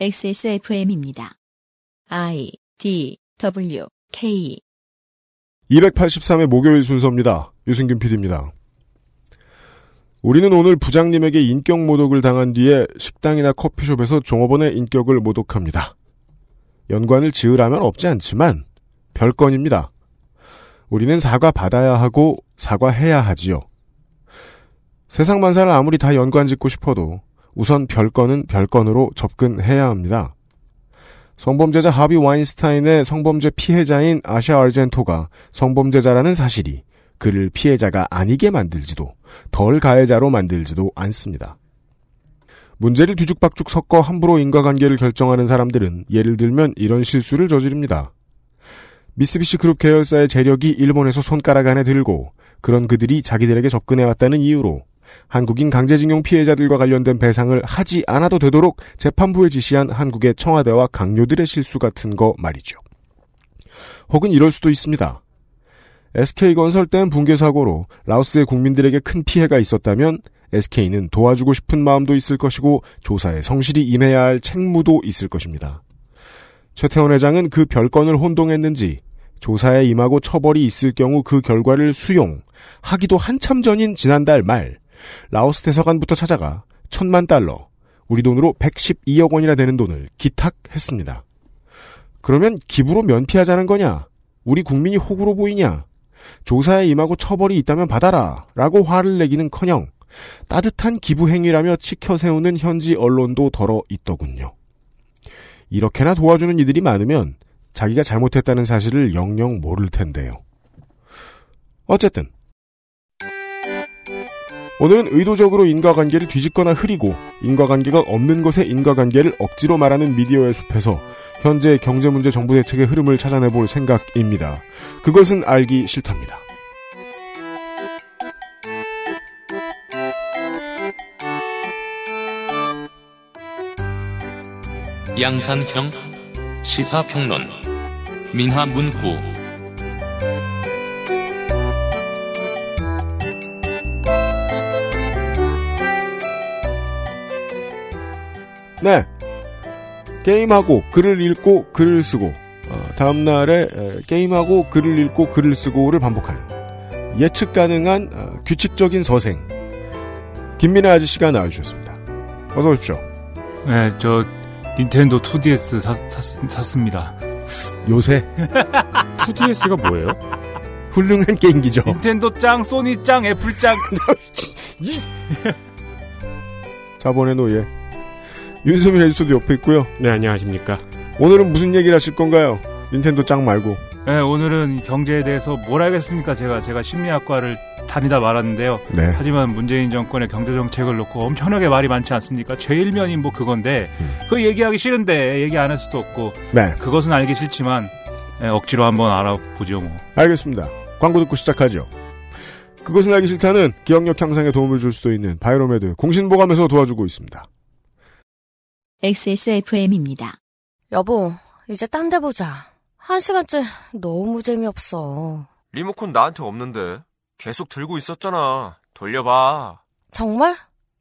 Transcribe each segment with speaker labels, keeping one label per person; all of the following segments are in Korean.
Speaker 1: XSFM입니다. I D W K
Speaker 2: 283회 목요일 순서입니다. 유승균 PD입니다. 우리는 오늘 부장님에게 인격 모독을 당한 뒤에 식당이나 커피숍에서 종업원의 인격을 모독합니다. 연관을 지으라면 없지 않지만 별건입니다. 우리는 사과 받아야 하고 사과해야 하지요. 세상 만사를 아무리 다 연관 짓고 싶어도 우선 별건은 별건으로 접근해야 합니다. 성범죄자 하비 와인스타인의 성범죄 피해자인 아샤 알젠토가 성범죄자라는 사실이 그를 피해자가 아니게 만들지도 덜 가해자로 만들지도 않습니다. 문제를 뒤죽박죽 섞어 함부로 인과관계를 결정하는 사람들은 예를 들면 이런 실수를 저지릅니다. 미쓰비시 그룹 계열사의 재력이 일본에서 손가락 안에 들고 그런 그들이 자기들에게 접근해왔다는 이유로 한국인 강제징용 피해자들과 관련된 배상을 하지 않아도 되도록 재판부에 지시한 한국의 청와대와 강요들의 실수 같은 거 말이죠. 혹은 이럴 수도 있습니다. SK건설 땐 붕괴 사고로 라오스의 국민들에게 큰 피해가 있었다면 SK는 도와주고 싶은 마음도 있을 것이고 조사에 성실히 임해야 할 책무도 있을 것입니다. 최태원 회장은 그 별건을 혼동했는지 조사에 임하고 처벌이 있을 경우 그 결과를 수용, 하기도 한참 전인 지난달 말 라오스 대사관부터 찾아가 천만 달러, 우리 돈으로 112억 원이나 되는 돈을 기탁했습니다. 그러면 기부로 면피하자는 거냐? 우리 국민이 호구로 보이냐? 조사에 임하고 처벌이 있다면 받아라. 라고 화를 내기는 커녕 따뜻한 기부 행위라며 치켜 세우는 현지 언론도 덜어 있더군요. 이렇게나 도와주는 이들이 많으면 자기가 잘못했다는 사실을 영영 모를 텐데요. 어쨌든 오늘은 의도적으로 인과관계를 뒤집거나 흐리고 인과관계가 없는 것에 인과관계를 억지로 말하는 미디어의 숲에서 현재 경제문제 정부 대책의 흐름을 찾아내볼 생각입니다. 그것은 알기 싫답니다.
Speaker 3: 양산형 시사평론 민하문구
Speaker 2: 네. 게임하고 글을 읽고 글을 쓰고 어, 다음 날에 에, 게임하고 글을 읽고 글을 쓰고를 반복하는 예측 가능한 어, 규칙적인 서생 김민아 아저씨가 나와주셨습니다. 어서 오십시오.
Speaker 4: 네, 저 닌텐도 2DS 사, 샀, 샀습니다.
Speaker 2: 요새
Speaker 5: 2DS가 뭐예요?
Speaker 2: 훌륭한 게임기죠.
Speaker 4: 닌텐도 짱, 소니 짱, 애플 짱.
Speaker 2: 자본의 노예. 윤소민 에디터도 옆에 있고요.
Speaker 5: 네, 안녕하십니까.
Speaker 2: 오늘은 무슨 얘기를 하실 건가요? 닌텐도 짱 말고.
Speaker 4: 네, 오늘은 경제에 대해서 뭘 알겠습니까? 제가 제가 심리학과를 다니다 말았는데요.
Speaker 2: 네.
Speaker 4: 하지만 문재인 정권의 경제 정책을 놓고 엄청나게 말이 많지 않습니까? 제일면이 뭐 그건데
Speaker 2: 음.
Speaker 4: 그 얘기하기 싫은데 얘기 안 할 수도 없고
Speaker 2: 네.
Speaker 4: 그것은 알기 싫지만 예, 억지로 한번 알아보죠 뭐.
Speaker 2: 알겠습니다. 광고 듣고 시작하죠. 그것은 알기 싫다는 기억력 향상에 도움을 줄 수도 있는 바이로메드 공신보감에서 도와주고 있습니다.
Speaker 1: XSFM입니다.
Speaker 6: 여보, 이제 딴 데 보자. 한 시간째 너무 재미없어.
Speaker 7: 리모컨 나한테 없는데 계속 들고 있었잖아. 돌려봐.
Speaker 6: 정말?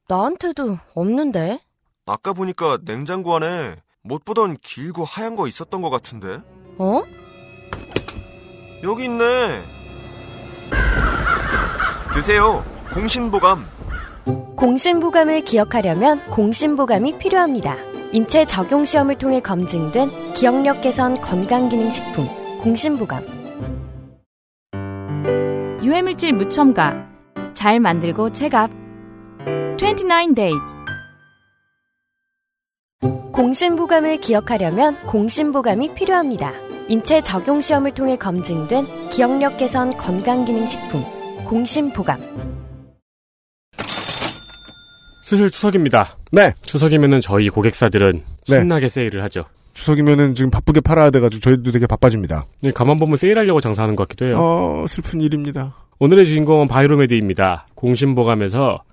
Speaker 6: 나한테도 없는데?
Speaker 7: 아까 보니까 냉장고 안에 못 보던 길고 하얀 거 있었던 것 같은데.
Speaker 6: 어?
Speaker 7: 여기 있네. 드세요. 공신보감.
Speaker 6: 공신보감을 기억하려면 공신보감이 필요합니다. 인체 적용 시험을 통해 검증된 기억력 개선 건강기능식품 공신보감.
Speaker 8: 유해물질 무첨가 잘 만들고 체갑 29 days
Speaker 6: 공신보감을 기억하려면 공신보감이 필요합니다. 인체 적용 시험을 통해 검증된 기억력 개선 건강기능식품 공신보감.
Speaker 5: 슬슬 추석입니다.
Speaker 2: 네.
Speaker 5: 추석이면은 저희 고객사들은
Speaker 2: 네.
Speaker 5: 신나게 세일을 하죠.
Speaker 2: 추석이면은 지금 바쁘게 팔아야 돼가지고 저희도 되게 바빠집니다.
Speaker 5: 네, 가만 보면 세일하려고 장사하는 것 같기도 해요.
Speaker 2: 어, 슬픈 일입니다.
Speaker 5: 오늘의 주인공은 바이로메드입니다. 공신보감에서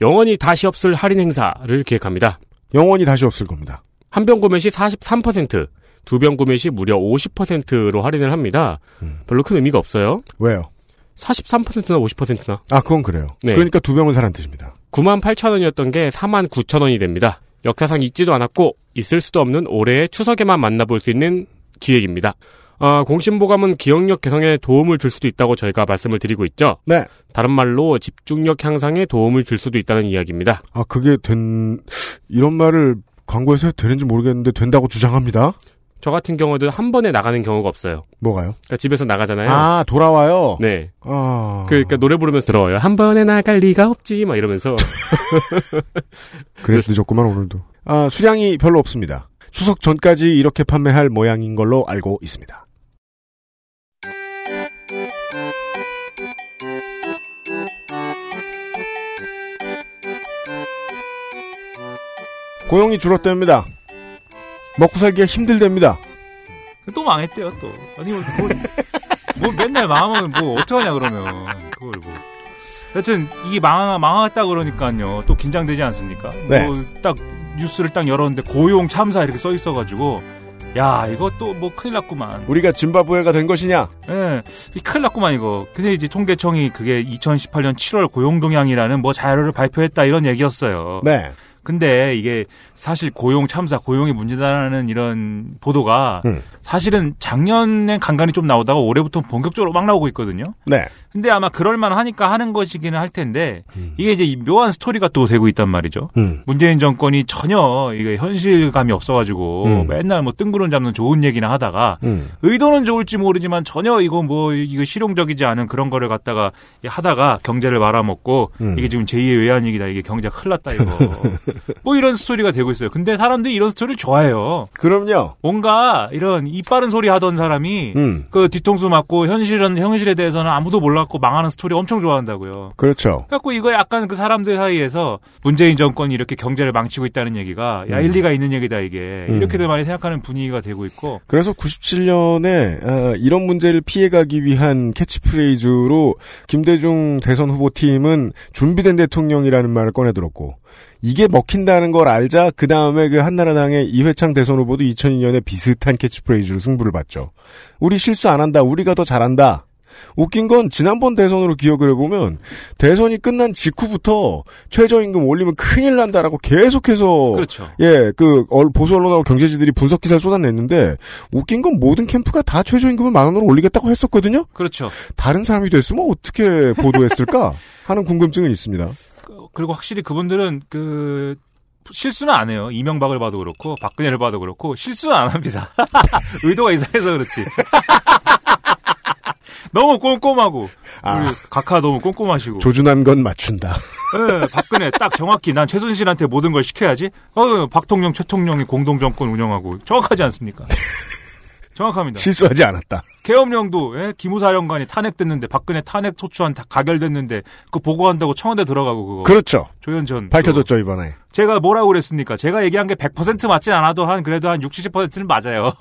Speaker 5: 영원히 다시 없을 할인 행사를 기획합니다.
Speaker 2: 영원히 다시 없을 겁니다.
Speaker 5: 한 병 구매 시 43%, 두 병 구매 시 무려 50%로 할인을 합니다.
Speaker 2: 음.
Speaker 5: 별로 큰 의미가 없어요.
Speaker 2: 왜요?
Speaker 5: 43%나 50%나.
Speaker 2: 아, 그건 그래요.
Speaker 5: 네.
Speaker 2: 그러니까 두 병을 사란 뜻입니다.
Speaker 5: 9만 8천 원이었던 게 4만 9천 원이 됩니다. 역사상 있지도 않았고 있을 수도 없는 올해의 추석에만 만나볼 수 있는 기획입니다. 아, 공신보감은 기억력 개선에 도움을 줄 수도 있다고 저희가 말씀을 드리고 있죠.
Speaker 2: 네.
Speaker 5: 다른 말로 집중력 향상에 도움을 줄 수도 있다는 이야기입니다.
Speaker 2: 아, 그게 된, 이런 말을 광고에서 해도 되는지 모르겠는데 된다고 주장합니다.
Speaker 5: 저 같은 경우도 한 번에 나가는 경우가 없어요.
Speaker 2: 뭐가요?
Speaker 5: 그러니까 집에서 나가잖아요.
Speaker 2: 아, 돌아와요?
Speaker 5: 네.
Speaker 2: 아.
Speaker 5: 그, 그러니까 노래 부르면서 들어와요. 한 번에 나갈 리가 없지, 막 이러면서.
Speaker 2: 그래서 늦었구만, 오늘도. 아, 수량이 별로 없습니다. 추석 전까지 이렇게 판매할 모양인 걸로 알고 있습니다. 고용이 줄었답니다. 먹고 살기가 힘들답니다.
Speaker 4: 또 망했대요 또. 아니 뭐, 뭐, 뭐 맨날 망하면 뭐 어떡하냐 그러면 그걸 뭐. 여튼 이게 망 망했다 그러니까요. 또 긴장되지 않습니까?
Speaker 2: 네.
Speaker 4: 뭐 딱 뉴스를 딱 열었는데 고용 참사 이렇게 써 있어가지고 야 이거 또 뭐 큰일 났구만.
Speaker 2: 우리가 짐바브웨가 된 것이냐?
Speaker 4: 예, 이 큰일 났구만 이거. 근데 이제 통계청이 그게 2018년 7월 고용 동향이라는 뭐 자료를 발표했다 이런 얘기였어요.
Speaker 2: 네.
Speaker 4: 근데 이게 사실 고용 참사, 고용이 문제다라는 이런 보도가
Speaker 2: 음.
Speaker 4: 사실은 작년엔 간간히 좀 나오다가 올해부터 본격적으로 막 나오고 있거든요.
Speaker 2: 네.
Speaker 4: 근데 아마 그럴만 하니까 하는 것이기는 할 텐데
Speaker 2: 음.
Speaker 4: 이게 이제 이 묘한 스토리가 또 되고 있단 말이죠.
Speaker 2: 음.
Speaker 4: 문재인 정권이 전혀 이게 현실감이 없어가지고
Speaker 2: 음.
Speaker 4: 맨날 뭐 뜬구름 잡는 좋은 얘기나 하다가
Speaker 2: 음.
Speaker 4: 의도는 좋을지 모르지만 전혀 이거 뭐 이거 실용적이지 않은 그런 거를 갖다가 하다가 경제를 말아먹고
Speaker 2: 음.
Speaker 4: 이게 지금 제2의 외환위기다 이게 경제가 큰일 났다 이거 뭐 이런 스토리가 되고 있어요. 근데 사람들이 이런 스토리를 좋아해요.
Speaker 2: 그럼요.
Speaker 4: 뭔가 이런 이 빠른 소리 하던 사람이
Speaker 2: 음.
Speaker 4: 그 뒤통수 맞고 현실은 현실에 대해서는 아무도 몰랐고 망하는 스토리 엄청 좋아한다고요.
Speaker 2: 그렇죠.
Speaker 4: 그래갖고 이거 약간 그 사람들 사이에서 문재인 정권이 이렇게 경제를 망치고 있다는 얘기가 야
Speaker 2: 음.
Speaker 4: 일리가 있는 얘기다 이게
Speaker 2: 음.
Speaker 4: 이렇게들 많이 생각하는 분위기가 되고 있고
Speaker 2: 그래서 97년에 어, 이런 문제를 피해가기 위한 캐치프레이즈로 김대중 대선 후보 팀은 준비된 대통령이라는 말을 꺼내들었고 이게 먹힌다는 걸 알자 그 다음에 그 한나라당의 이회창 대선 후보도 2002년에 비슷한 캐치프레이즈로 승부를 봤죠. 우리 실수 안 한다. 우리가 더 잘한다. 웃긴 건 지난번 대선으로 기억을 해보면 대선이 끝난 직후부터 최저임금 올리면 큰일 난다라고 계속해서
Speaker 4: 그렇죠.
Speaker 2: 예, 그 얼- 보수 언론하고 경제지들이 분석 기사를 쏟아냈는데 웃긴 건 모든 캠프가 다 최저임금을 만 원으로 올리겠다고 했었거든요.
Speaker 4: 그렇죠.
Speaker 2: 다른 사람이 됐으면 어떻게 보도했을까 하는 궁금증은 있습니다.
Speaker 4: 그- 그리고 확실히 그분들은 그 실수는 안 해요. 이명박을 봐도 그렇고 박근혜를 봐도 그렇고 실수는 안 합니다. 의도가 이상해서 그렇지. 너무 꼼꼼하고
Speaker 2: 아.
Speaker 4: 각하 너무 꼼꼼하시고.
Speaker 2: 조준한 건 맞춘다.
Speaker 4: 예, 박근혜 딱 정확히 난 최순실한테 모든 걸 시켜야지. 어, 박통령, 최통령이 공동 정권 운영하고 정확하지 않습니까? 정확합니다.
Speaker 2: 실수하지 않았다.
Speaker 4: 계엄령도 예? 기무사령관이 탄핵됐는데 박근혜 탄핵 소추안 다 가결됐는데 그 보고한다고 청와대 들어가고 그거
Speaker 2: 그렇죠.
Speaker 4: 조현전
Speaker 2: 밝혀졌죠 이번에.
Speaker 4: 제가 뭐라고 그랬습니까? 제가 얘기한 게 100% 맞진 않아도 한 그래도 한 60, 70%는 맞아요.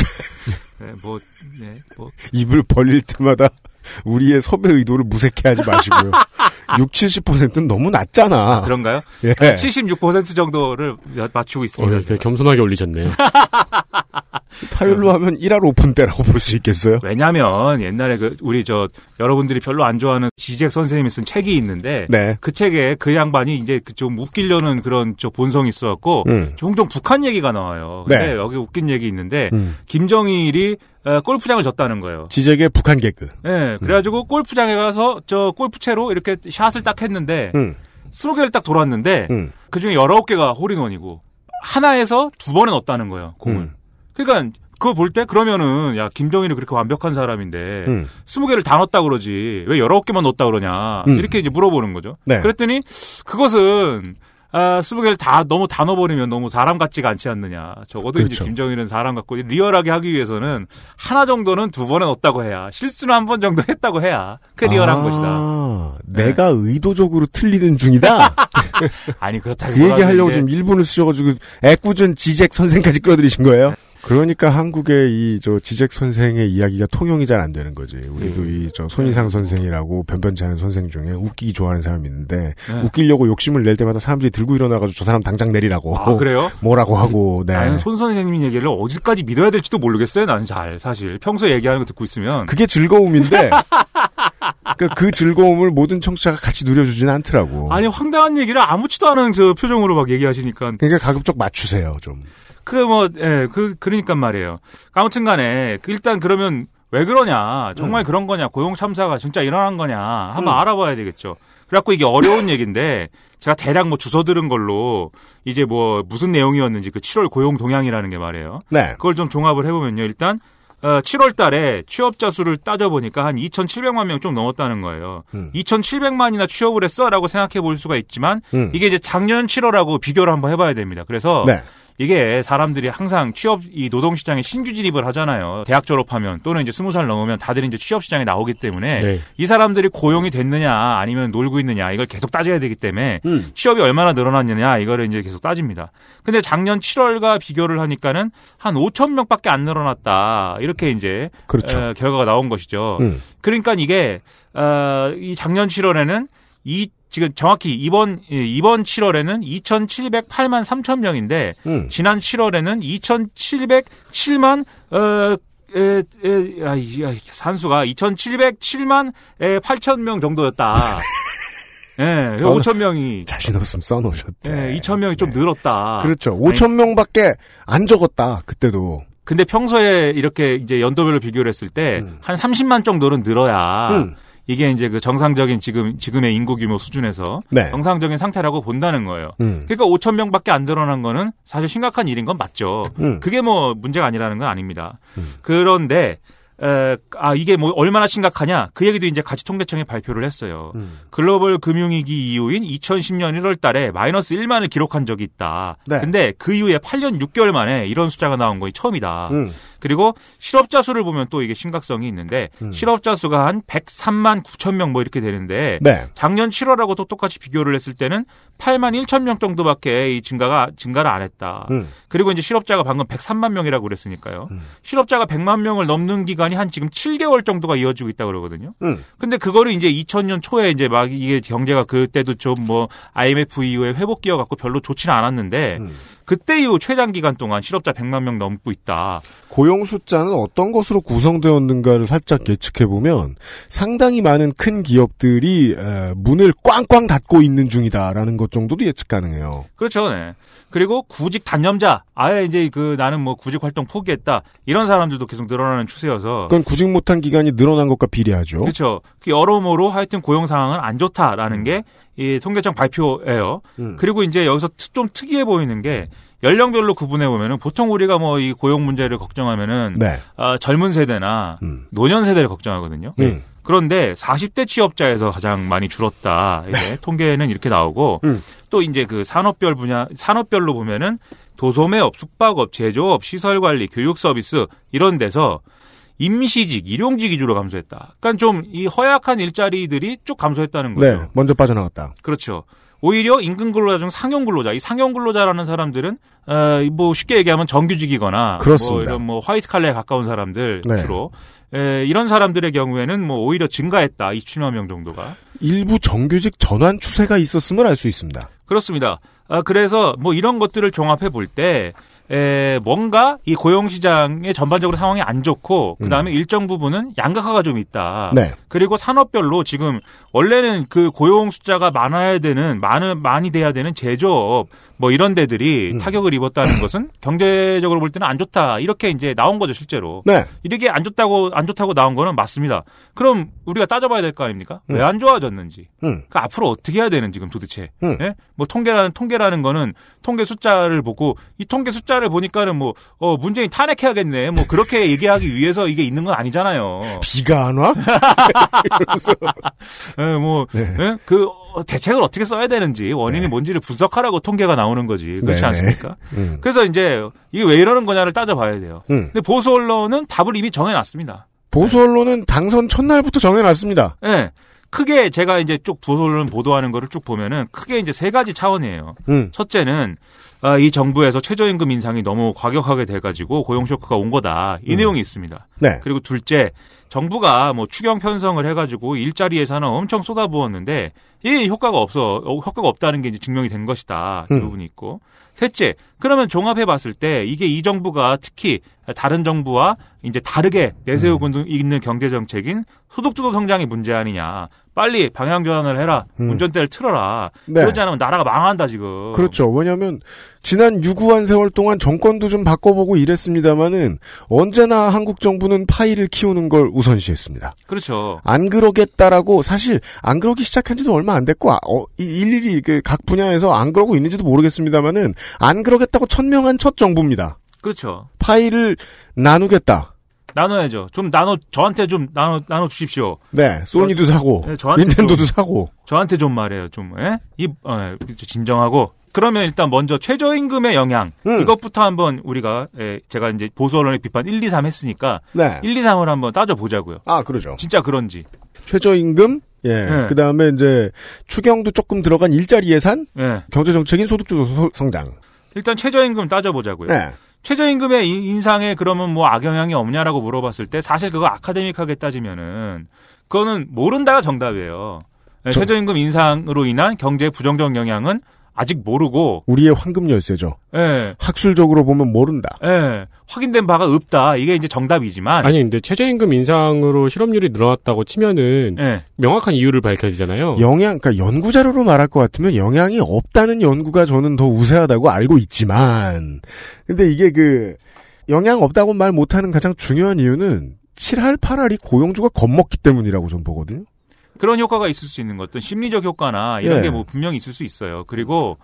Speaker 4: 네, 뭐, 네, 뭐
Speaker 2: 입을 벌릴 때마다 우리의 섭외 의도를 무색해하지 마시고요. 6, 70%는 너무 낮잖아.
Speaker 4: 그런가요?
Speaker 2: 예.
Speaker 4: 76% 정도를 맞추고
Speaker 5: 어,
Speaker 4: 있습니다.
Speaker 5: 되게 겸손하게 올리셨네요.
Speaker 2: 타율로 하면 1할 오픈 때라고 볼 수 있겠어요?
Speaker 4: 왜냐면 옛날에 그 우리 저 여러분들이 별로 안 좋아하는 지잭 선생님이 쓴 책이 있는데
Speaker 2: 네.
Speaker 4: 그 책에 그 양반이 이제 그좀 웃기려는 그런 저 본성이 있어갖고
Speaker 2: 음.
Speaker 4: 종종 북한 얘기가 나와요. 근데
Speaker 2: 네.
Speaker 4: 여기 웃긴 얘기 있는데
Speaker 2: 음.
Speaker 4: 김정일이 어, 골프장을 졌다는 거예요.
Speaker 2: 지적의 북한 개그.
Speaker 4: 예, 그래가지고 골프장에 가서 저 골프채로 이렇게 샷을 딱 했는데
Speaker 2: 음.
Speaker 4: 스무 개를 딱 돌았는데
Speaker 2: 음.
Speaker 4: 그 중에 열아홉 개가 홀인원이고 하나에서 두 번에 넣었다는 거예요 공을.
Speaker 2: 음.
Speaker 4: 그러니까 그거 볼 때 그러면은 야 김정일이 그렇게 완벽한 사람인데
Speaker 2: 음.
Speaker 4: 스무 개를 다 넣었다 그러지 왜 열아홉 개만 넣었다 그러냐
Speaker 2: 음.
Speaker 4: 이렇게 이제 물어보는 거죠.
Speaker 2: 네.
Speaker 4: 그랬더니 그것은 아, 스무 개를 다 너무 다 넣어버리면 너무 사람 같지가 않지 않느냐. 적어도 이제
Speaker 2: 그렇죠.
Speaker 4: 김정일은 사람 같고 리얼하게 하기 위해서는 하나 정도는 두 번에 넣었다고 해야 실수는 한 번 정도 했다고 해야 그 리얼한
Speaker 2: 아,
Speaker 4: 것이다. 네.
Speaker 2: 내가 의도적으로 틀리는 중이다.
Speaker 4: 아니 그렇다고
Speaker 2: 그 얘기 하려고 지금 일본을 쓰셔가지고 애꿎은 지잭 선생까지 끌어들이신 거예요? 그러니까 한국의 이 저 지잭 선생의 이야기가 통용이 잘 안 되는 거지. 우리도 이저 손희상 선생이라고 변변치 않은 선생 중에 웃기기 좋아하는 사람이 있는데
Speaker 4: 네.
Speaker 2: 웃기려고 욕심을 낼 때마다 사람들이 들고 일어나가지고 저 사람 당장 내리라고
Speaker 4: 아 그래요?
Speaker 2: 뭐라고 하고 네.
Speaker 4: 나는 손 선생님 얘기를 어디까지 믿어야 될지도 모르겠어요. 나는 잘 사실 평소에 얘기하는 거 듣고 있으면
Speaker 2: 그게 즐거움인데 그러니까 그 즐거움을 모든 청취자가 같이 누려주진 않더라고.
Speaker 4: 아니 황당한 얘기를 아무렇지도 않은 저 표정으로 막 얘기하시니까
Speaker 2: 그러니까 가급적 맞추세요 좀.
Speaker 4: 그 뭐 예 그 그러니까 말이에요. 아무튼 간에 그 일단 그러면 왜 그러냐 정말 그런 거냐 고용 참사가 진짜 일어난 거냐 한번
Speaker 2: 음.
Speaker 4: 알아봐야 되겠죠. 그래갖고 이게 어려운 얘기인데 제가 대략 뭐 주워 들은 걸로 이제 뭐 무슨 내용이었는지 그 7월 고용 동향이라는 게 말이에요.
Speaker 2: 네.
Speaker 4: 그걸 좀 종합을 해보면요. 일단 어, 7월 달에 취업자 수를 따져보니까 한 2,700만 명 좀 넘었다는 거예요.
Speaker 2: 음.
Speaker 4: 2,700만이나 취업을 했어 라고 생각해 볼 수가 있지만
Speaker 2: 음.
Speaker 4: 이게 이제 작년 7월하고 비교를 한번 해봐야 됩니다. 그래서
Speaker 2: 네.
Speaker 4: 이게 사람들이 항상 취업 이 노동 시장에 신규 진입을 하잖아요. 대학 졸업하면 또는 이제 스무 살 넘으면 다들 이제 취업 시장에 나오기 때문에
Speaker 5: 네.
Speaker 4: 이 사람들이 고용이 됐느냐 아니면 놀고 있느냐 이걸 계속 따져야 되기 때문에
Speaker 2: 음.
Speaker 4: 취업이 얼마나 늘어났느냐 이거를 이제 계속 따집니다. 근데 작년 7월과 비교를 하니까는 한 5천 명밖에 안 늘어났다 이렇게 이제
Speaker 2: 그렇죠.
Speaker 4: 어, 결과가 나온 것이죠.
Speaker 2: 음.
Speaker 4: 그러니까 이게 어, 이 작년 7월에는 이 지금 정확히 이번 예, 이번 7월에는 2,708만 3천 명인데
Speaker 2: 음.
Speaker 4: 지난 7월에는 2,707만 어 에, 에, 아, 이, 아, 산수가 2,707만 에, 8천 명 정도였다. 예,
Speaker 2: 써놓-
Speaker 4: 5천 명이
Speaker 2: 자신 없으면 써놓으셨대.
Speaker 4: 예, 2천 명이 좀 늘었다.
Speaker 2: 그렇죠. 5천 명밖에 안 적었다. 그때도.
Speaker 4: 근데 평소에 이렇게 이제 연도별로 비교를 했을 때한 30만 정도는 늘어야
Speaker 2: 음.
Speaker 4: 이게 이제 그 정상적인 지금 지금의 인구 규모 수준에서
Speaker 2: 네.
Speaker 4: 정상적인 상태라고 본다는 거예요.
Speaker 2: 음.
Speaker 4: 그러니까 5천 명밖에 안 늘어난 거는 사실 심각한 일인 건 맞죠.
Speaker 2: 음.
Speaker 4: 그게 뭐 문제가 아니라는 건 아닙니다. 그런데 에, 아 이게 뭐 얼마나 심각하냐 그 얘기도 이제 가치통계청이 발표를 했어요.
Speaker 2: 음.
Speaker 4: 글로벌 금융위기 이후인 2010년 1월 달에 마이너스 1만을 기록한 적이 있다.
Speaker 2: 네.
Speaker 4: 근데 그 이후에 8년 6개월 만에 이런 숫자가 나온 거이 처음이다.
Speaker 2: 음.
Speaker 4: 그리고 실업자 수를 보면 또 이게 심각성이 있는데
Speaker 2: 음.
Speaker 4: 실업자 수가 한 103만 9천 명 뭐 이렇게 되는데
Speaker 2: 네.
Speaker 4: 작년 7월하고 또 똑같이 비교를 했을 때는 8만 1천 명 정도밖에 이 증가가 증가를 안 했다.
Speaker 2: 음.
Speaker 4: 그리고 이제 실업자가 방금 103만 명이라고 그랬으니까요.
Speaker 2: 음.
Speaker 4: 실업자가 100만 명을 넘는 기간이 한 지금 7개월 정도가 이어지고 있다 그러거든요.
Speaker 2: 음.
Speaker 4: 근데 그거를 이제 2000년 초에 이제 막 이게 경제가 그때도 좀 뭐 IMF 이후에 회복 기어 갖고 별로 좋지는 않았는데
Speaker 2: 음.
Speaker 4: 그때 이후 최장 기간 동안 실업자 100만 명 넘고 있다.
Speaker 2: 고용 숫자는 어떤 것으로 구성되었는가를 살짝 예측해 보면 상당히 많은 큰 기업들이 에, 문을 꽝꽝 닫고 있는 중이다라는 것 정도도 예측 가능해요.
Speaker 4: 그렇죠. 네. 그리고 구직 단념자, 아예 이제 그 나는 뭐 구직 활동 포기했다 이런 사람들도 계속 늘어나는 추세여서
Speaker 2: 그건 구직 못한 기간이 늘어난 것과 비례하죠.
Speaker 4: 그렇죠. 그 여러모로 하여튼 고용 상황은 안 좋다라는 게이 통계청 발표예요.
Speaker 2: 음.
Speaker 4: 그리고 이제 여기서 트- 좀 특이해 보이는 게 연령별로 구분해 보면은 보통 우리가 뭐 이 고용 문제를 걱정하면은
Speaker 2: 네.
Speaker 4: 아, 젊은 세대나
Speaker 2: 음.
Speaker 4: 노년 세대를 걱정하거든요.
Speaker 2: 음.
Speaker 4: 그런데 40대 취업자에서 가장 많이 줄었다. 이게 통계는 이렇게 나오고
Speaker 2: 음.
Speaker 4: 또 이제 그 산업별 분야 산업별로 보면은 도소매업, 숙박업, 제조업, 시설관리, 교육 서비스 이런 데서 임시직, 일용직 위주로 감소했다. 그러니까 좀 이 허약한 일자리들이 쭉 감소했다는 거죠.
Speaker 2: 네. 먼저 빠져나갔다.
Speaker 4: 그렇죠. 오히려 임금 근로자 중 상용 근로자, 이 상용 근로자라는 사람들은 어, 뭐 쉽게 얘기하면 정규직이거나
Speaker 2: 그렇습니다.
Speaker 4: 뭐 이런 뭐 화이트 칼라에 가까운 사람들
Speaker 2: 네.
Speaker 4: 주로 에, 이런 사람들의 경우에는 뭐 오히려 증가했다. 27만 명 정도가.
Speaker 2: 일부 정규직 전환 추세가 있었음을 알 수 있습니다.
Speaker 4: 그렇습니다. 아, 그래서 뭐 이런 것들을 종합해 볼 때, 에, 뭔가 이 고용 시장의 전반적으로 상황이 안 좋고, 그 다음에 일정 부분은 양극화가 좀 있다.
Speaker 2: 음. 네.
Speaker 4: 그리고 산업별로 지금 원래는 그 고용 숫자가 많아야 되는, 많은, 많이 돼야 되는 제조업, 뭐 이런 데들이
Speaker 2: 음.
Speaker 4: 타격을 입었다는 것은 경제적으로 볼 때는 안 좋다. 이렇게 이제 나온 거죠, 실제로.
Speaker 2: 네.
Speaker 4: 이렇게 안 좋다고, 안 좋다고 나온 거는 맞습니다. 그럼 우리가 따져봐야 될 거 아닙니까?
Speaker 2: 음.
Speaker 4: 왜안 좋아졌는지.
Speaker 2: 음.
Speaker 4: 그 앞으로 어떻게 해야 되는지 그럼 도대체.
Speaker 2: 음.
Speaker 4: 예? 뭐 통계라는 통계라는 거는 통계 숫자를 보고 이 통계 숫자 를 보니까는 뭐 어, 문재인 탄핵해야겠네. 뭐 그렇게 얘기하기 위해서 이게 있는 건 아니잖아요.
Speaker 2: 비가 안 와?
Speaker 4: 예, 뭐
Speaker 2: 네.
Speaker 4: 예? 그 어, 대책을 어떻게 써야 되는지 원인이
Speaker 2: 네.
Speaker 4: 뭔지를 분석하라고 통계가 나오는 거지. 그렇지
Speaker 2: 네네.
Speaker 4: 않습니까?
Speaker 2: 음.
Speaker 4: 그래서 이제 이게 왜 이러는 거냐를 따져봐야 돼요.
Speaker 2: 음.
Speaker 4: 근데 보수 언론은 답을 이미 정해놨습니다.
Speaker 2: 보수 언론은 당선 첫날부터 정해놨습니다.
Speaker 4: 예. 크게 제가 이제 쭉 보수 언론 보도하는 거를 쭉 보면은 크게 이제 세 가지 차원이에요.
Speaker 2: 음.
Speaker 4: 첫째는 아, 이 정부에서 최저임금 인상이 너무 과격하게 돼가지고 고용 쇼크가 온 거다. 이
Speaker 2: 음.
Speaker 4: 내용이 있습니다.
Speaker 2: 네.
Speaker 4: 그리고 둘째, 정부가 뭐 추경 편성을 해가지고 일자리 예산을 엄청 쏟아부었는데 이게 효과가 없어, 어, 효과가 없다는 게 이제 증명이 된 것이다. 이
Speaker 2: 음.
Speaker 4: 부분이 있고. 셋째, 그러면 종합해 봤을 때 이게 이 정부가 특히 다른 정부와 이제 다르게 내세우고
Speaker 2: 음.
Speaker 4: 있는 경제 정책인 소득주도 성장이 문제 아니냐. 빨리 방향 전환을 해라.
Speaker 2: 음.
Speaker 4: 운전대를 틀어라.
Speaker 2: 네.
Speaker 4: 그러지 않으면 나라가 망한다 지금.
Speaker 2: 그렇죠. 왜냐하면 지난 유구한 세월 동안 정권도 좀 바꿔보고 이랬습니다마는 언제나 한국 정부는 파이를 키우는 걸 우선시했습니다.
Speaker 4: 그렇죠.
Speaker 2: 안 그러겠다라고 사실 안 그러기 시작한지도 얼마 안 됐고 아, 어, 이- 일일이 그 각 분야에서 안 그러고 있는지도 모르겠습니다마는 안 그러겠다고 천명한 첫 정부입니다.
Speaker 4: 그렇죠.
Speaker 2: 파이를 나누겠다.
Speaker 4: 나눠야죠. 좀 나눠 저한테 좀 나눠 나눠 주십시오.
Speaker 2: 네, 소니도 사고
Speaker 4: 네, 저한테
Speaker 2: 닌텐도도
Speaker 4: 좀-
Speaker 2: 사고.
Speaker 4: 저한테 좀 말해요. 좀 예? 이 어, 진정하고 그러면 일단 먼저 최저임금의 영향
Speaker 2: 음.
Speaker 4: 이것부터 한번 우리가 예, 제가 이제 보수 언론의 비판 1, 2, 3 했으니까
Speaker 2: 네.
Speaker 4: 1, 2, 3을 한번 따져 보자고요.
Speaker 2: 아 그러죠.
Speaker 4: 진짜 그런지.
Speaker 2: 최저임금. 예.
Speaker 4: 네.
Speaker 2: 그 다음에 이제 추경도 조금 들어간 일자리 예산,
Speaker 4: 예.
Speaker 2: 경제 정책인 소득주도 소- 성장.
Speaker 4: 일단 최저임금 따져 보자고요.
Speaker 2: 네.
Speaker 4: 최저임금의 인- 인상에 그러면 뭐 악영향이 없냐라고 물어봤을 때 사실 그거 아카데믹하게 따지면은 그거는 모른다가 정답이에요. 네,
Speaker 2: 저-
Speaker 4: 최저임금 인상으로 인한 경제 부정적 영향은 아직 모르고,
Speaker 2: 우리의 황금 열쇠죠.
Speaker 4: 예,
Speaker 2: 학술적으로 보면 모른다.
Speaker 4: 예, 확인된 바가 없다. 이게 이제 정답이지만,
Speaker 5: 아니 근데 최저임금 인상으로 실업률이 늘어났다고 치면은
Speaker 4: 예,
Speaker 5: 명확한 이유를 밝혀야 되잖아요.
Speaker 2: 영향, 그러니까 연구 자료로 말할 것 같으면 영향이 없다는 연구가 저는 더 우세하다고 알고 있지만, 근데 이게 그 영향 없다고 말 못하는 가장 중요한 이유는 7할 8할이 고용주가 겁먹기 때문이라고 전 보거든요.
Speaker 4: 그런 효과가 있을 수 있는 것도 심리적 효과나 이런
Speaker 2: 예.
Speaker 4: 게뭐 분명히 있을 수 있어요. 그리고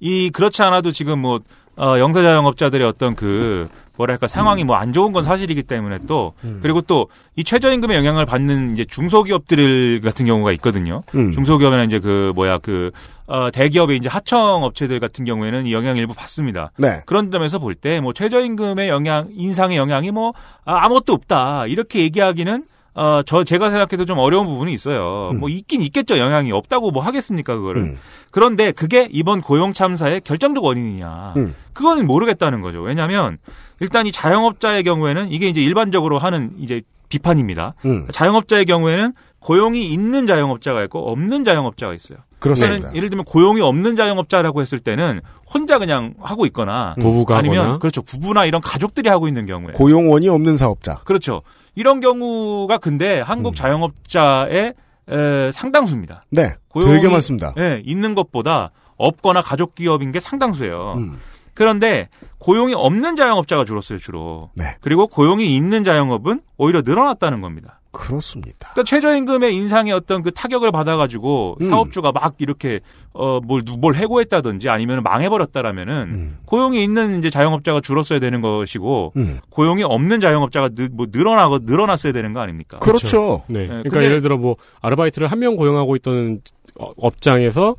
Speaker 4: 이 그렇지 않아도 지금 뭐 어, 영세자영업자들의 어떤 그 뭐랄까 상황이 뭐안 좋은 건 사실이기 때문에 또
Speaker 2: 음.
Speaker 4: 그리고 또 이 최저임금의 영향을 받는 이제 중소기업들 같은 경우가 있거든요.
Speaker 2: 음.
Speaker 4: 중소기업에는 이제 그 뭐야 그 어, 대기업의 이제 하청 업체들 같은 경우에는 이 영향 일부 받습니다.
Speaker 2: 네.
Speaker 4: 그런 점에서 볼 때 뭐 최저임금의 영향 인상의 영향이 뭐 아, 아무것도 없다 이렇게 얘기하기는 어, 저, 제가 생각해도 좀 어려운 부분이 있어요.
Speaker 2: 음.
Speaker 4: 뭐, 있긴 있겠죠. 영향이 없다고 뭐 하겠습니까, 그거를.
Speaker 2: 음.
Speaker 4: 그런데 그게 이번 고용 참사의 결정적 원인이냐.
Speaker 2: 음.
Speaker 4: 그거는 모르겠다는 거죠. 왜냐면, 일단 이 자영업자의 경우에는 이게 이제 일반적으로 하는 이제 비판입니다.
Speaker 2: 음.
Speaker 4: 자영업자의 경우에는 고용이 있는 자영업자가 있고 없는 자영업자가 있어요.
Speaker 2: 그렇습니다.
Speaker 4: 예를 들면 고용이 없는 자영업자라고 했을 때는 혼자 그냥 하고 있거나
Speaker 5: 부부가
Speaker 4: 아니면
Speaker 5: 하거나
Speaker 4: 그렇죠. 부부나 이런 가족들이 하고 있는 경우에
Speaker 2: 고용원이 없는 사업자.
Speaker 4: 그렇죠. 이런 경우가 근데 한국
Speaker 2: 음.
Speaker 4: 자영업자의 에, 상당수입니다.
Speaker 2: 네.
Speaker 4: 고용이
Speaker 2: 되게 많습니다.
Speaker 4: 예, 있는 것보다 없거나 가족 기업인 게 상당수예요.
Speaker 2: 음.
Speaker 4: 그런데 고용이 없는 자영업자가 줄었어요, 주로.
Speaker 2: 네.
Speaker 4: 그리고 고용이 있는 자영업은 오히려 늘어났다는 겁니다.
Speaker 2: 그렇습니다.
Speaker 4: 그러니까 최저임금의 인상의 어떤 그 타격을 받아가지고
Speaker 2: 음.
Speaker 4: 사업주가 막 이렇게 어뭘 뭘 해고했다든지 아니면 망해버렸다라면은
Speaker 2: 음.
Speaker 4: 고용이 있는 이제 자영업자가 줄었어야 되는 것이고
Speaker 2: 음.
Speaker 4: 고용이 없는 자영업자가 늘, 뭐 늘어나고 늘어났어야 되는 거 아닙니까?
Speaker 2: 그렇죠.
Speaker 5: 네. 그러니까
Speaker 4: 근데-
Speaker 5: 예를 들어 뭐 아르바이트를 한 명 고용하고 있던 어, 업장에서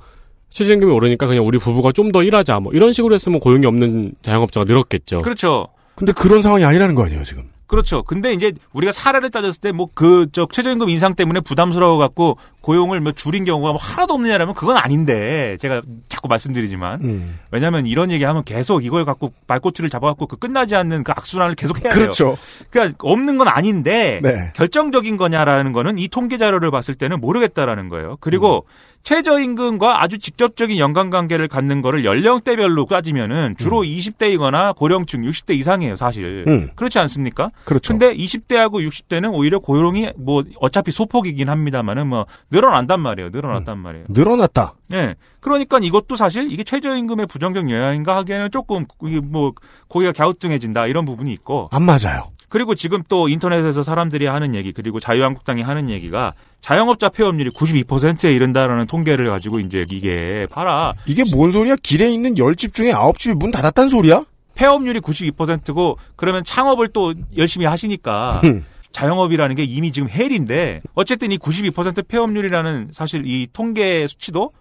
Speaker 5: 최저임금이 오르니까 그냥 우리 부부가 좀 더 일하자 뭐 이런 식으로 했으면 고용이 없는 자영업자가 늘었겠죠.
Speaker 4: 그렇죠.
Speaker 2: 근데 그런 상황이 아니라는 거 아니에요, 지금.
Speaker 4: 그렇죠. 근데 이제 우리가 사례를 따졌을 때 뭐 그 저 최저임금 인상 때문에 부담스러워 갖고 고용을 뭐 줄인 경우가 뭐 하나도 없느냐라면 그건 아닌데 제가 자꾸 말씀드리지만
Speaker 2: 음.
Speaker 4: 왜냐하면 이런 얘기하면 계속 이걸 갖고 말꼬치를 잡아갖고 그 끝나지 않는 그 악순환을 계속 해야 돼요.
Speaker 2: 그렇죠.
Speaker 4: 그러니까 없는 건 아닌데
Speaker 2: 네.
Speaker 4: 결정적인 거냐라는 거는 이 통계 자료를 봤을 때는 모르겠다라는 거예요. 그리고
Speaker 2: 음.
Speaker 4: 최저임금과 아주 직접적인 연관관계를 갖는 거를 연령대별로 따지면은 주로 20대이거나 고령층 60대 이상이에요, 사실.
Speaker 2: 음.
Speaker 4: 그렇지 않습니까?
Speaker 2: 그렇죠.
Speaker 4: 근데 20대하고 60대는 오히려 고용이 뭐 어차피 소폭이긴 합니다만은 뭐 늘어난단 말이에요. 늘어났단 말이에요.
Speaker 2: 늘어났다.
Speaker 4: 예. 그러니까 이것도 사실 이게 최저임금의 부정적 영향인가 하기에는 조금 이게 뭐 고기가 갸우뚱해진다 이런 부분이 있고
Speaker 2: 안 맞아요.
Speaker 4: 그리고 지금 또 인터넷에서 사람들이 하는 얘기 그리고 자유한국당이 하는 얘기가 자영업자 폐업률이 92%에 이른다라는 통계를 가지고 이제 이게 봐라
Speaker 2: 이게 뭔 소리야? 길에 있는 10집 중에 9집이 문 닫았다는 소리야?
Speaker 4: 폐업률이 92%고 그러면 창업을 또 열심히 하시니까
Speaker 2: 음.
Speaker 4: 자영업이라는 게 이미 지금 헬인데 어쨌든 이 92% 폐업률이라는 사실 이 통계 수치도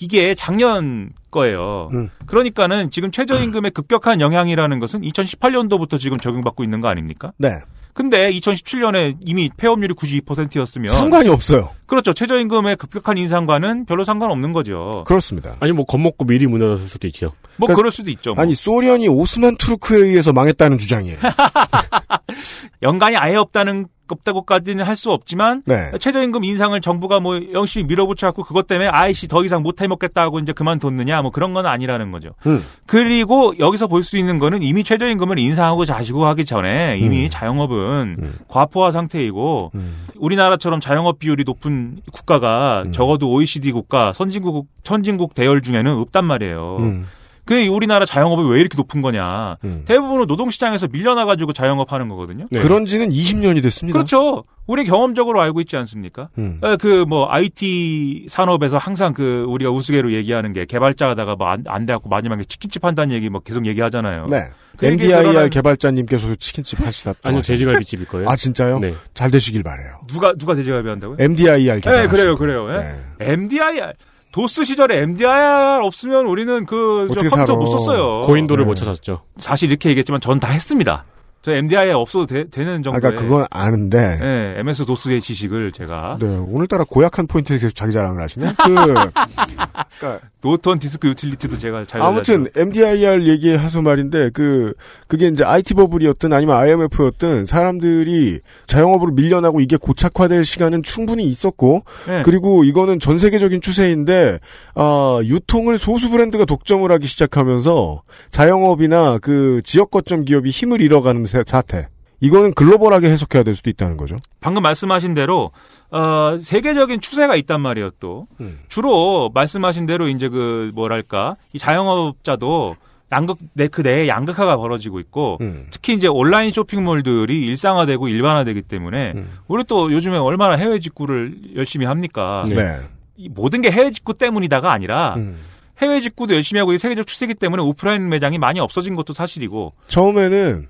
Speaker 4: 이게 작년 거예요.
Speaker 2: 음.
Speaker 4: 그러니까는 지금 최저임금의 급격한 영향이라는 것은 2018년도부터 지금 적용받고 있는 거 아닙니까?
Speaker 2: 네.
Speaker 4: 근데 2017년에 이미 폐업률이 92%였으면
Speaker 2: 상관이 없어요.
Speaker 4: 그렇죠. 최저임금의 급격한 인상과는 별로 상관없는 거죠.
Speaker 2: 그렇습니다.
Speaker 5: 아니 뭐 겁먹고 미리 무너졌을 수도 있죠.
Speaker 4: 뭐
Speaker 2: 그러니까-
Speaker 4: 그럴 수도 있죠. 뭐.
Speaker 2: 아니 소련이 오스만 투르크에 의해서 망했다는 주장이에요.
Speaker 4: 연간이 아예 없다는 없다고까지는 할 수 없지만
Speaker 2: 네.
Speaker 4: 최저임금 인상을 정부가 뭐 열심히 밀어붙여 갖고 그것 때문에 아이씨 더 이상 못 해먹겠다고 이제 그만뒀느냐 뭐 그런 건 아니라는 거죠.
Speaker 2: 음.
Speaker 4: 그리고 여기서 볼 수 있는 거는 이미 최저임금을 인상하고 자시고 하기 전에 이미
Speaker 2: 음.
Speaker 4: 자영업은
Speaker 2: 음.
Speaker 4: 과포화 상태이고
Speaker 2: 음.
Speaker 4: 우리나라처럼 자영업 비율이 높은 국가가
Speaker 2: 음.
Speaker 4: 적어도 OECD 국가 선진국 선진국 대열 중에는 없단 말이에요.
Speaker 2: 음.
Speaker 4: 그 우리나라 자영업이 왜 이렇게 높은 거냐?
Speaker 2: 음.
Speaker 4: 대부분은 노동시장에서 밀려나가지고 자영업 하는 거거든요.
Speaker 5: 네.
Speaker 2: 그런 지는 20년이 됐습니다.
Speaker 4: 그렇죠. 우리 경험적으로 알고 있지 않습니까?
Speaker 2: 음.
Speaker 4: 그뭐 IT 산업에서 항상 그 우리가 우스개로 얘기하는 게 개발자가다가 뭐안 안 돼갖고 마지막에 치킨집 한다는 얘기 뭐 계속 얘기하잖아요.
Speaker 2: 네.
Speaker 4: 그 얘기
Speaker 2: MDIR
Speaker 4: 드러난-
Speaker 2: 개발자님께서도 치킨집 하시다.
Speaker 5: 아니요 돼지갈비집일 거예요.
Speaker 2: 아 진짜요?
Speaker 5: 네.
Speaker 2: 잘 되시길 바래요.
Speaker 4: 누가 누가 돼지갈비 한다고요?
Speaker 2: MDIR 개발.
Speaker 4: 네, 그래요, 그래요. 예?
Speaker 2: 네.
Speaker 4: MDIR 도스 시절에 MDIR 없으면 우리는 그 컴퓨터? 못 썼어요.
Speaker 5: 고인돌을
Speaker 2: 네.
Speaker 5: 못 찾았죠.
Speaker 4: 사실 이렇게 얘기했지만 전 다 했습니다. 저 MDIR 없어도 되, 는 정도의
Speaker 2: 아까 그건 아는데.
Speaker 4: 예, MS 도스의 지식을 제가
Speaker 2: 네, 오늘따라 고약한 포인트에 계속 자기 자랑을 하시네. 그, 그러니까
Speaker 4: 노턴 디스크 유틸리티도 제가 잘
Speaker 2: 아무튼 MDIR 얘기해서 말인데 그 그게 이제 IT 버블이었든 아니면 IMF였든 사람들이 자영업으로 밀려나고 이게 고착화될 시간은 충분히 있었고
Speaker 4: 네.
Speaker 2: 그리고 이거는 전 세계적인 추세인데 아 유통을 소수 브랜드가 독점을 하기 시작하면서 자영업이나 그 지역 거점 기업이 힘을 잃어가는 세- 사태. 이거는 글로벌하게 해석해야 될 수도 있다는 거죠.
Speaker 4: 방금 말씀하신 대로 어, 세계적인 추세가 있단 말이에요. 또
Speaker 2: 음.
Speaker 4: 주로 말씀하신 대로 이제 그 뭐랄까 이 자영업자도 양극 내그 내에 양극화가 벌어지고 있고
Speaker 2: 음.
Speaker 4: 특히 이제 온라인 쇼핑몰들이 일상화되고 일반화되기 때문에
Speaker 2: 음.
Speaker 4: 우리 또 요즘에 얼마나 해외 직구를 열심히 합니까?
Speaker 5: 네.
Speaker 2: 네.
Speaker 4: 이 모든 게 해외 직구 때문이다가 아니라
Speaker 2: 음.
Speaker 4: 해외 직구도 열심히 하고 이 세계적 추세이기 때문에 오프라인 매장이 많이 없어진 것도 사실이고
Speaker 2: 처음에는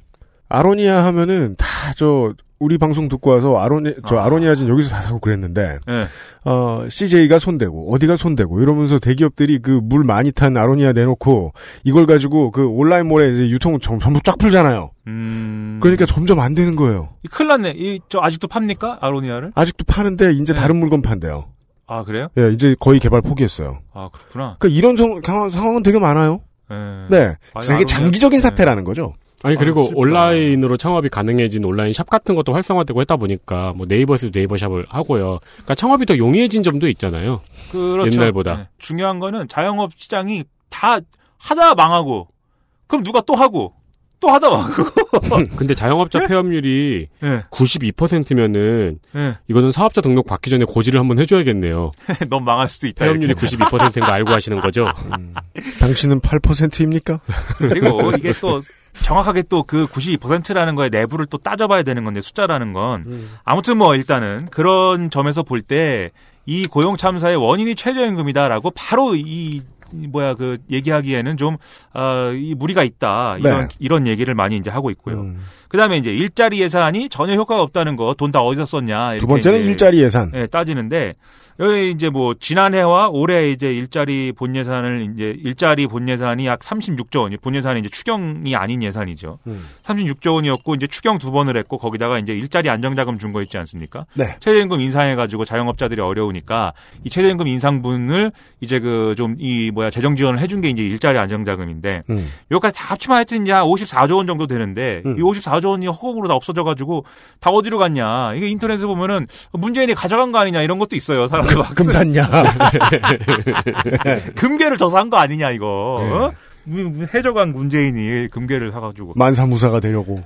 Speaker 2: 아로니아 하면은 다 저 우리 방송 듣고 와서 아로니 저
Speaker 4: 아.
Speaker 2: 아로니아 진 여기서 다 사고 그랬는데
Speaker 4: 예.
Speaker 2: 어 CJ가 손대고 어디가 손대고 이러면서 대기업들이 그 물 많이 탄 아로니아 내놓고 이걸 가지고 그 온라인몰에 이제 유통 전- 전부 쫙 풀잖아요.
Speaker 4: 음.
Speaker 2: 그러니까 점점 안 되는 거예요.
Speaker 4: 이 큰일 났네. 이 저 아직도 팝니까? 아로니아를?
Speaker 2: 아직도 파는데 이제
Speaker 4: 네.
Speaker 2: 다른 물건 판대요.
Speaker 4: 아, 그래요?
Speaker 2: 예, 이제 거의 개발 포기했어요.
Speaker 4: 아, 그렇구나.
Speaker 2: 그러니까 이런 상, 상황- 상황은 되게 많아요.
Speaker 4: 예.
Speaker 2: 네,
Speaker 4: 아니,
Speaker 2: 되게
Speaker 4: 아로니아-
Speaker 2: 장기적인
Speaker 4: 네.
Speaker 2: 사태라는 거죠.
Speaker 5: 아니 그리고
Speaker 4: 아.
Speaker 5: 온라인으로 창업이 가능해진 온라인 샵 같은 것도 활성화되고 했다 보니까 뭐 네이버에서도 네이버 샵을 하고요. 그러니까 창업이 더 용이해진 점도 있잖아요.
Speaker 4: 그렇죠.
Speaker 5: 옛날보다.
Speaker 4: 네. 중요한 거는 자영업 시장이 다 하다 망하고 그럼 누가 또 하고 또 하다 망하고.
Speaker 5: 근데 자영업자 폐업률이
Speaker 4: 예.
Speaker 5: 92%면은
Speaker 4: 예.
Speaker 5: 이거는 사업자 등록 받기 전에 고지를 한번 해줘야겠네요.
Speaker 4: 넌 망할 수도 있다.
Speaker 5: 폐업률이
Speaker 4: 이렇게.
Speaker 5: 92%인 거 알고 하시는 거죠?
Speaker 2: 당신은 8%입니까?
Speaker 4: 그리고 이게 또 정확하게 또 그 92%라는 거에 내부를 또 따져봐야 되는 건데 숫자라는 건 아무튼 뭐 일단은 그런 점에서 볼 때 이 고용 참사의 원인이 최저임금이다라고 바로 이, 이 뭐야 그 얘기하기에는 좀 어, 이 무리가 있다 이런
Speaker 2: 네.
Speaker 4: 이런 얘기를 많이 이제 하고 있고요.
Speaker 2: 음.
Speaker 4: 그다음에 이제 일자리 예산이 전혀 효과가 없다는 거 돈 다 어디서 썼냐
Speaker 2: 두
Speaker 4: 이렇게
Speaker 2: 번째는
Speaker 4: 이제,
Speaker 2: 일자리 예산.
Speaker 4: 예, 따지는데 여기 이제 뭐 지난해와 올해 이제 일자리 본 예산을 이제 일자리 본 예산이 약 36조 원, 본 예산이 이제 추경이 아닌 예산이죠.
Speaker 2: 음.
Speaker 4: 36조 원이었고 이제 추경 두 번을 했고 거기다가 이제 일자리 안정자금 준 거 있지 않습니까?
Speaker 2: 네.
Speaker 4: 최저임금 인상해 가지고 자영업자들이 어려우니까 이 최저임금 인상분을 이제 그 좀 이 뭐야 재정 지원을 해준 게 이제 일자리 안정자금인데
Speaker 2: 음.
Speaker 4: 여기까지 다 합치면 하여튼 이제 한 54조 원 정도 되는데
Speaker 2: 음.
Speaker 4: 이 54조 원이 허공으로 다 없어져 가지고 다 어디로 갔냐 이게 인터넷에 보면은 문재인이 가져간 거 아니냐 이런 것도 있어요 사람
Speaker 2: 들막금 샀냐?
Speaker 4: 금괴를 더 산 거 아니냐 이거
Speaker 2: 네.
Speaker 4: 어? 해적왕 문재인이 금괴를 사가지고
Speaker 2: 만사무사가 되려고.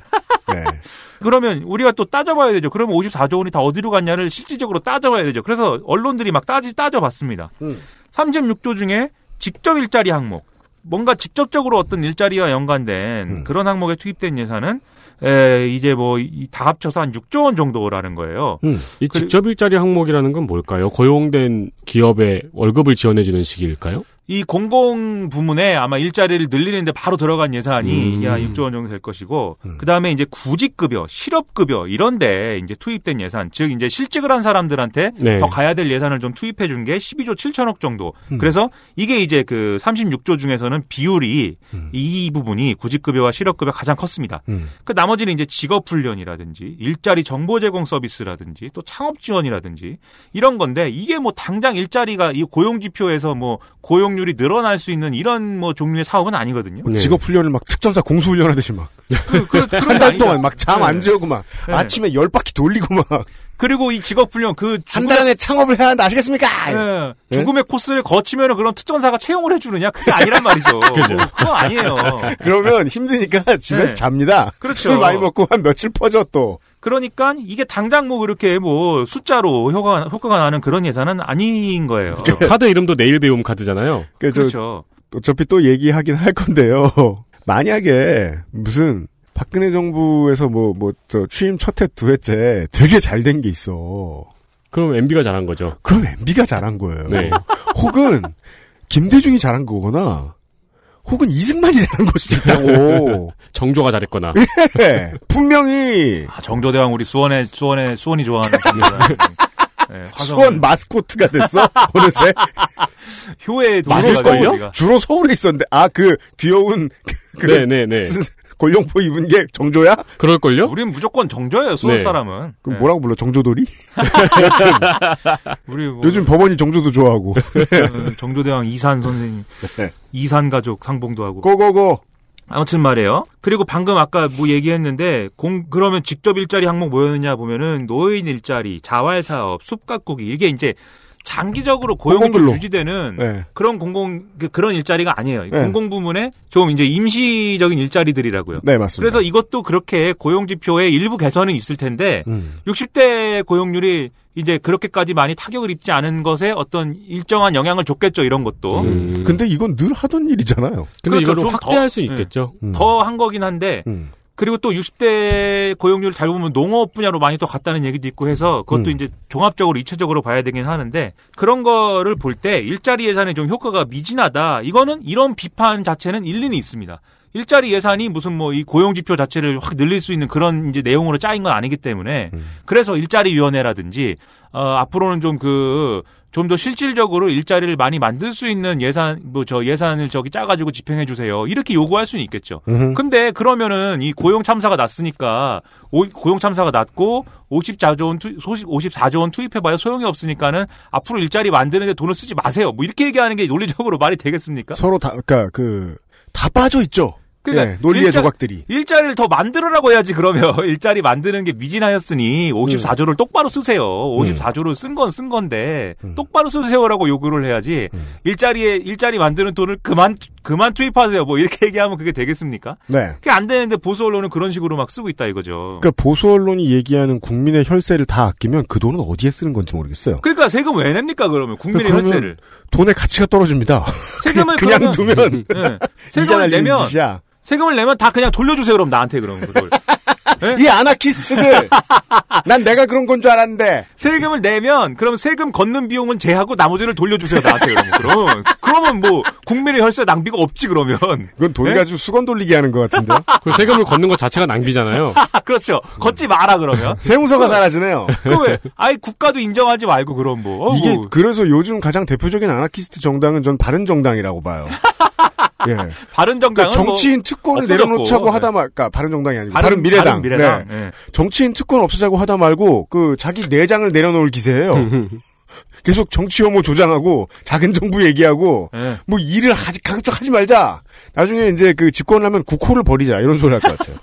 Speaker 2: 네.
Speaker 4: 그러면 우리가 또 따져봐야 되죠. 그러면 54조 원이 다 어디로 갔냐를 실질적으로 따져봐야 되죠. 그래서 언론들이 막 따지 따져봤습니다.
Speaker 2: 음.
Speaker 4: 36조 중에 직접 일자리 항목, 뭔가 직접적으로 어떤 일자리와 연관된
Speaker 2: 음.
Speaker 4: 그런 항목에 투입된 예산은 에, 이제 뭐 다 합쳐서 한 6조 원 정도라는 거예요.
Speaker 2: 음.
Speaker 5: 이 직접 일자리 항목이라는 건 뭘까요? 고용된 기업에 월급을 지원해주는 시기일까요?
Speaker 4: 이 공공 부문에 아마 일자리를 늘리는데 바로 들어간 예산이
Speaker 5: 음.
Speaker 4: 한 6조 원 정도 될 것이고
Speaker 2: 음.
Speaker 4: 그다음에 이제 구직 급여, 실업 급여 이런 데 이제 투입된 예산, 즉 이제 실직을 한 사람들한테
Speaker 5: 네.
Speaker 4: 더 가야 될 예산을 좀 투입해 준 게 12조 7천억 정도.
Speaker 2: 음.
Speaker 4: 그래서 이게 이제 그 36조 중에서는 비율이
Speaker 2: 음.
Speaker 4: 이 부분이 구직 급여와 실업 급여 가장 컸습니다.
Speaker 2: 음.
Speaker 4: 그 나머지는 이제 직업 훈련이라든지 일자리 정보 제공 서비스라든지 또 창업 지원이라든지 이런 건데 이게 뭐 당장 일자리가 이 고용 지표에서 뭐 고용 률이 늘어날 수 있는 이런 뭐 종류의 사업은 아니거든요.
Speaker 2: 뭐
Speaker 5: 네.
Speaker 2: 직업 훈련을 막 특전사 공수 훈련하듯이 막한달 동안 막 잠 안 재우고 막
Speaker 4: 네.
Speaker 2: 아침에 열 바퀴 돌리고 막한
Speaker 4: 그리고 이 직업 훈련
Speaker 2: 그달 안에 창업을 해야 한다 아시겠습니까?
Speaker 4: 예, 죽음의 코스를 거치면은 그럼 특전사가 채용을 해주느냐? 그게 아니란 말이죠.
Speaker 5: 그죠.
Speaker 4: 그건 아니에요.
Speaker 2: 그러면 힘드니까 집에서
Speaker 4: 네.
Speaker 2: 잡니다.
Speaker 4: 그렇죠.
Speaker 2: 술 많이 먹고 한 며칠 퍼져 또.
Speaker 4: 그러니까 이게 당장 뭐 그렇게 뭐 숫자로 효과가, 효과가 나는 그런 예산은 아닌 거예요.
Speaker 5: 카드 이름도 내일 배움 카드잖아요.
Speaker 2: 그 저,
Speaker 4: 그렇죠.
Speaker 2: 어차피 또 얘기하긴 할 건데요. 만약에 무슨 박근혜 정부에서 뭐 뭐 저 취임 첫 해 두 해째 되게 잘 된 게 있어.
Speaker 5: 그럼 MB가 잘한 거죠.
Speaker 2: 그럼 MB가 잘한 거예요.
Speaker 5: 네.
Speaker 2: 혹은 김대중이 잘한 거거나 혹은 이승만이 잘한 걸 수도 있다고.
Speaker 5: 정조가 잘했거나.
Speaker 2: 네. 분명히
Speaker 4: 아, 정조대왕 우리 수원에 수원에 수원이 좋아하는 정조대왕. 네, 화성
Speaker 2: 수원 마스코트가 됐어 어느새
Speaker 4: 효에
Speaker 5: 맞을걸요?
Speaker 2: 주로 서울에 있었는데 아 그 귀여운 그
Speaker 5: 네네네.
Speaker 2: 골룡포 입은 게 정조야?
Speaker 5: 그럴걸요?
Speaker 4: 우린 무조건 정조예요 수원
Speaker 5: 네.
Speaker 4: 사람은.
Speaker 2: 그럼
Speaker 4: 네.
Speaker 2: 뭐라고 불러 정조돌이?
Speaker 4: 우리 뭐,
Speaker 2: 요즘 법원이 정조도 좋아하고
Speaker 4: 어, 정조대왕 이산 선생님,
Speaker 2: 네.
Speaker 4: 이산 가족 상봉도 하고.
Speaker 2: 고고고
Speaker 4: 아무튼 말이에요. 그리고 방금 아까 뭐 얘기했는데 공 그러면 직접 일자리 항목 뭐였느냐 보면은 노인 일자리, 자활 사업, 숲 가꾸기 이게 이제 장기적으로 고용이. 유지되는
Speaker 2: 네.
Speaker 4: 그런 공공 그- 그런 일자리가 아니에요.
Speaker 2: 네.
Speaker 4: 공공 부문에 좀 이제 임시적인 일자리들이라고요.
Speaker 2: 네 맞습니다.
Speaker 4: 그래서 이것도 그렇게 고용 지표에 일부 개선은 있을 텐데
Speaker 2: 음.
Speaker 4: 60대 고용률이 이제 그렇게까지 많이 타격을 입지 않은 것에 어떤 일정한 영향을 줬겠죠. 이런 것도
Speaker 5: 음.
Speaker 2: 근데 이건 늘 하던 일이잖아요.
Speaker 5: 근데
Speaker 4: 그렇죠. 좀
Speaker 5: 확대할
Speaker 4: 더-
Speaker 5: 수 있겠죠.
Speaker 2: 음.
Speaker 4: 더한 거긴 한데
Speaker 2: 음.
Speaker 4: 그리고 또 60대 고용률 잘 보면 농업 분야로 많이 또 갔다는 얘기도 있고 해서 그것도
Speaker 2: 음.
Speaker 4: 이제 종합적으로 이체적으로 봐야 되긴 하는데 그런 거를 볼 때 일자리 예산에 좀 효과가 미진하다. 이거는 이런 비판 자체는 일리는 있습니다. 일자리 예산이 무슨 뭐 이 고용 지표 자체를 확 늘릴 수 있는 그런 이제 내용으로 짜인 건 아니기 때문에
Speaker 2: 음.
Speaker 4: 그래서 일자리 위원회라든지 어 앞으로는 좀그 좀 더 실질적으로 일자리를 많이 만들 수 있는 예산 뭐 저 예산을 저기 짜가지고 집행해 주세요 이렇게 요구할 수는 있겠죠.
Speaker 2: 음흠.
Speaker 4: 근데 그러면은 이 고용 참사가 났으니까 오- 고용 참사가 났고 54조 원 투, 54조 원 투입해봐야 소용이 없으니까는 앞으로 일자리 만드는데 돈을 쓰지 마세요. 뭐 이렇게 얘기하는 게 논리적으로 말이 되겠습니까?
Speaker 2: 서로 다 그러니까 그 다 빠져 있죠.
Speaker 4: 그러니까
Speaker 2: 예, 논리의
Speaker 4: 일자-
Speaker 2: 조각들이.
Speaker 4: 일자리를 더 만들으라고 해야지 그러면 일자리 만드는 게 미진하였으니 54조를 똑바로 쓰세요. 54조를 쓴건쓴 건데
Speaker 2: 음.
Speaker 4: 똑바로 쓰세요라고 요구를 해야지
Speaker 2: 음.
Speaker 4: 일자리에 일자리 만드는 돈을 그만 그만 투입하세요. 뭐 이렇게 얘기하면 그게 되겠습니까?
Speaker 2: 네.
Speaker 4: 그게 안 되는데 보수 언론은 그런 식으로 막 쓰고 있다 이거죠.
Speaker 2: 그러니까 보수 언론이 얘기하는 국민의 혈세를 다 아끼면 그 돈은 어디에 쓰는 건지 모르겠어요.
Speaker 4: 그러니까 세금 왜 냅니까 그러면 국민의
Speaker 2: 그러면
Speaker 4: 혈세를
Speaker 2: 돈의 가치가 떨어집니다.
Speaker 4: 세금을
Speaker 2: 그냥
Speaker 4: 그러면-
Speaker 2: 두면
Speaker 4: 예.
Speaker 2: 이자
Speaker 4: 세금을 내면
Speaker 2: 짓이야.
Speaker 4: 세금을 내면 다 그냥 돌려주세요 그럼 나한테 그럼 그걸
Speaker 2: 이 아나키스트들. 난 내가 그런 건 줄 알았는데.
Speaker 4: 세금을 내면 그럼 세금 걷는 비용은 제하고 나머지를 돌려주세요 나한테 그러면 그럼 그러면 뭐 국민의 혈세 낭비가 없지 그러면
Speaker 2: 그건 돈
Speaker 4: 네?
Speaker 2: 가지고 수건 돌리기 하는 것 같은데요.
Speaker 5: 그 세금을 걷는 것 자체가 낭비잖아요.
Speaker 4: 아, 그렇죠 걷지 마라 그러면
Speaker 2: 세무서가 사라지네요.
Speaker 4: 그왜 아이 국가도 인정하지 말고 그럼 뭐 어,
Speaker 2: 이게
Speaker 4: 뭐.
Speaker 2: 그래서 요즘 가장 대표적인 아나키스트 정당은 전 바른 정당이라고 봐요. 예.
Speaker 4: 바른 정당은
Speaker 2: 그러니까 정치인 특권을
Speaker 4: 없어졌고.
Speaker 2: 내려놓자고
Speaker 4: 네.
Speaker 2: 하다 말, 그러니까 바른 정당이 아니고
Speaker 4: 뭐
Speaker 2: 바른, 미래당. 네.
Speaker 4: 예.
Speaker 2: 정치인 특권 없애자고 하다 말고 그 자기 내장을 내려놓을 기세예요. 계속 정치 혐오 조장하고 작은 정부 얘기하고
Speaker 4: 예.
Speaker 2: 뭐 일을 하지 가급적 하지 말자. 나중에 이제 그 집권을 하면 국호를 버리자 이런 소리 할 것 같아요.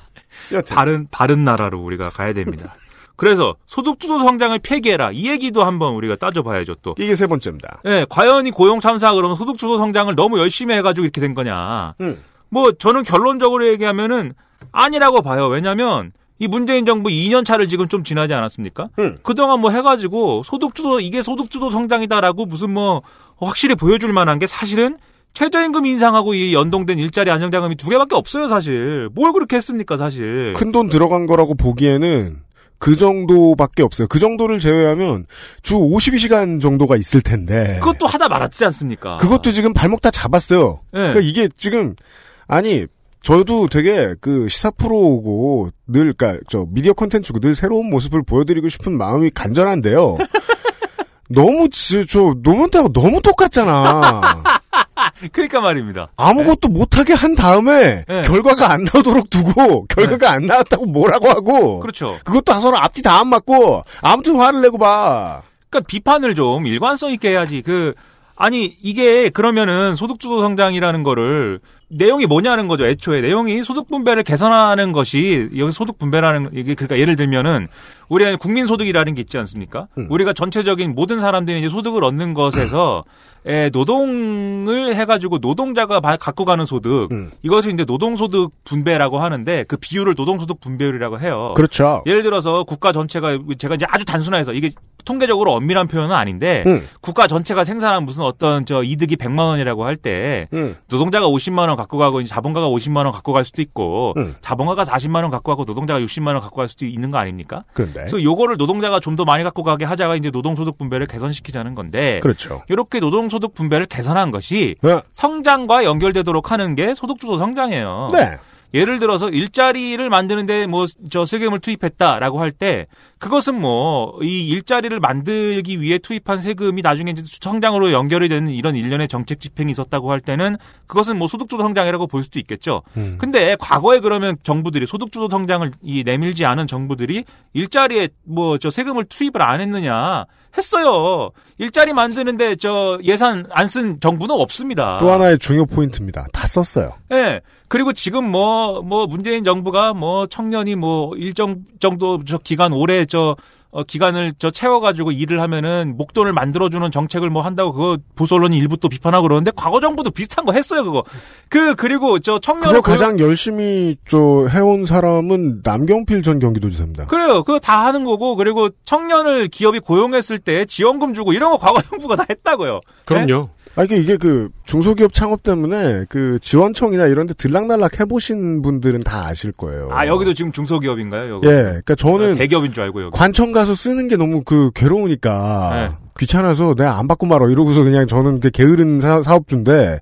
Speaker 2: 여튼.
Speaker 4: 바른 바른 나라로 우리가 가야 됩니다. 그래서 소득주도 성장을 폐기해라 이 얘기도 한번 우리가 따져봐야죠 또.
Speaker 2: 이게 세 번째입니다.
Speaker 4: 예, 과연 이 고용 참사 그러면 소득주도 성장을 너무 열심히 해가지고 이렇게 된 거냐?
Speaker 2: 음.
Speaker 4: 뭐 저는 결론적으로 얘기하면은 아니라고 봐요. 왜냐하면 이 문재인 정부 2년 차를 지금 좀 지나지 않았습니까?
Speaker 2: 음.
Speaker 4: 그동안 뭐 해가지고 소득주도 이게 소득주도 성장이다라고 무슨 뭐 확실히 보여줄 만한 게 사실은 최저임금 인상하고 이 연동된 일자리 안정자금이 두 개밖에 없어요, 사실. 뭘 그렇게 했습니까, 사실.
Speaker 2: 큰 돈 들어간 거라고 보기에는 그 정도밖에 없어요. 그 정도를 제외하면 주 52시간 정도가 있을 텐데.
Speaker 4: 그것도 하다 말았지 않습니까?
Speaker 2: 그것도 지금 발목 다 잡았어요.
Speaker 4: 네.
Speaker 2: 그러니까 이게 지금 아니 저도 되게 그 시사 프로고 늘 그러니까 저 미디어 콘텐츠고 늘 새로운 모습을 보여드리고 싶은 마음이 간절한데요. 너무 지, 저 노무현하고 너무 똑같잖아.
Speaker 4: 그러니까 말입니다.
Speaker 2: 아무것도 못하게 한 다음에
Speaker 4: 네.
Speaker 2: 결과가 안 나오도록 두고 결과가 안 나왔다고 뭐라고 하고
Speaker 4: 그렇죠.
Speaker 2: 그것도 서로 앞뒤 다 안 맞고 아무튼 화를 내고 봐.
Speaker 4: 그러니까 비판을 좀 일관성 있게 해야지. 그 아니 이게 그러면은 소득주도 성장이라는 거를 내용이 뭐냐는 거죠. 애초에 내용이 소득 분배를 개선하는 것이 여기 소득 분배라는 이게 그러니까 예를 들면은 우리가 국민 소득이라는 게 있지 않습니까?
Speaker 2: 음.
Speaker 4: 우리가 전체적인 모든 사람들이 이제 소득을 얻는 것에서 에, 노동을 해가지고 노동자가 바- 갖고 가는 소득
Speaker 2: 음.
Speaker 4: 이것을 이제 노동 소득 분배라고 하는데 그 비율을 노동 소득 분배율이라고 해요.
Speaker 2: 그렇죠.
Speaker 4: 예를 들어서 국가 전체가 제가 이제 아주 단순해서 이게 통계적으로 엄밀한 표현은 아닌데
Speaker 2: 음.
Speaker 4: 국가 전체가 생산한 무슨 어떤 저 이득이 100만 원이라고 할때
Speaker 2: 음.
Speaker 4: 노동자가 50만 원 갖고 가고 이제 자본가가 50만 원 갖고 갈 수도 있고
Speaker 2: 음.
Speaker 4: 자본가가 40만 원 갖고 가고 노동자가 60만 원 갖고 갈 수도 있는 거 아닙니까?
Speaker 2: 그런데
Speaker 4: 그래서 요거를 노동자가 좀 더 많이 갖고 가게 하자가 이제 노동소득 분배를 개선시키자는 건데
Speaker 2: 그렇죠.
Speaker 4: 이렇게 노동소득 분배를 개선한 것이
Speaker 2: 네.
Speaker 4: 성장과 연결되도록 하는 게 소득주도 성장이에요.
Speaker 2: 네.
Speaker 4: 예를 들어서 일자리를 만드는데 뭐 저 세금을 투입했다라고 할 때 그것은 뭐 이 일자리를 만들기 위해 투입한 세금이 나중에 이제 성장으로 연결이 되는 이런 일련의 정책 집행이 있었다고 할 때는 그것은 뭐 소득주도 성장이라고 볼 수도 있겠죠.
Speaker 2: 음.
Speaker 4: 근데 과거에 그러면 정부들이 소득주도 성장을 이 내밀지 않은 정부들이 일자리에 뭐 저 세금을 투입을 안 했느냐 했어요. 일자리 만드는데 저 예산 안 쓴 정부는 없습니다.
Speaker 2: 또 하나의 중요 포인트입니다. 다 썼어요.
Speaker 4: 예. 그리고 지금 뭐, 뭐, 문재인 정부가 뭐, 청년이 뭐, 일정 정도 저 기간, 올해 저, 어, 기간을 저 채워가지고 일을 하면은 목돈을 만들어주는 정책을 뭐 한다고 그거 보수 언론이 일부 또 비판하고 그러는데 과거 정부도 비슷한 거 했어요, 그거. 그, 그리고 저 청년을.
Speaker 2: 그걸 가장 열심히 저 해온 사람은 남경필 전 경기도지사입니다.
Speaker 4: 그래요. 그거 다 하는 거고, 그리고 청년을 기업이 고용했을 때 지원금 주고 이런 거 과거 정부가 다 했다고요.
Speaker 5: 그럼요.
Speaker 2: 아, 이게, 이게 그, 중소기업 창업 때문에 그 지원청이나 이런 데 들락날락 해보신 분들은 다 아실 거예요.
Speaker 4: 아, 여기도 지금 중소기업인가요, 여기?
Speaker 2: 예, 그니까 저는
Speaker 4: 대기업인 줄 알고, 여기.
Speaker 2: 관청 가서 쓰는 게 너무 그 괴로우니까
Speaker 4: 네.
Speaker 2: 귀찮아서 내가 안 받고 말어 이러고서 그냥 저는 그 게으른 사, 사업주인데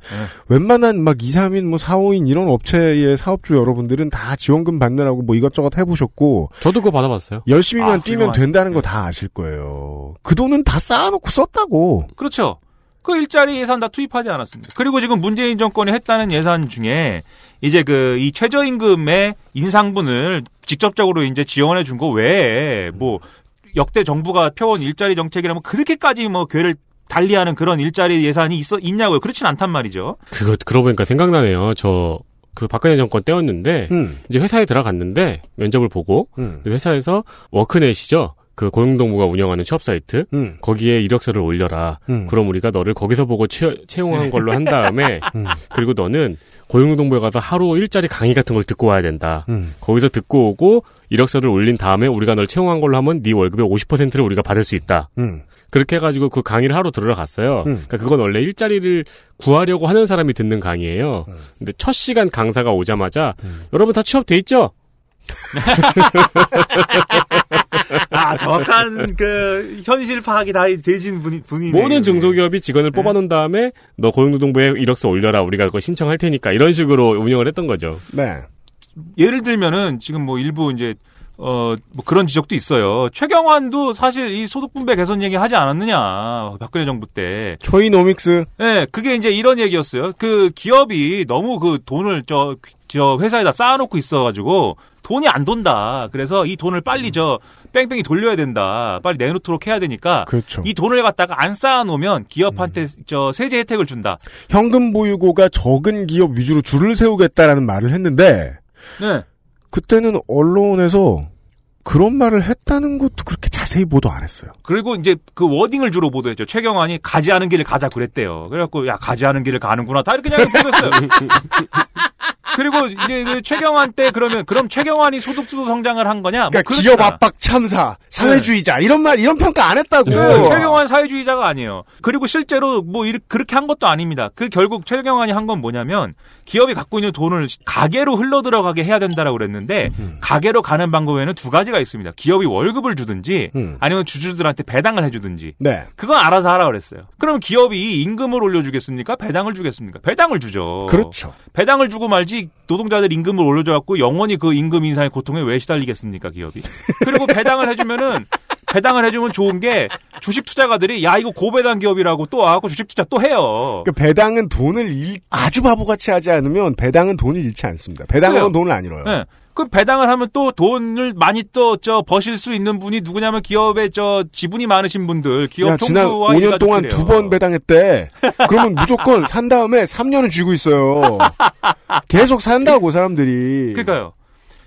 Speaker 2: 웬만한 막 2, 3인 뭐 4, 5인 이런 업체의 사업주 여러분들은 다 지원금 받느라고 뭐 이것저것 해보셨고
Speaker 5: 저도 그거 받아봤어요.
Speaker 2: 열심히만
Speaker 4: 아,
Speaker 2: 뛰면 된다는 거 다 아실 거예요. 그 돈은 다 쌓아놓고 썼다고.
Speaker 4: 그렇죠. 그 일자리 예산 다 투입하지 않았습니다. 그리고 지금 문재인 정권이 했다는 예산 중에 이제 그 이 최저임금의 인상분을 직접적으로 이제 지원해 준 거 외에 뭐 역대 정부가 펴온 일자리 정책이라면 그렇게까지 뭐 괴를 달리하는 그런 일자리 예산이 있어 있냐고요. 그렇진 않단 말이죠.
Speaker 5: 그거 그러고 보니까 생각나네요. 저 그 박근혜 정권 때였는데
Speaker 2: 음,
Speaker 5: 이제 회사에 들어갔는데 면접을 보고
Speaker 2: 음,
Speaker 5: 회사에서 워크넷이죠. 그 고용동부가 운영하는 취업 사이트
Speaker 2: 음,
Speaker 5: 거기에 이력서를 올려라.
Speaker 2: 음.
Speaker 5: 그럼 우리가 너를 거기서 보고 채, 채용한 걸로 한 다음에
Speaker 2: 음.
Speaker 5: 그리고 너는 고용노동부에 가서 하루 일자리 강의 같은 걸 듣고 와야 된다.
Speaker 2: 음.
Speaker 5: 거기서 듣고 오고 이력서를 올린 다음에 우리가 널 채용한 걸로 하면 네 월급의 50%를 우리가 받을 수 있다.
Speaker 2: 음.
Speaker 5: 그렇게 해가지고 그 강의를 하루 들으러 갔어요.
Speaker 2: 음.
Speaker 5: 그러니까 그건 원래 일자리를 구하려고 하는 사람이 듣는 강의예요. 근데 첫 시간 강사가 오자마자 여러분 다 취업돼 있죠?
Speaker 4: 아 정확한 그 현실 파악이 다 되신 분이 분이네.
Speaker 5: 모든 중소기업이 직원을 뽑아놓은 다음에 너 고용노동부에 이력서 올려라. 우리가 그거 신청할 테니까 이런 식으로 운영을 했던 거죠.
Speaker 2: 네.
Speaker 4: 예를 들면은 지금 뭐 일부 이제 어 뭐 그런 지적도 있어요. 최경환도 사실 이 소득 분배 개선 얘기 하지 않았느냐 박근혜 정부 때.
Speaker 2: 초이노믹스.
Speaker 4: 예, 그게 이제 이런 얘기였어요. 그 기업이 너무 그 돈을 저, 저 회사에다 쌓아놓고 있어가지고 돈이 안 돈다. 그래서 이 돈을 빨리 저 뺑뺑이 돌려야 된다. 빨리 내놓도록 해야 되니까
Speaker 2: 그렇죠.
Speaker 4: 이 돈을 갖다가 안 쌓아놓으면 기업한테 저 세제 혜택을 준다.
Speaker 2: 현금 보유고가 적은 기업 위주로 줄을 세우겠다라는 말을 했는데
Speaker 4: 네.
Speaker 2: 그때는 언론에서 그런 말을 했다는 것도 그렇게 자세히 보도 안 했어요.
Speaker 4: 그리고 이제 그 워딩을 주로 보도했죠. 최경환이 가지 않은 길을 가자 그랬대요. 그래갖고 야 가지 않은 길을 가는구나. 다 이렇게 그냥 보도했어요. 그리고 이제 그 최경환 때 그러면 그럼 최경환이 소득주도 성장을 한 거냐? 뭐
Speaker 2: 그러니까. 기업 압박 참사, 사회주의자 이런 말 이런 평가 안 했다고.
Speaker 4: 네, 최경환 사회주의자가 아니에요. 그리고 실제로 뭐 이렇게 그렇게 한 것도 아닙니다. 그 결국 최경환이 한 건 뭐냐면 기업이 갖고 있는 돈을 가계로 흘러 들어가게 해야 된다라고 그랬는데
Speaker 2: 음.
Speaker 4: 가계로 가는 방법에는 두 가지가 있습니다. 기업이 월급을 주든지
Speaker 2: 음.
Speaker 4: 아니면 주주들한테 배당을 해주든지
Speaker 2: 네.
Speaker 4: 그건 알아서 하라 그랬어요. 그러면 기업이 임금을 올려주겠습니까? 배당을 주겠습니까? 배당을 주죠.
Speaker 2: 그렇죠.
Speaker 4: 배당을 주고 말지 노동자들 임금을 올려줘갖고 영원히 그 임금 인상의 고통에 왜 시달리겠습니까 기업이? 그리고 배당을 해주면은 배당을 해주면 좋은 게 주식 투자가들이 야 이거 고배당 기업이라고 또 와갖고 주식 투자 또 해요.
Speaker 2: 그 배당은 돈을 잃, 아주 바보같이 하지 않으면 배당은 돈을 잃지 않습니다.
Speaker 4: 그래요.
Speaker 2: 돈을 안 잃어요.
Speaker 4: 네. 그 배당을 하면 또 돈을 많이 또 저 버실 수 있는 분이 누구냐면 기업에 저 지분이 많으신 분들 기업
Speaker 2: 야, 지난
Speaker 4: 총수와
Speaker 2: 5년 동안. 두 번 배당했대. 그러면 무조건 산 다음에 3년은 쥐고 있어요. 계속 산다고 사람들이.
Speaker 4: 그러니까요.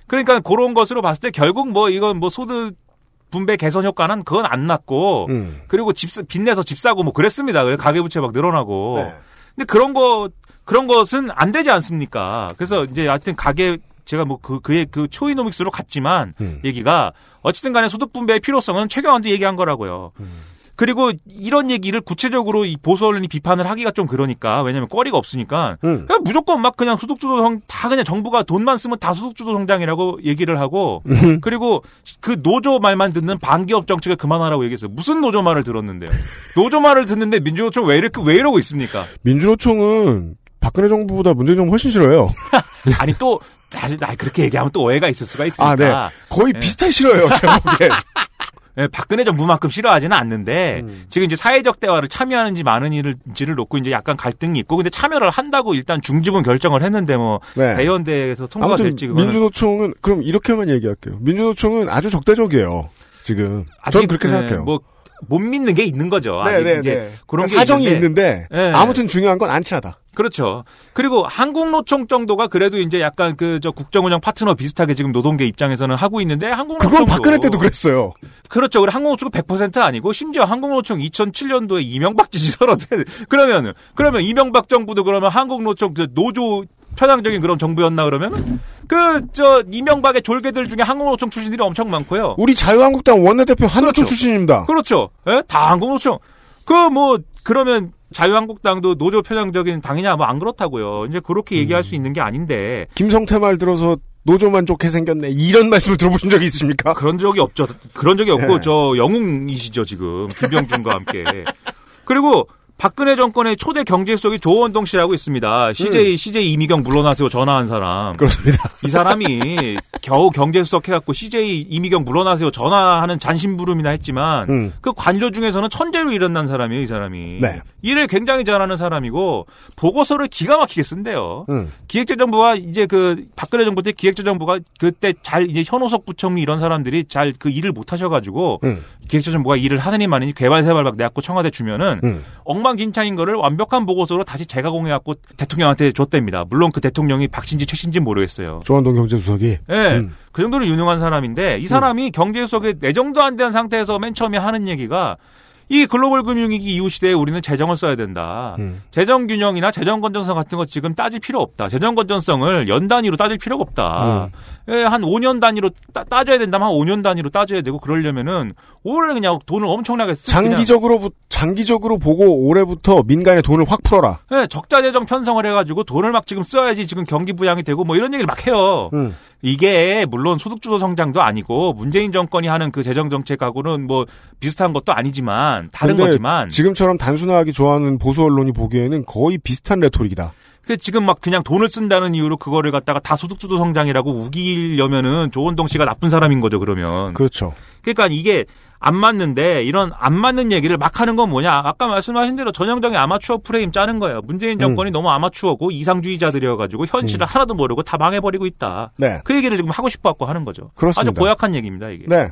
Speaker 4: 그러니까 그런 것으로 봤을 때 결국 뭐 이건 뭐 소득 분배 개선 효과는 그건 안 났고
Speaker 2: 음.
Speaker 4: 그리고 집 빚내서 집 사고 뭐 그랬습니다. 그래서 가계부채 막 늘어나고.
Speaker 2: 네.
Speaker 4: 근데 그런 거 그런 것은 안 되지 않습니까? 그래서 이제 하여튼 가계 제가 뭐 그 그의 그 초이노믹스로 갔지만
Speaker 2: 음.
Speaker 4: 얘기가 어쨌든 간에 소득 분배의 필요성은 최경환도 얘기한 거라고요.
Speaker 2: 음.
Speaker 4: 그리고 이런 얘기를 구체적으로 이 보수 언론이 비판을 하기가 좀 그러니까 왜냐면 거리가 없으니까
Speaker 2: 음.
Speaker 4: 그냥 무조건 막 그냥 소득주도 성, 다 그냥 정부가 돈만 쓰면 다 소득주도 성장이라고 얘기를 하고
Speaker 2: 음.
Speaker 4: 그리고 그 노조 말만 듣는 반기업 정책을 그만하라고 얘기했어요. 무슨 노조 말을 들었는데요? 노조 말을 듣는데 민주노총 왜 이렇게 왜 이러고 있습니까?
Speaker 2: 민주노총은 박근혜 정부보다 문재인 정부 훨씬 싫어요.
Speaker 4: 아니 또 사실 나 그렇게 얘기하면 또 오해가 있을 수가 있으니까.
Speaker 2: 아, 네. 거의
Speaker 4: 네.
Speaker 2: 비슷하게 싫어요, 제가 보기엔.
Speaker 4: 예, 박근혜 정부만큼 싫어하지는 않는데
Speaker 2: 음.
Speaker 4: 지금 이제 사회적 대화를 참여하는지 많은 일을지를 놓고 이제 약간 갈등이 있고 근데 참여를 한다고 일단 중지분 결정을 했는데 뭐
Speaker 2: 네.
Speaker 4: 대의원대에서 통과가 될지 그거는
Speaker 2: 민주노총은 그럼 이렇게만 얘기할게요. 민주노총은 아주 적대적이에요. 지금
Speaker 4: 아직,
Speaker 2: 저는 그렇게
Speaker 4: 예,
Speaker 2: 생각해요.
Speaker 4: 뭐 못 믿는 게 있는 거죠. 아직
Speaker 2: 네네네.
Speaker 4: 이제 그런 게
Speaker 2: 사정이
Speaker 4: 있는데,
Speaker 2: 있는데,
Speaker 4: 네.
Speaker 2: 아무튼 중요한 건 안 친하다.
Speaker 4: 그렇죠. 그리고 한국노총 정도가 그래도 이제 약간 그 저 국정운영 파트너 비슷하게 지금 노동계 입장에서는 하고 있는데 한국노총
Speaker 2: 그건 박근혜 때도 그랬어요.
Speaker 4: 그렇죠. 그리고 한국노총은 100% 아니고 심지어 한국노총 2007년도에 이명박 지지서로 그러면은 그러면 이명박 정부도 그러면 한국노총 그 노조 편향적인 그런 정부였나 그러면 그 저 이명박의 졸개들 중에 한국노총 출신들이 엄청 많고요.
Speaker 2: 우리 자유한국당 원내대표 한노총
Speaker 4: 그렇죠.
Speaker 2: 출신입니다.
Speaker 4: 그렇죠. 예? 다 한국노총. 그 뭐 그러면 자유한국당도 노조 편향적인 당이냐 뭐 안 그렇다고요. 이제 그렇게 얘기할 수 있는 게 아닌데
Speaker 2: 김성태 말 들어서 노조만 좋게 생겼네. 이런 말씀을 들어보신 적이 있습니까?
Speaker 4: 그런 적이 없죠. 그런 적이 없고
Speaker 2: 네.
Speaker 4: 저 영웅이시죠 지금 김병준과 함께. 그리고 박근혜 정권의 초대 경제수석이 조원동 씨라고 있습니다. CJ CJ 이미경 물러나세요 전화한 사람.
Speaker 2: 그렇습니다.
Speaker 4: 이 사람이 겨우 경제수석 해갖고 CJ 이미경 물러나세요 전화하는 잔심부름이나 했지만
Speaker 2: 음.
Speaker 4: 그 관료 중에서는 천재로 일어난 사람이에요 이 사람이.
Speaker 2: 네.
Speaker 4: 일을 굉장히 잘하는 사람이고 보고서를 기가 막히게 쓴대요.
Speaker 2: 음.
Speaker 4: 기획재정부가 이제 그 박근혜 정부 때 기획재정부가 그때 잘 이제 현호석 부총리 이런 사람들이 잘 그 일을 못 하셔가지고
Speaker 2: 음.
Speaker 4: 기획재정부가 일을 하느니 마느니 개발세발박 내갖고 청와대 주면은
Speaker 2: 음.
Speaker 4: 엉망 진창인 거를 완벽한 보고서로 다시 재가공해갖고 대통령한테 줬답니다. 물론 그 대통령이 박신지 최신지 모르겠어요.
Speaker 2: 조한동 경제수석이.
Speaker 4: 예.
Speaker 2: 음.
Speaker 4: 그 정도로 유능한 사람인데 이 사람이 경제수석에 내정도 안 된 상태에서 맨 처음에 하는 얘기가 이 글로벌 금융위기 이후 시대에 우리는 재정을 써야 된다.
Speaker 2: 음.
Speaker 4: 재정 균형이나 재정 건전성 같은 거 지금 따질 필요 없다. 재정 건전성을 연 단위로 따질 필요가 없다. 예, 한 5년 단위로 따, 따져야 된다면 한 5년 단위로 따져야 되고 그러려면은 올해 그냥 돈을 엄청나게 쓰
Speaker 2: 장기적으로, 부- 장기적으로 보고 올해부터 민간에 돈을 확 풀어라.
Speaker 4: 예, 적자 재정 편성을 해 가지고 돈을 막 지금 써야지 지금 경기 부양이 되고 뭐 이런 얘기를 막 해요.
Speaker 2: 음.
Speaker 4: 이게 물론 소득 주도 성장도 아니고 문재인 정권이 하는 그 재정 정책하고는 뭐 비슷한 것도 아니지만 다른 거지만
Speaker 2: 지금처럼 단순하게 좋아하는 보수 언론이 보기에는 거의 비슷한 레토릭이다.
Speaker 4: 그 지금 막 그냥 돈을 쓴다는 이유로 그거를 갖다가 다 소득주도 성장이라고 우기려면은 조원동 씨가 나쁜 사람인 거죠 그러면.
Speaker 2: 그렇죠.
Speaker 4: 그러니까 이게 안 맞는데 이런 안 맞는 얘기를 막 하는 건 뭐냐? 아까 말씀하신 대로 전형적인 아마추어 프레임 짜는 거예요. 문재인 정권이 너무 아마추어고 이상주의자들이어 가지고 현실을 하나도 모르고 다 망해 버리고 있다.
Speaker 2: 네.
Speaker 4: 그 얘기를 지금 하고 싶어 갖고 하는 거죠.
Speaker 2: 그렇습니다.
Speaker 4: 아주 고약한 얘기입니다 이게.
Speaker 2: 네.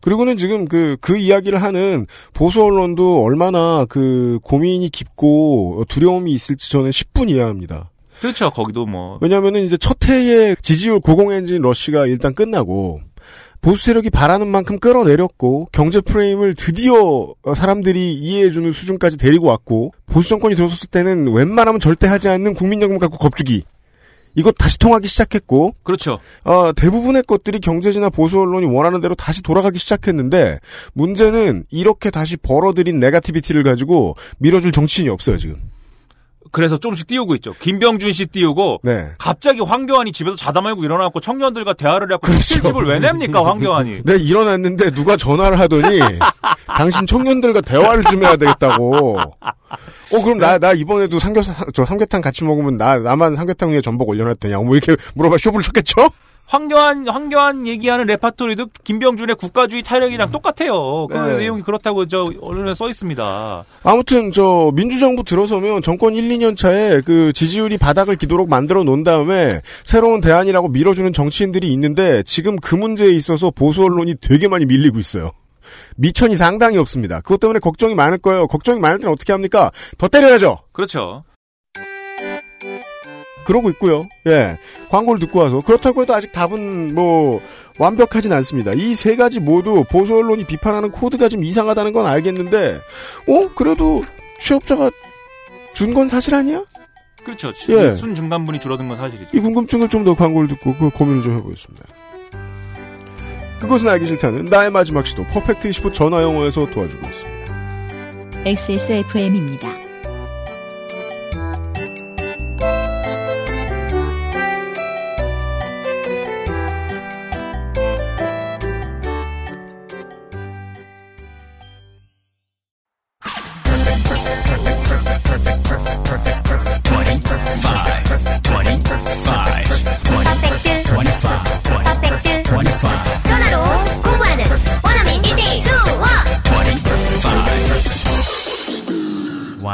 Speaker 2: 그리고는 지금 그, 그 이야기를 하는 보수 언론도 얼마나 그 고민이 깊고 두려움이 있을지 저는 10분 이해합니다.
Speaker 4: 그렇죠. 거기도 뭐
Speaker 2: 왜냐면은 이제 첫 해의 지지율 고공 엔진 러시가 일단 끝나고 보수 세력이 바라는 만큼 끌어내렸고 경제 프레임을 드디어 사람들이 이해해주는 수준까지 데리고 왔고 보수 정권이 들어섰을 때는 웬만하면 절대 하지 않는 국민연금 갖고 겁주기 이거 다시 통하기 시작했고
Speaker 4: 그렇죠.
Speaker 2: 어, 대부분의 것들이 경제지나 보수 언론이 원하는 대로 다시 돌아가기 시작했는데 문제는 이렇게 다시 벌어들인 네가티비티를 가지고 밀어줄 정치인이 없어요 지금.
Speaker 4: 그래서 조금씩 띄우고 있죠. 김병준 씨 띄우고
Speaker 2: 네.
Speaker 4: 갑자기 황교안이 집에서 자다 말고 일어나고 청년들과 대화를 해갖고
Speaker 2: 그렇죠.
Speaker 4: 실집을 왜 냅니까 황교안이?
Speaker 2: 네 일어났는데 누가 전화를 하더니 당신 청년들과 대화를 좀 해야 되겠다고. 어 그럼 나나 이번에도 삼겹살 저 삼계탕 같이 먹으면 나 나만 삼계탕 위에 전복 올려놨더냐 뭐 이렇게 물어봐 쇼부를 쳤겠죠?
Speaker 4: 황교안 황교안 얘기하는 레파토리도 김병준의 국가주의 타령이랑 똑같아요. 그
Speaker 2: 네.
Speaker 4: 내용이 그렇다고 저 언론에 써 있습니다.
Speaker 2: 아무튼 저 민주정부 들어서면 정권 1, 2년 차에 그 지지율이 바닥을 기도록 만들어 놓은 다음에 새로운 대안이라고 밀어주는 정치인들이 있는데 지금 그 문제에 있어서 보수 언론이 되게 많이 밀리고 있어요. 미천이 상당히 없습니다. 그것 때문에 걱정이 많을 거예요. 걱정이 많을 때는 어떻게 합니까? 더 때려야죠.
Speaker 4: 그렇죠.
Speaker 2: 그러고 있고요. 예. 광고를 듣고 와서 그렇다고 해도 아직 답은 뭐 완벽하진 않습니다. 이 세 가지 모두 보수 언론이 비판하는 코드가 좀 이상하다는 건 알겠는데 어? 그래도 취업자가 준 건 사실 아니야?
Speaker 4: 그렇죠.
Speaker 2: 예.
Speaker 4: 순 중간분이 줄어든 건 사실이죠.
Speaker 2: 이 궁금증을 좀 더 광고를 듣고 그 고민을 좀 해보겠습니다. 그것은 알기 싫다는 나의 마지막 시도 퍼펙트 25 전화 영어에서 도와주고 있습니다.
Speaker 1: XSFM입니다.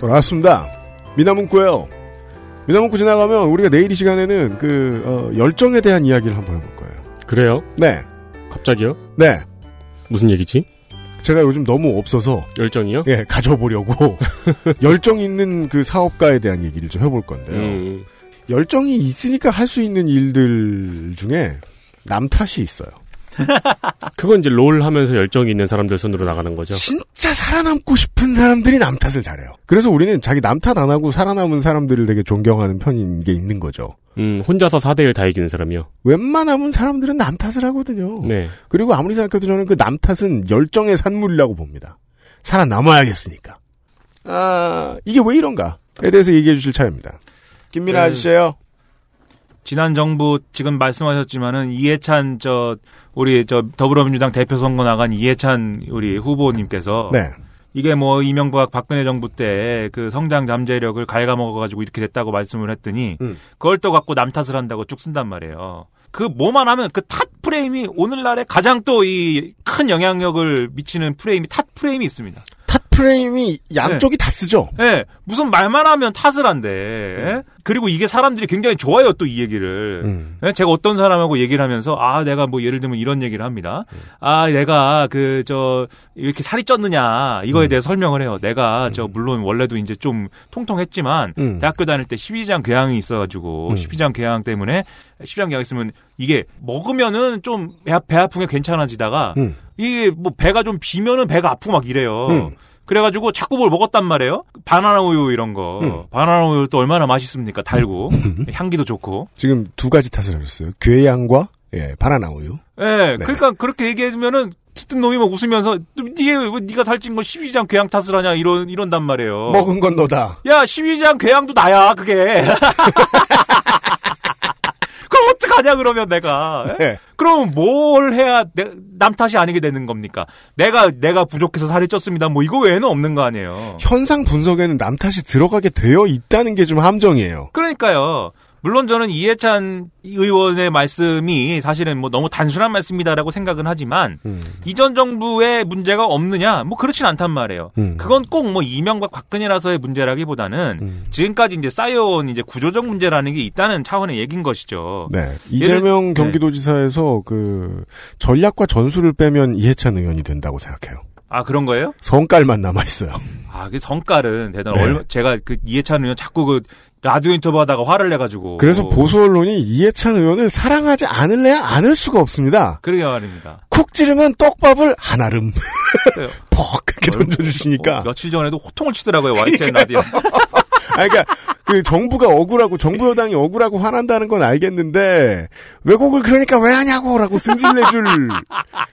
Speaker 2: 돌아왔습니다. 미나문구예요. 미나문구 지나가면 우리가 내일 이 시간에는 그 어, 열정에 대한 이야기를 한번 해볼 거예요.
Speaker 5: 그래요?
Speaker 2: 네,
Speaker 5: 갑자기요?
Speaker 2: 네.
Speaker 5: 무슨 얘기지?
Speaker 2: 제가 요즘 너무 없어서
Speaker 5: 열정이요?
Speaker 2: 예 가져보려고 열정 있는 그 사업가에 대한 얘기를 좀 해볼 건데요.
Speaker 5: 음,
Speaker 2: 열정이 있으니까 할 수 있는 일들 중에 남 탓이 있어요.
Speaker 5: 그건 이제 롤 하면서 열정이 있는 사람들 손으로 나가는 거죠.
Speaker 2: 진짜 살아남고 싶은 사람들이 남 탓을 잘해요. 그래서 우리는 자기 남 탓 안 하고 살아남은 사람들을 되게 존경하는 편인 게 있는 거죠.
Speaker 5: 음, 혼자서 4대1 다 이기는 사람이요.
Speaker 2: 웬만하면 사람들은 남 탓을 하거든요.
Speaker 5: 네.
Speaker 2: 그리고 아무리 생각해도 저는 그 남 탓은 열정의 산물이라고 봅니다. 살아남아야겠으니까. 아, 이게 왜 이런가에 대해서 얘기해 주실 차례입니다. 김민아
Speaker 4: 네.
Speaker 2: 아저씨예요
Speaker 4: 지난 정부 지금 말씀하셨지만은 이해찬 저 우리 저 더불어민주당 대표 선거 나간 이해찬 우리 후보님께서
Speaker 2: 네.
Speaker 4: 이게 뭐 이명박 박근혜 정부 때 그 성장 잠재력을 갉아먹어가지고 이렇게 됐다고 말씀을 했더니
Speaker 2: 음.
Speaker 4: 그걸 또 갖고 남 탓을 한다고 쭉 쓴단 말이에요. 그 뭐만 하면 그 탓 프레임이 오늘날에 가장 또 이 큰 영향력을 미치는 프레임이 탓 프레임이 있습니다.
Speaker 2: 탓 프레임이 양쪽이 다 쓰죠.
Speaker 4: 예, 무슨 말만 하면 탓을 한대. 예? 그리고 이게 사람들이 굉장히 좋아요, 또 이 얘기를.
Speaker 2: 음.
Speaker 4: 예, 제가 어떤 사람하고 얘기를 하면서, 아, 내가 뭐 예를 들면 이런 얘기를 합니다. 아, 내가 그, 저, 이렇게 살이 쪘느냐, 이거에 대해 서 설명을 해요. 내가 저, 물론 원래도 이제 좀 통통했지만,
Speaker 2: 음.
Speaker 4: 대학교 다닐 때 12장 궤양이 있어가지고,
Speaker 2: 음.
Speaker 4: 12장 궤양 때문에, 12장 궤양 있으면, 이게 먹으면은 좀 배, 배 아픈 게 괜찮아지다가,
Speaker 2: 음.
Speaker 4: 이게 뭐 배가 좀 비면은 배가 아프고 막 이래요.
Speaker 2: 음.
Speaker 4: 그래가지고 자꾸 뭘 먹었단 말이에요. 바나나 우유 이런 거.
Speaker 2: 음.
Speaker 4: 바나나 우유 또 얼마나 맛있습니까? 달고 향기도 좋고.
Speaker 2: 지금 두 가지 탓을 하셨어요. 괴양과 예, 바나나 우유.
Speaker 4: 예,
Speaker 2: 네.
Speaker 4: 그러니까 그렇게 얘기해주면은 듣는 놈이 막 웃으면서 니가 왜 네가 살찐 걸 12장 괴양 탓을 하냐 이런 이런단 말이에요.
Speaker 2: 먹은 건 너다.
Speaker 4: 야 12장 괴양도 나야 그게. 그럼 어떡하냐 그러면 내가. 예?
Speaker 2: 네.
Speaker 4: 그럼 뭘 해야 내- 남 탓이 아니게 되는 겁니까? 내가 내가 부족해서 살이 쪘습니다. 뭐 이거 외에는 없는 거 아니에요.
Speaker 2: 현상 분석에는 남 탓이 들어가게 되어 있다는 게 좀 함정이에요.
Speaker 4: 그러니까요. 물론 저는 이해찬 의원의 말씀이 사실은 뭐 너무 단순한 말씀이다라고 생각은 하지만
Speaker 2: 음.
Speaker 4: 이전 정부의 문제가 없느냐 뭐 그렇진 않단 말이에요.
Speaker 2: 음.
Speaker 4: 그건 꼭 뭐 이명박 박근혜라서의 문제라기보다는
Speaker 2: 음.
Speaker 4: 지금까지 이제 쌓여온 이제 구조적 문제라는 게 있다는 차원의 얘기인 것이죠.
Speaker 2: 네. 이재명
Speaker 4: 예를-
Speaker 2: 경기도지사에서 그 전략과 전술을 빼면 이해찬 의원이 된다고 생각해요.
Speaker 4: 아 그런 거예요?
Speaker 2: 성깔만 남아 있어요.
Speaker 4: 아, 그 성깔은 대단.
Speaker 2: 네.
Speaker 4: 얼마 제가 그 이해찬 의원 자꾸 그 라디오 인터뷰 하다가 화를 내가지고.
Speaker 2: 그래서 보수 언론이 이해찬 의원을 사랑하지 않을래야 않을 수가 없습니다.
Speaker 4: 그러게 말입니다.
Speaker 2: 쿡 찌르면 떡밥을
Speaker 4: 그래요.
Speaker 2: 퍽 그렇게 던져주시니까.
Speaker 4: 어, 며칠 전에도 호통을 치더라고요 YTN 라디오.
Speaker 2: 아, 그러니까 그 정부가 억울하고 정부 여당이 억울하고 화난다는 건 알겠는데 왜곡을 그러니까 왜 하냐고라고 승질내줄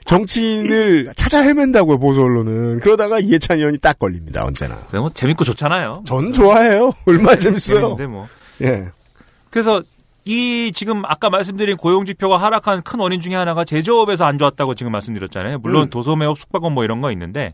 Speaker 2: 정치인을 찾아 헤맨다고요 보수 언론은. 그러다가 이해찬 의원이 딱 걸립니다 언제나.
Speaker 4: 뭐 재밌고 좋잖아요.
Speaker 2: 전 좋아해요. 얼마나 재밌어요.
Speaker 4: 재밌는데 뭐.
Speaker 2: 예.
Speaker 4: 그래서 이 지금 아까 말씀드린 고용 지표가 하락한 큰 원인 중에 하나가 제조업에서 안 좋았다고 지금 말씀드렸잖아요. 물론
Speaker 2: 음.
Speaker 4: 도소매업, 숙박업 뭐 이런 거 있는데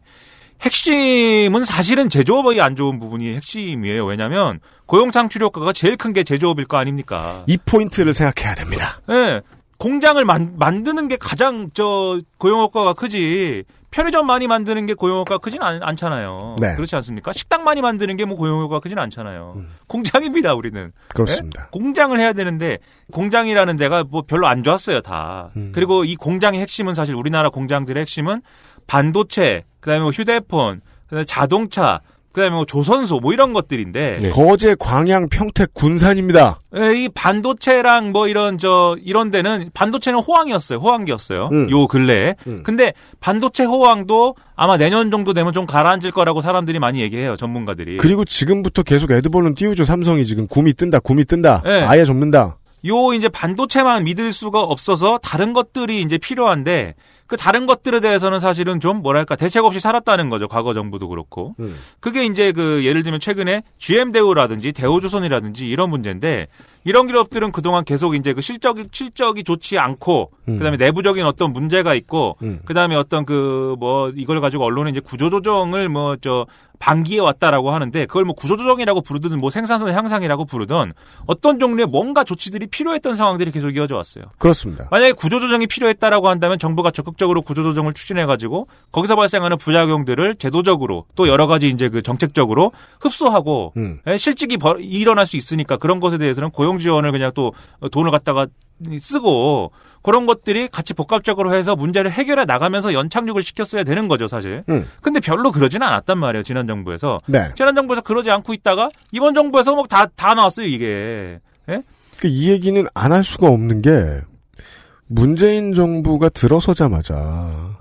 Speaker 4: 핵심은 사실은 제조업이 안 좋은 부분이 핵심이에요. 왜냐하면 고용 창출 효과가 제일 큰 게 제조업일 거 아닙니까?
Speaker 2: 이 포인트를 생각해야 됩니다.
Speaker 4: 예. 공장을 만, 만드는 게 가장 저 고용 효과가 크지. 편의점 많이 만드는 게 고용 효과가 크진 않, 않잖아요.
Speaker 2: 네.
Speaker 4: 그렇지 않습니까? 식당 많이 만드는 게 뭐 고용 효과가 크진 않잖아요. 공장입니다, 우리는.
Speaker 2: 그렇습니다.
Speaker 4: 예? 공장을 해야 되는데 공장이라는 데가 뭐 별로 안 좋았어요, 다.
Speaker 2: 음.
Speaker 4: 그리고 이 공장의 핵심은 사실 우리나라 공장들의 핵심은 반도체, 그다음에 뭐 휴대폰, 그다음에 자동차, 그다음에 뭐 조선소 뭐 이런 것들인데
Speaker 2: 네. 거제, 광양, 평택, 군산입니다.
Speaker 4: 예, 이 반도체랑 뭐 이런 저 이런 데는 반도체는 호황이었어요. 호황기였어요.
Speaker 2: 음.
Speaker 4: 요 근래에.
Speaker 2: 음.
Speaker 4: 근데 반도체 호황도 아마 내년 정도 되면 좀 가라앉을 거라고 사람들이 많이 얘기해요. 전문가들이.
Speaker 2: 그리고 지금부터 계속 에드벌룬 띄우죠. 삼성이 지금 굼이 뜬다, 굼이 뜬다.
Speaker 4: 네.
Speaker 2: 아예 접는다.
Speaker 4: 요 이제 반도체만 믿을 수가 없어서 다른 것들이 이제 필요한데 그 다른 것들에 대해서는 사실은 좀 뭐랄까 대책 없이 살았다는 거죠. 과거 정부도 그렇고.
Speaker 2: 음.
Speaker 4: 그게 이제 그 예를 들면 최근에 GM 대우라든지 대우조선이라든지 이런 문제인데 이런 기업들은 그동안 계속 이제 그 실적이 실적이 좋지 않고
Speaker 2: 음.
Speaker 4: 그다음에 내부적인 어떤 문제가 있고
Speaker 2: 음.
Speaker 4: 그다음에 어떤 그 뭐 이걸 가지고 언론에 이제 구조조정을 뭐 저 반기해 왔다라고 하는데 그걸 뭐 구조조정이라고 부르든 뭐 생산성 향상이라고 부르든 어떤 종류의 뭔가 조치들이 필요했던 상황들이 계속 이어져 왔어요.
Speaker 2: 그렇습니다.
Speaker 4: 만약에 구조조정이 필요했다라고 한다면 정부가 적극적으로 구조조정을 추진해 가지고 거기서 발생하는 부작용들을 제도적으로 또 여러 가지 이제 그 정책적으로 흡수하고
Speaker 2: 음.
Speaker 4: 예, 실직이 벌- 일어날 수 있으니까 그런 것에 대해서는 고용 지원을 그냥 또 돈을 갖다가 쓰고 그런 것들이 같이 복합적으로 해서 문제를 해결해 나가면서 연착륙을 시켰어야 되는 거죠 사실.
Speaker 2: 음.
Speaker 4: 근데 별로 그러지는 않았단 말이에요 지난 정부에서.
Speaker 2: 네.
Speaker 4: 지난 정부에서 그러지 않고 있다가 이번 정부에서 뭐다다 나왔어요 이게. 예?
Speaker 2: 그이 얘기는 안 할 수가 없는 게 문재인 정부가 들어서자마자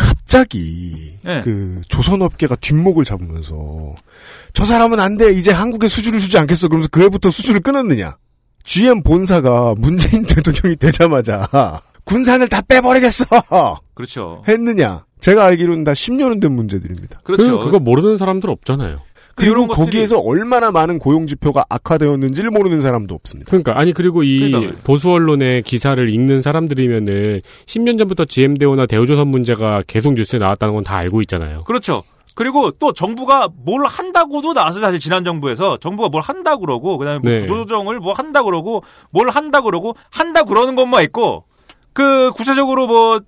Speaker 2: 갑자기
Speaker 4: 네.
Speaker 2: 그 조선업계가 뒷목을 잡으면서 저 사람은 안 돼 이제 한국에 수주를 주지 않겠어 그러면서 그 해부터 수주를 끊었느냐 GM 본사가 문재인 대통령이 되자마자 군산을 다 빼버리겠어
Speaker 4: 그렇죠.
Speaker 2: 했느냐 제가 알기로는 다 10년은 된 문제들입니다
Speaker 4: 그렇죠.
Speaker 5: 그, 그거 모르는 사람들 없잖아요.
Speaker 2: 그리고
Speaker 4: 이런 것들이-
Speaker 2: 거기에서 얼마나 많은 고용 지표가 악화되었는지를 모르는 사람도 없습니다
Speaker 5: 그러니까 아니 그리고 이
Speaker 4: 그러니까요.
Speaker 5: 보수 언론의 기사를 읽는 사람들이면은 10년 전부터 GM 대우나 대우조선 문제가 계속 뉴스에 나왔다는 건 다 알고 있잖아요.
Speaker 4: 그렇죠. 그리고 또 정부가 뭘 한다고도 나왔어요. 사실 지난 정부에서 정부가 뭘 한다 그러고 그다음에 뭐
Speaker 5: 네.
Speaker 4: 구조조정을 뭐 한다 그러고 뭘 한다 그러고 한다 그러는 것만 있고 그 구체적으로 뭐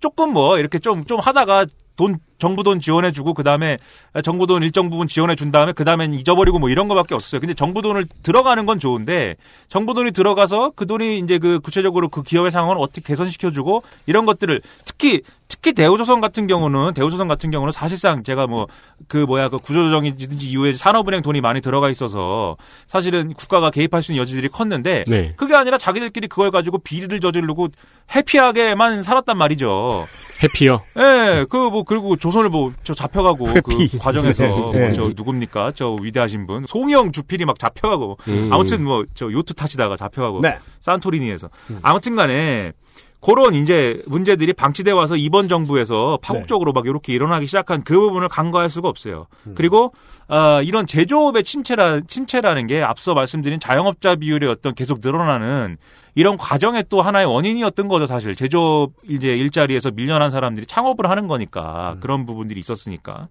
Speaker 4: 조금 뭐 이렇게 좀좀 하다가 돈 정부 돈 지원해주고 그 다음에 정부 돈 일정 부분 지원해준 다음에 그 다음엔 잊어버리고 뭐 이런 거밖에 없었어요. 근데 정부 돈을 들어가는 건 좋은데 정부 돈이 들어가서 그 돈이 이제 그 구체적으로 그 기업의 상황을 어떻게 개선시켜주고 이런 것들을 특히 특히 대우조선 같은 경우는 대우조선 같은 경우는 사실상 제가 뭐 그 뭐야 그 구조조정이든지 이후에 산업은행 돈이 많이 들어가 있어서 사실은 국가가 개입할 수 있는 여지들이 컸는데
Speaker 5: 네.
Speaker 4: 그게 아니라 자기들끼리 그걸 가지고 비리를 저지르고 해피하게만 살았단 말이죠.
Speaker 5: 해피요.
Speaker 4: 예, 그뭐 그리고 조선을 뭐저 잡혀가고
Speaker 2: 회피.
Speaker 4: 그 과정에서
Speaker 2: 네,
Speaker 4: 뭐
Speaker 2: 네.
Speaker 4: 저 누굽니까 저 위대하신 분 송영 주필이 막 잡혀가고
Speaker 5: 음.
Speaker 4: 아무튼 뭐 저 요트 타시다가 잡혀가고
Speaker 2: 네.
Speaker 4: 산토리니에서 아무튼간에 그런 이제 문제들이 방치돼 와서 이번 정부에서 파국적으로 막 이렇게 일어나기 시작한 그 부분을 간과할 수가 없어요. 그리고 어, 이런 제조업의 침체라 침체라는 게 앞서 말씀드린 자영업자 비율이 어떤 계속 늘어나는 이런 과정의 또 하나의 원인이었던 거죠, 사실. 제조업 이제 일자리에서 밀려난 사람들이 창업을 하는 거니까 그런 부분들이 있었으니까.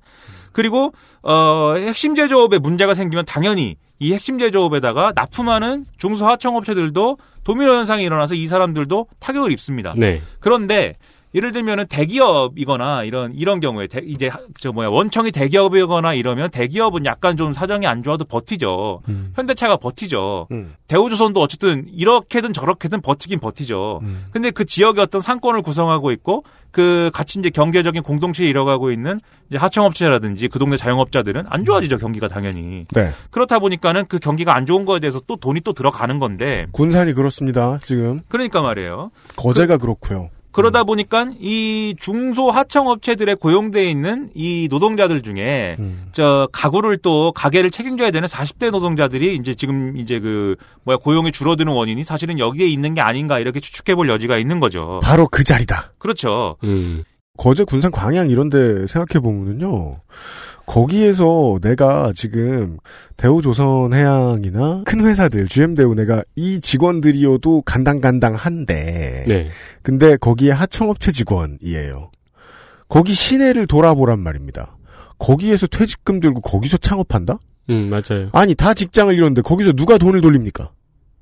Speaker 4: 그리고 어 핵심 제조업에 문제가 생기면 당연히 이 핵심 제조업에다가 납품하는 중소하청업체들도 도미노 현상이 일어나서 이 사람들도 타격을 입습니다.
Speaker 5: 네.
Speaker 4: 그런데 예를 들면은 대기업이거나 이런 이런 경우에 대- 이제 하- 저 뭐야 원청이 대기업이거나 이러면 대기업은 약간 좀 사정이 안 좋아도 버티죠.
Speaker 2: 음.
Speaker 4: 현대차가 버티죠.
Speaker 2: 음.
Speaker 4: 대우조선도 어쨌든 이렇게든 저렇게든 버티긴 버티죠.
Speaker 2: 음.
Speaker 4: 근데 그 지역의 어떤 상권을 구성하고 있고 그 같이 이제 경제적인 공동체에 이뤄가고 있는 이제 하청업체라든지 그 동네 자영업자들은 안 좋아지죠 경기가 당연히.
Speaker 2: 네.
Speaker 4: 그렇다 보니까는 그 경기가 안 좋은 거에 대해서 또 돈이 또 들어가는 건데
Speaker 2: 군산이 그렇습니다. 지금
Speaker 4: 그러니까 말이에요.
Speaker 2: 거제가 그렇고요.
Speaker 4: 그러다 보니까 이 중소 하청 업체들에 고용돼 있는 이 노동자들 중에
Speaker 2: 음.
Speaker 4: 저 가구를 또 가게를 책임져야 되는 40대 노동자들이 이제 지금 이제 그 뭐야 고용이 줄어드는 원인이 사실은 여기에 있는 게 아닌가 이렇게 추측해 볼 여지가 있는 거죠.
Speaker 2: 바로 그 자리다.
Speaker 4: 그렇죠.
Speaker 5: 음.
Speaker 2: 거제 군산 광양 이런 데 생각해 보면은요. 거기에서 내가 지금 대우조선 해양이나 큰 회사들 GM대우 내가 이 직원들이어도 간당간당한데
Speaker 5: 네.
Speaker 2: 근데 거기에 하청업체 직원이에요. 거기 시내를 돌아보란 말입니다. 거기에서 퇴직금 들고 거기서 창업한다?
Speaker 5: 음, 맞아요.
Speaker 2: 아니 다 직장을 잃었는데 거기서 누가 돈을 돌립니까?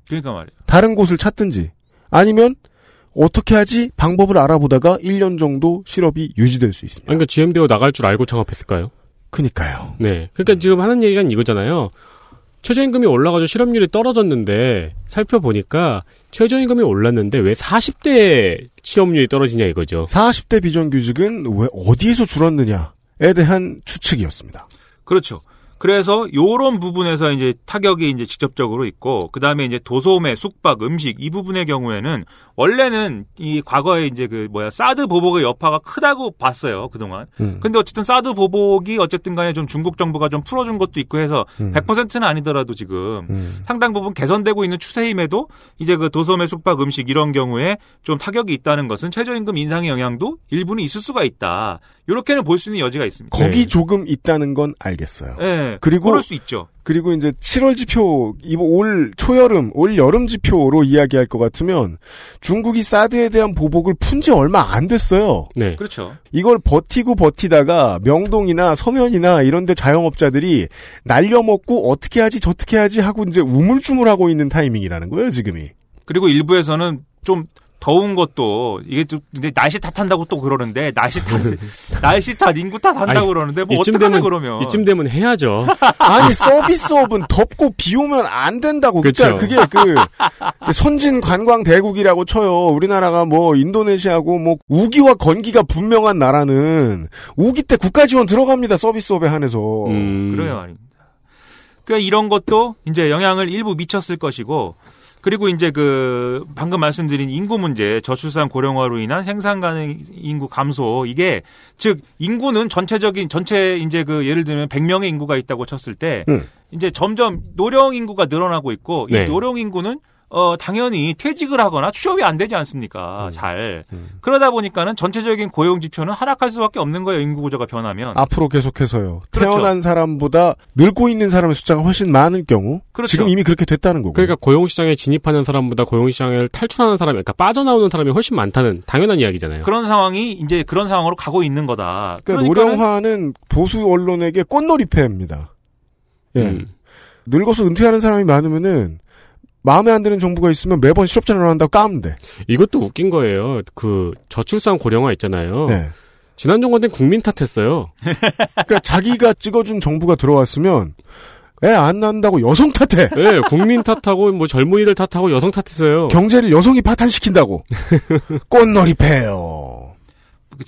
Speaker 4: 그러니까 말이에요.
Speaker 2: 다른 곳을 찾든지 아니면 어떻게 하지 방법을 알아보다가 1년 정도 실업이 유지될 수 있습니다.
Speaker 5: 그러니까 GM대우 나갈 줄 알고 창업했을까요?
Speaker 2: 그니까요.
Speaker 5: 네. 그러니까 지금 하는 얘기가 이거잖아요. 최저임금이 올라가지고 실업률이 떨어졌는데 살펴보니까 최저임금이 올랐는데 왜 40대 실업률이 떨어지냐 이거죠.
Speaker 2: 40대 비정규직은 왜 어디에서 줄었느냐에 대한 추측이었습니다.
Speaker 4: 그렇죠. 그래서 요런 부분에서 이제 타격이 이제 직접적으로 있고 그다음에 이제 도소매, 숙박, 음식 이 부분의 경우에는 원래는 이 과거에 이제 그 뭐야 사드 보복의 여파가 크다고 봤어요 그동안.
Speaker 2: 음.
Speaker 4: 근데 어쨌든 사드 보복이 어쨌든 간에 좀 중국 정부가 좀 풀어준 것도 있고 해서
Speaker 2: 음.
Speaker 4: 100%는 아니더라도 지금
Speaker 2: 음.
Speaker 4: 상당 부분 개선되고 있는 추세임에도 이제 그 도소매, 숙박, 음식 이런 경우에 좀 타격이 있다는 것은 최저임금 인상의 영향도 일부는 있을 수가 있다. 이렇게는 볼 수 있는 여지가 있습니다.
Speaker 2: 거기 조금 있다는 건 알겠어요.
Speaker 4: 예.
Speaker 2: 그리고
Speaker 4: 그럴 수 있죠.
Speaker 2: 그리고 이제 7월 지표, 이번 올 초여름, 올 여름 지표로 이야기할 것 같으면 중국이 사드에 대한 보복을 푼 지 얼마 안 됐어요.
Speaker 5: 네.
Speaker 4: 그렇죠.
Speaker 2: 이걸 버티고 버티다가 명동이나 서면이나 이런 데 자영업자들이 날려먹고 어떻게 하지 저떻게 하지 하고 이제 우물쭈물하고 있는 타이밍이라는 거예요 지금이.
Speaker 4: 그리고 일부에서는 좀 더운 것도 이게 좀 근데 날씨 탓한다고 또 그러는데 날씨 탓 날씨 탓 인구 탓한다고 그러는데 뭐
Speaker 5: 이쯤 되면
Speaker 4: 그러면
Speaker 5: 이쯤 되면 해야죠.
Speaker 2: 아니 서비스업은 덥고 비 오면 안 된다고.
Speaker 5: 그쵸.
Speaker 2: 그러니까 그게 그 선진 관광 대국이라고 쳐요. 우리나라가 뭐 인도네시아고 뭐 우기와 건기가 분명한 나라는 우기 때 국가 지원 들어갑니다. 서비스업에 한해서.
Speaker 5: 음.
Speaker 4: 그래요 말입니다. 그러니까 이런 것도 이제 영향을 일부 미쳤을 것이고 그리고 이제 그 방금 말씀드린 인구 문제, 저출산 고령화로 인한 생산 가능 인구 감소 이게 즉 인구는 전체적인 전체 이제 그 예를 들면 100명의 인구가 있다고 쳤을 때
Speaker 2: 음.
Speaker 4: 이제 점점 노령 인구가 늘어나고 있고
Speaker 5: 네.
Speaker 4: 이 노령 인구는 어 당연히 퇴직을 하거나 취업이 안 되지 않습니까?
Speaker 2: 음.
Speaker 4: 잘 그러다 보니까는 전체적인 고용 지표는 하락할 수밖에 없는 거예요. 인구 구조가 변하면.
Speaker 2: 앞으로 계속해서요.
Speaker 4: 그렇죠.
Speaker 2: 태어난 사람보다 늙고 있는 사람의 숫자가 훨씬 많을 경우
Speaker 4: 그렇죠.
Speaker 2: 지금 이미 그렇게 됐다는 거고.
Speaker 5: 그러니까 고용 시장에 진입하는 사람보다 고용 시장을 탈출하는 사람이, 그러니까 빠져나오는 사람이 훨씬 많다는 당연한 이야기잖아요.
Speaker 4: 그런 상황이 이제 그런 상황으로 가고 있는 거다.
Speaker 2: 그러니까
Speaker 4: 그러니까는
Speaker 2: 노령화는 보수 언론에게 꽃놀이패입니다. 예.
Speaker 5: 음.
Speaker 2: 늙어서 은퇴하는 사람이 많으면은 마음에 안 드는 정부가 있으면 매번 실업전환을 한다고 까면 돼.
Speaker 5: 이것도 웃긴 거예요. 그 저출산 고령화 있잖아요.
Speaker 2: 네.
Speaker 5: 지난 정권 때는 국민 탓했어요.
Speaker 2: 그러니까 자기가 찍어준 정부가 들어왔으면 애 안 낳는다고 여성 탓해.
Speaker 5: 네, 국민 탓하고 뭐 젊은이들 탓하고 여성 탓했어요.
Speaker 2: 경제를 여성이 파탄시킨다고. 꽃놀이 패요.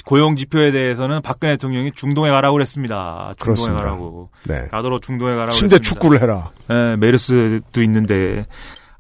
Speaker 4: 고용 지표에 대해서는 박근혜 대통령이 중동에 가라고 그랬습니다. 중동에
Speaker 2: 그렇습니다.
Speaker 4: 가라고.
Speaker 2: 네.
Speaker 4: 나더러 중동에 가라고
Speaker 2: 침대
Speaker 4: 그랬습니다.
Speaker 2: 축구를 해라.
Speaker 4: 예, 메르스도 있는데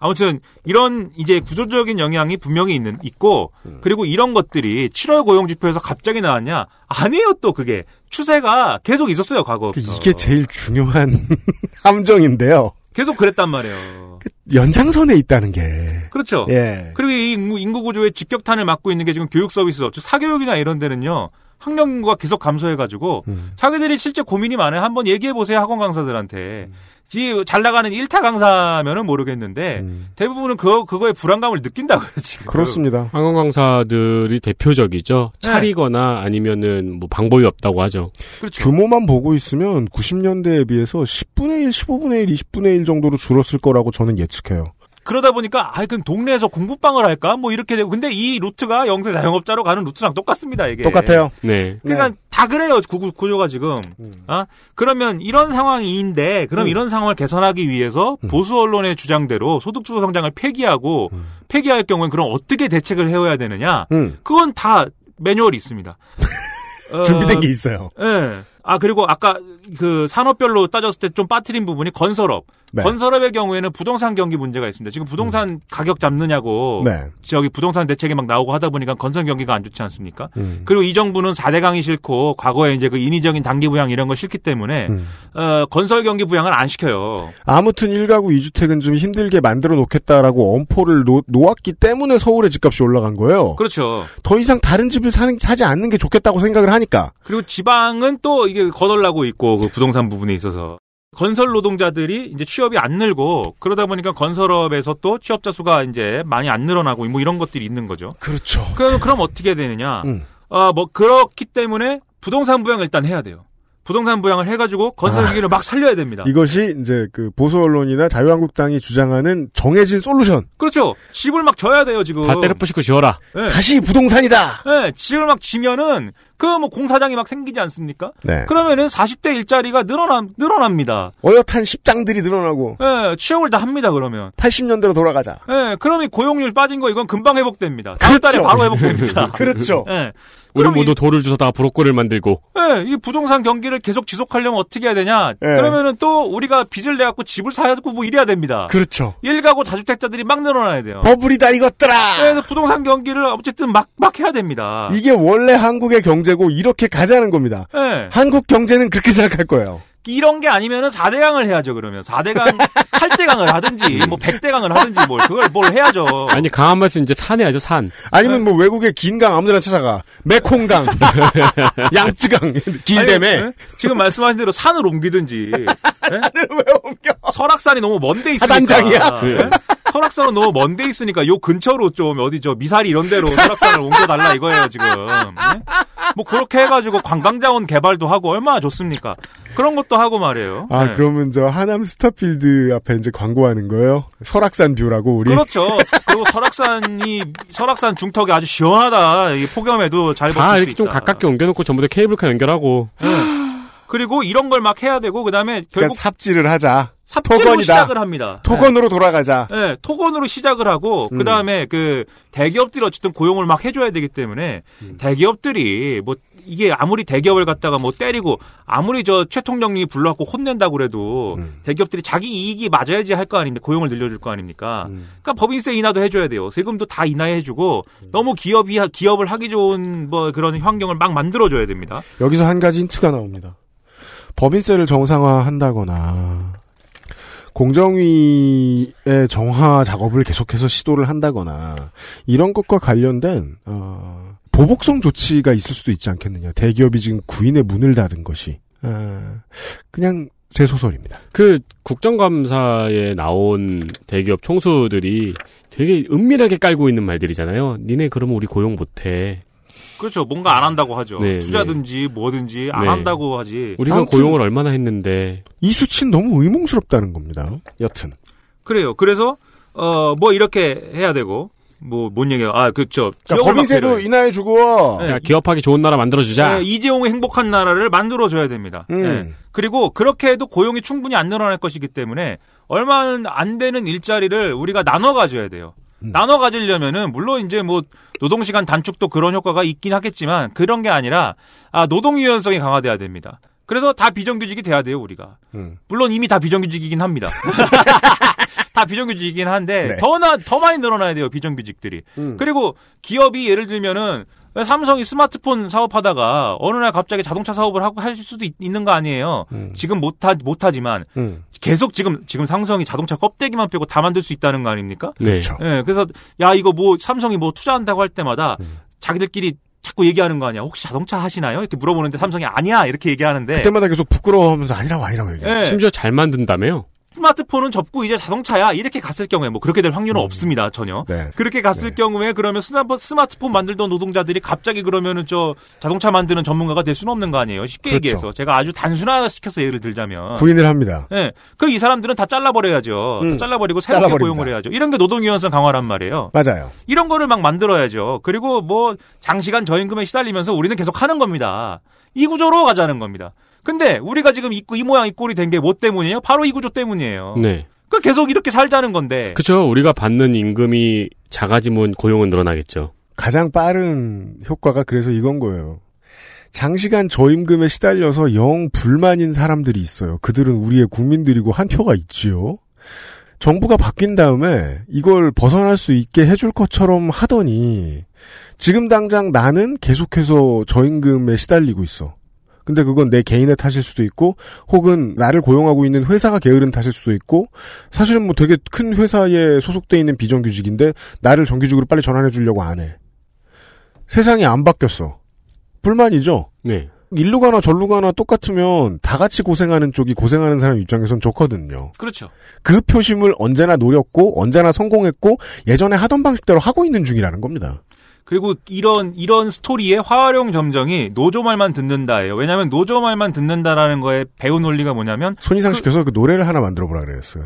Speaker 4: 아무튼 이런 이제 구조적인 영향이 분명히 있는 있고
Speaker 2: 음.
Speaker 4: 그리고 이런 것들이 7월 고용 지표에서 갑자기 나왔냐? 아니에요 또 그게 추세가 계속 있었어요 과거부터.
Speaker 2: 이게 제일 중요한 함정인데요.
Speaker 4: 계속 그랬단 말이에요.
Speaker 2: 연장선에 있다는 게.
Speaker 4: 그렇죠.
Speaker 2: 예.
Speaker 4: 그리고 이 인구, 인구 구조의 직격탄을 맞고 있는 게 지금 교육 서비스 업체, 사교육이나 이런 데는요. 학령 인구가 계속 감소해가지고
Speaker 2: 음.
Speaker 4: 자기들이 실제 고민이 많아요. 한번 얘기해 보세요 학원 강사들한테. 이잘 나가는 1타 강사면은 모르겠는데 대부분은 그 그거에 불안감을 느낀다고요 지금.
Speaker 2: 음. 그렇습니다.
Speaker 5: 항공 강사들이 대표적이죠. 차리거나 아니면은 뭐 방법이 없다고 하죠.
Speaker 4: 그렇죠.
Speaker 2: 규모만 보고 있으면 90년대에 비해서 10분의 1, 15분의 1, 20분의 1 정도로 줄었을 거라고 저는 예측해요.
Speaker 4: 그러다 보니까 아 그럼 동네에서 공부방을 할까 뭐 이렇게 되고 근데 이 루트가 영세 자영업자로 가는 루트랑 똑같습니다 이게.
Speaker 2: 똑같아요.
Speaker 5: 네.
Speaker 4: 그러니까 다 그래요 구, 구조가 지금. 아 그러면 이런 상황인데 그럼
Speaker 2: 음.
Speaker 4: 이런 상황을 개선하기 위해서 보수 언론의 주장대로 소득주도 성장을 폐기하고
Speaker 2: 음.
Speaker 4: 폐기할 경우엔 그럼 어떻게 대책을 해야 되느냐?
Speaker 2: 음.
Speaker 4: 그건 다 매뉴얼이 있습니다. 어,
Speaker 2: 준비된 게 있어요.
Speaker 4: 예. 아 그리고 아까 그 산업별로 따졌을 때 좀 빠뜨린 부분이 건설업.
Speaker 2: 네.
Speaker 4: 건설업의 경우에는 부동산 경기 문제가 있습니다. 지금 부동산 가격 잡느냐고
Speaker 2: 네.
Speaker 4: 저기 부동산 대책이 막 나오고 하다 보니까 건설 경기가 안 좋지 않습니까?
Speaker 2: 음.
Speaker 4: 그리고 이 정부는 4대 강이 싫고 과거에 이제 그 인위적인 단기 부양 이런 거 싫기 때문에
Speaker 2: 음.
Speaker 4: 어, 건설 경기 부양을 안 시켜요.
Speaker 2: 아무튼 1가구 2주택은 좀 힘들게 만들어 놓겠다라고 엄포를 놓, 놓았기 때문에 서울의 집값이 올라간 거예요.
Speaker 4: 그렇죠.
Speaker 2: 더 이상 다른 집을 사는, 사지 않는 게 좋겠다고 생각을 하니까.
Speaker 4: 그리고 지방은 또 이게 거덜나고 있고 그 부동산 부분에 있어서 건설 노동자들이 이제 취업이 안 늘고 그러다 보니까 건설업에서 또 취업자 수가 이제 많이 안 늘어나고 뭐 이런 것들이 있는 거죠.
Speaker 2: 그렇죠.
Speaker 4: 그럼 그럼 어떻게 되느냐?
Speaker 2: 음.
Speaker 4: 아뭐 그렇기 때문에 부동산 부양을 일단 해야 돼요. 부동산 부양을 해가지고 건설
Speaker 2: 아.
Speaker 4: 경기를 막 살려야 됩니다.
Speaker 2: 이것이 이제 그 보수 언론이나 자유한국당이 주장하는 정해진 솔루션.
Speaker 4: 그렇죠. 집을 막 져야 돼요 지금.
Speaker 5: 다 때려 부시고 지어라.
Speaker 4: 네.
Speaker 2: 다시 부동산이다.
Speaker 4: 네, 집을 막 지면은 그 뭐 공사장이 막 생기지 않습니까?
Speaker 2: 네.
Speaker 4: 그러면은 40대 일자리가 늘어나 늘어납니다.
Speaker 2: 어엿한 십장들이 늘어나고
Speaker 4: 네, 취업을 다 합니다 그러면.
Speaker 2: 80년대로 돌아가자.
Speaker 4: 네, 그러면 고용률 빠진 거 이건 금방 회복됩니다. 다음 달에
Speaker 2: 그렇죠.
Speaker 4: 바로 회복됩니다.
Speaker 2: 그렇죠.
Speaker 4: 네.
Speaker 5: 우리 모두 돌을 주워다가 브로커를 만들고
Speaker 4: 네, 이 부동산 경기를 계속 지속하려면 어떻게 해야 되냐?
Speaker 2: 네.
Speaker 4: 그러면은 또 우리가 빚을 내 갖고 집을 사야고 뭐 이래야 됩니다.
Speaker 2: 그렇죠.
Speaker 4: 일가구 다주택자들이 막 늘어나야 돼요.
Speaker 2: 버블이다 이것들아.
Speaker 4: 그래서 부동산 경기를 어쨌든 막, 막 해야 됩니다.
Speaker 2: 이게 원래 한국의 경제고 이렇게 가자는 겁니다.
Speaker 4: 네.
Speaker 2: 한국 경제는 그렇게 생각할 거예요.
Speaker 4: 이런 게 아니면은 4대강을 해야죠, 그러면. 4대강, 8대강을 하든지, 뭐 100대강을 하든지, 뭘, 그걸 뭘 해야죠.
Speaker 5: 아니 강한 말씀 이제 산해야죠 산.
Speaker 2: 아니면 뭐 외국의 긴 강 아무데나 찾아가. 메콩강, 양쯔강, 길댐에.
Speaker 4: 네? 지금 말씀하신 대로 산을 옮기든지. 산을
Speaker 2: 왜 옮겨?
Speaker 4: 설악산이 너무 먼데 있으니까.
Speaker 2: 사단장이야?
Speaker 4: 네? 설악산은 너무 먼데 있으니까 요 근처로 좀 어디 저 미사리 이런 데로 설악산을 옮겨달라 이거예요, 지금. 네? 뭐 그렇게 해가지고 관광자원 개발도 하고 얼마나 좋습니까? 그런 것도 하고 말이에요.
Speaker 2: 아,
Speaker 4: 네.
Speaker 2: 그러면 저 하남 스타필드 앞에 이제 광고하는 거예요? 설악산 view라고 우리.
Speaker 4: 그렇죠. 그리고 설악산이 설악산 중턱이 아주 시원하다. 이 폭염에도
Speaker 5: 잘다
Speaker 4: 버틸 수
Speaker 5: 이렇게. 좀 가깝게 옮겨놓고 전부 다 케이블카 연결하고
Speaker 4: 그리고 이런 걸 막 해야 되고 그다음에
Speaker 2: 그러니까
Speaker 4: 결국
Speaker 2: 삽질을 하자.
Speaker 4: 삽질로
Speaker 2: 토건이다.
Speaker 4: 시작을 합니다.
Speaker 2: 토건으로 돌아가자.
Speaker 4: 네. 네, 토건으로 시작을 하고
Speaker 2: 음.
Speaker 4: 그다음에 그 대기업들이 어쨌든 고용을 막 해줘야 되기 때문에
Speaker 2: 음.
Speaker 4: 대기업들이 뭐 이게 아무리 대기업을 갖다가 뭐 때리고 아무리 저 최통령님이 불러갖고 혼낸다고 그래도
Speaker 2: 음.
Speaker 4: 대기업들이 자기 이익이 맞아야지 할 거 아닙니까 고용을 늘려줄 거 아닙니까
Speaker 2: 음.
Speaker 4: 그러니까 법인세 인하도 해줘야 돼요 세금도 다 인하해주고 너무 기업이 기업을 하기 좋은 뭐 그런 환경을 막 만들어줘야 됩니다
Speaker 2: 여기서 한 가지 힌트가 나옵니다. 법인세를 정상화한다거나 공정위의 정화 작업을 계속해서 시도를 한다거나 이런 것과 관련된 어, 보복성 조치가 있을 수도 있지 않겠느냐. 대기업이 지금 구인의 문을 닫은 것이 어, 그냥 제 소설입니다.
Speaker 5: 그 국정감사에 나온 대기업 총수들이 되게 은밀하게 깔고 있는 말들이잖아요. 니네 그러면 우리 고용 못해.
Speaker 4: 그렇죠 뭔가 안 한다고 하죠
Speaker 5: 네,
Speaker 4: 투자든지 뭐든지 안
Speaker 5: 네.
Speaker 4: 한다고 하지
Speaker 5: 우리가
Speaker 2: 아무튼-
Speaker 5: 고용을 얼마나 했는데
Speaker 2: 이 수치는 너무 의문스럽다는 겁니다. 여튼
Speaker 4: 그래요 그래서 어 뭐 이렇게 해야 되고 뭐뭔 얘기야 아 그렇죠
Speaker 2: 그러니까 법인세도. 인하해주고
Speaker 4: 네.
Speaker 5: 야, 기업하기 좋은 나라 만들어주자.
Speaker 4: 네, 이재용의 행복한 나라를 만들어줘야 됩니다.
Speaker 2: 음.
Speaker 4: 네. 그리고 그렇게 해도 고용이 충분히 안 늘어날 것이기 때문에 얼마 안 되는 일자리를 우리가 나눠 가져야 돼요.
Speaker 2: 음.
Speaker 4: 나눠 가지려면은 물론 이제 뭐 노동 시간 단축도 그런 효과가 있긴 하겠지만 그런 게 아니라 아 노동 유연성이 강화돼야 됩니다. 그래서 다 비정규직이 돼야 돼요 우리가.
Speaker 2: 음.
Speaker 4: 물론 이미 다 비정규직이긴 합니다. 다 비정규직이긴 한데
Speaker 2: 네.
Speaker 4: 더나 더 많이 늘어나야 돼요 비정규직들이.
Speaker 2: 음.
Speaker 4: 그리고 기업이 예를 들면은 삼성이 스마트폰 사업하다가 어느 날 갑자기 자동차 사업을 하고 할 수도 있, 는거 아니에요.
Speaker 2: 음.
Speaker 4: 지금 못하 못하지만
Speaker 2: 음.
Speaker 4: 계속 지금 지금 삼성이 자동차 껍데기만 빼고 다 만들 수 있다는 거 아닙니까?
Speaker 5: 네.
Speaker 2: 그렇죠.
Speaker 4: 예, 그래서 야 이거 뭐 삼성이 뭐 투자한다고 할 때마다
Speaker 2: 음.
Speaker 4: 자기들끼리 자꾸 얘기하는 거 아니야. 혹시 자동차 하시나요? 이렇게 물어보는데 삼성이 아니야 이렇게 얘기하는데
Speaker 2: 그때마다 계속 부끄러워하면서 아니라고 아니라고 얘기해.
Speaker 4: 네.
Speaker 5: 심지어 잘 만든다며요?
Speaker 4: 스마트폰은 접고 이제 자동차야 이렇게 갔을 경우에 뭐 그렇게 될 확률은 없습니다 전혀
Speaker 2: 네.
Speaker 4: 그렇게 갔을 경우에 그러면 스마트, 스마트폰 만들던 노동자들이 갑자기 그러면은 저 자동차 만드는 전문가가 될 수는 없는 거 아니에요 쉽게
Speaker 2: 그렇죠.
Speaker 4: 얘기해서 제가 아주 단순화시켜서 예를 들자면
Speaker 2: 부인을 합니다.
Speaker 4: 예. 그럼 이 사람들은 다 잘라버려야죠.
Speaker 2: 음.
Speaker 4: 다 잘라버리고 새롭게
Speaker 2: 잘라버린다.
Speaker 4: 고용을 해야죠. 이런 게 노동 유연성 강화란 말이에요.
Speaker 2: 맞아요.
Speaker 4: 이런 거를 막 만들어야죠. 그리고 뭐 장시간 저임금에 시달리면서 우리는 계속 하는 겁니다. 이 구조로 가자는 겁니다. 근데 우리가 지금 이, 이 모양 이 꼴이 된 게 뭐 때문이에요? 바로 이 구조 때문이에요.
Speaker 5: 네.
Speaker 4: 그 계속 이렇게 살자는 건데.
Speaker 5: 그쵸. 우리가 받는 임금이 작아지면 고용은 늘어나겠죠.
Speaker 2: 가장 빠른 효과가 그래서 이건 거예요. 장시간 저임금에 시달려서 영 불만인 사람들이 있어요. 그들은 우리의 국민들이고 한 표가 있지요. 정부가 바뀐 다음에 이걸 벗어날 수 있게 해줄 것처럼 하더니 지금 당장 나는 계속해서 저임금에 시달리고 있어. 근데 그건 내 개인의 탓일 수도 있고 혹은 나를 고용하고 있는 회사가 게으른 탓일 수도 있고 사실은 뭐 되게 큰 회사에 소속돼 있는 비정규직인데 나를 정규직으로 빨리 전환해 주려고 안 해. 세상이 안 바뀌었어. 불만이죠.
Speaker 5: 네.
Speaker 2: 일루 가나 절루 가나 똑같으면 다 같이 고생하는 쪽이 고생하는 사람 입장에선 좋거든요.
Speaker 4: 그렇죠.
Speaker 2: 그 표심을 언제나 노렸고 언제나 성공했고 예전에 하던 방식대로 하고 있는 중이라는 겁니다.
Speaker 4: 그리고 이런 이런 스토리의 화활용 점정이 노조 말만 듣는다예요. 왜냐하면 노조 말만 듣는다라는 거에 배운 논리가 뭐냐면
Speaker 2: 손이상 시켜서 그 노래를 하나 만들어 보라 그랬어요.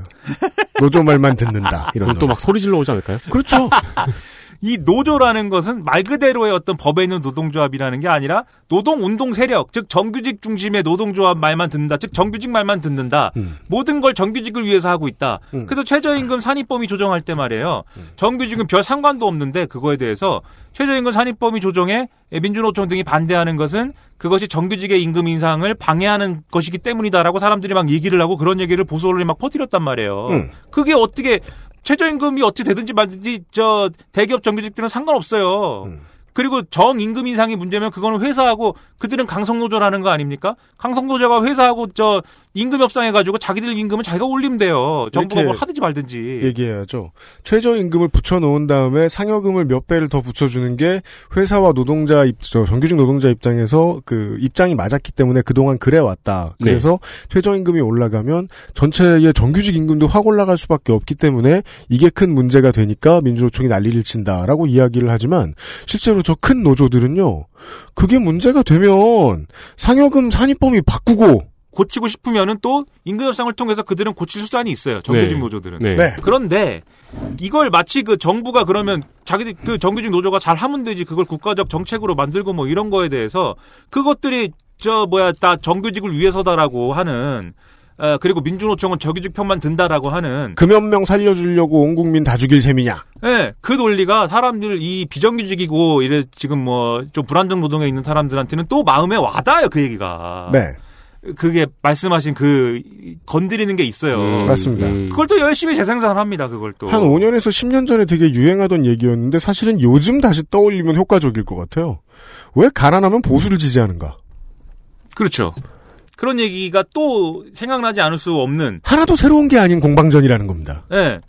Speaker 2: 노조 말만 듣는다. 이런
Speaker 5: 그럼 또막 소리 질러 오지 않을까요?
Speaker 2: 그렇죠.
Speaker 4: 이 노조라는 것은 말 그대로의 어떤 법에 있는 노동조합이라는 게 아니라 노동 운동 세력, 즉 정규직 중심의 노동조합 말만 듣는다, 즉 정규직 말만 듣는다.
Speaker 2: 음.
Speaker 4: 모든 걸 정규직을 위해서 하고 있다. 그래서 최저임금 산입범위 조정할 때 말이에요.
Speaker 2: 음.
Speaker 4: 정규직은 별 상관도 없는데 그거에 대해서 최저임금 산입범위 조정에 민주노총 등이 반대하는 것은 그것이 정규직의 임금 인상을 방해하는 것이기 때문이다라고 사람들이 막 얘기를 하고 그런 얘기를 보수 언론이 막 퍼뜨렸단 말이에요.
Speaker 2: 음.
Speaker 4: 그게 어떻게 최저임금이 어떻게 되든지 말든지 저 대기업 정규직들은 상관없어요. 그리고 정임금 인상이 문제면 그거는 회사하고 그들은 강성노조라는 거 아닙니까? 강성노조가 회사하고 저 임금 협상해가지고 자기들 임금은 자기가 올리면 돼요. 정부가 뭘 하든지 말든지.
Speaker 2: 얘기해야죠. 최저임금을 붙여놓은 다음에 상여금을 몇 배를 더 붙여주는 게 회사와 노동자 입, 저 정규직 노동자 입장에서 그 입장이 맞았기 때문에 그동안 그래왔다.
Speaker 5: 네.
Speaker 2: 그래서 최저임금이 올라가면 전체의 정규직 임금도 확 올라갈 수밖에 없기 때문에 이게 큰 문제가 되니까 민주노총이 난리를 친다라고 이야기를 하지만 실제로 저 큰 노조들은요. 그게 문제가 되면 상여금 산입범위 바꾸고
Speaker 4: 고치고 싶으면은 또 임금 협상을 통해서 그들은 고칠 수단이 있어요. 정규직
Speaker 5: 네.
Speaker 4: 노조들은.
Speaker 5: 네.
Speaker 2: 네.
Speaker 4: 그런데 이걸 마치 그 정부가 그러면 자기들 그 정규직 노조가 잘 하면 되지 그걸 국가적 정책으로 만들고 뭐 이런 거에 대해서 그것들이 저 뭐야 다 정규직을 위해서다라고 하는 어, 그리고 민주노총은 정규직 편만 든다라고 하는
Speaker 2: 금연 명 살려주려고 온 국민 다 죽일 셈이냐.
Speaker 4: 예, 그 논리가 사람들 이 비정규직이고 이래 지금 뭐 좀 불안정 노동에 있는 사람들한테는 또 마음에 와닿아요 그 얘기가.
Speaker 2: 네.
Speaker 4: 그게 말씀하신 그 건드리는 게 있어요.
Speaker 5: 음,
Speaker 2: 맞습니다.
Speaker 5: 음.
Speaker 4: 그걸 또 열심히 재생산을 합니다. 그걸 또.
Speaker 2: 한 5년에서 10년 전에 되게 유행하던 얘기였는데 사실은 요즘 다시 떠올리면 효과적일 것 같아요. 왜 가난하면 보수를 지지하는가?
Speaker 4: 그렇죠. 그런 얘기가 또 생각나지 않을 수 없는
Speaker 2: 하나도 새로운 게 아닌 공방전이라는 겁니다.
Speaker 4: 예.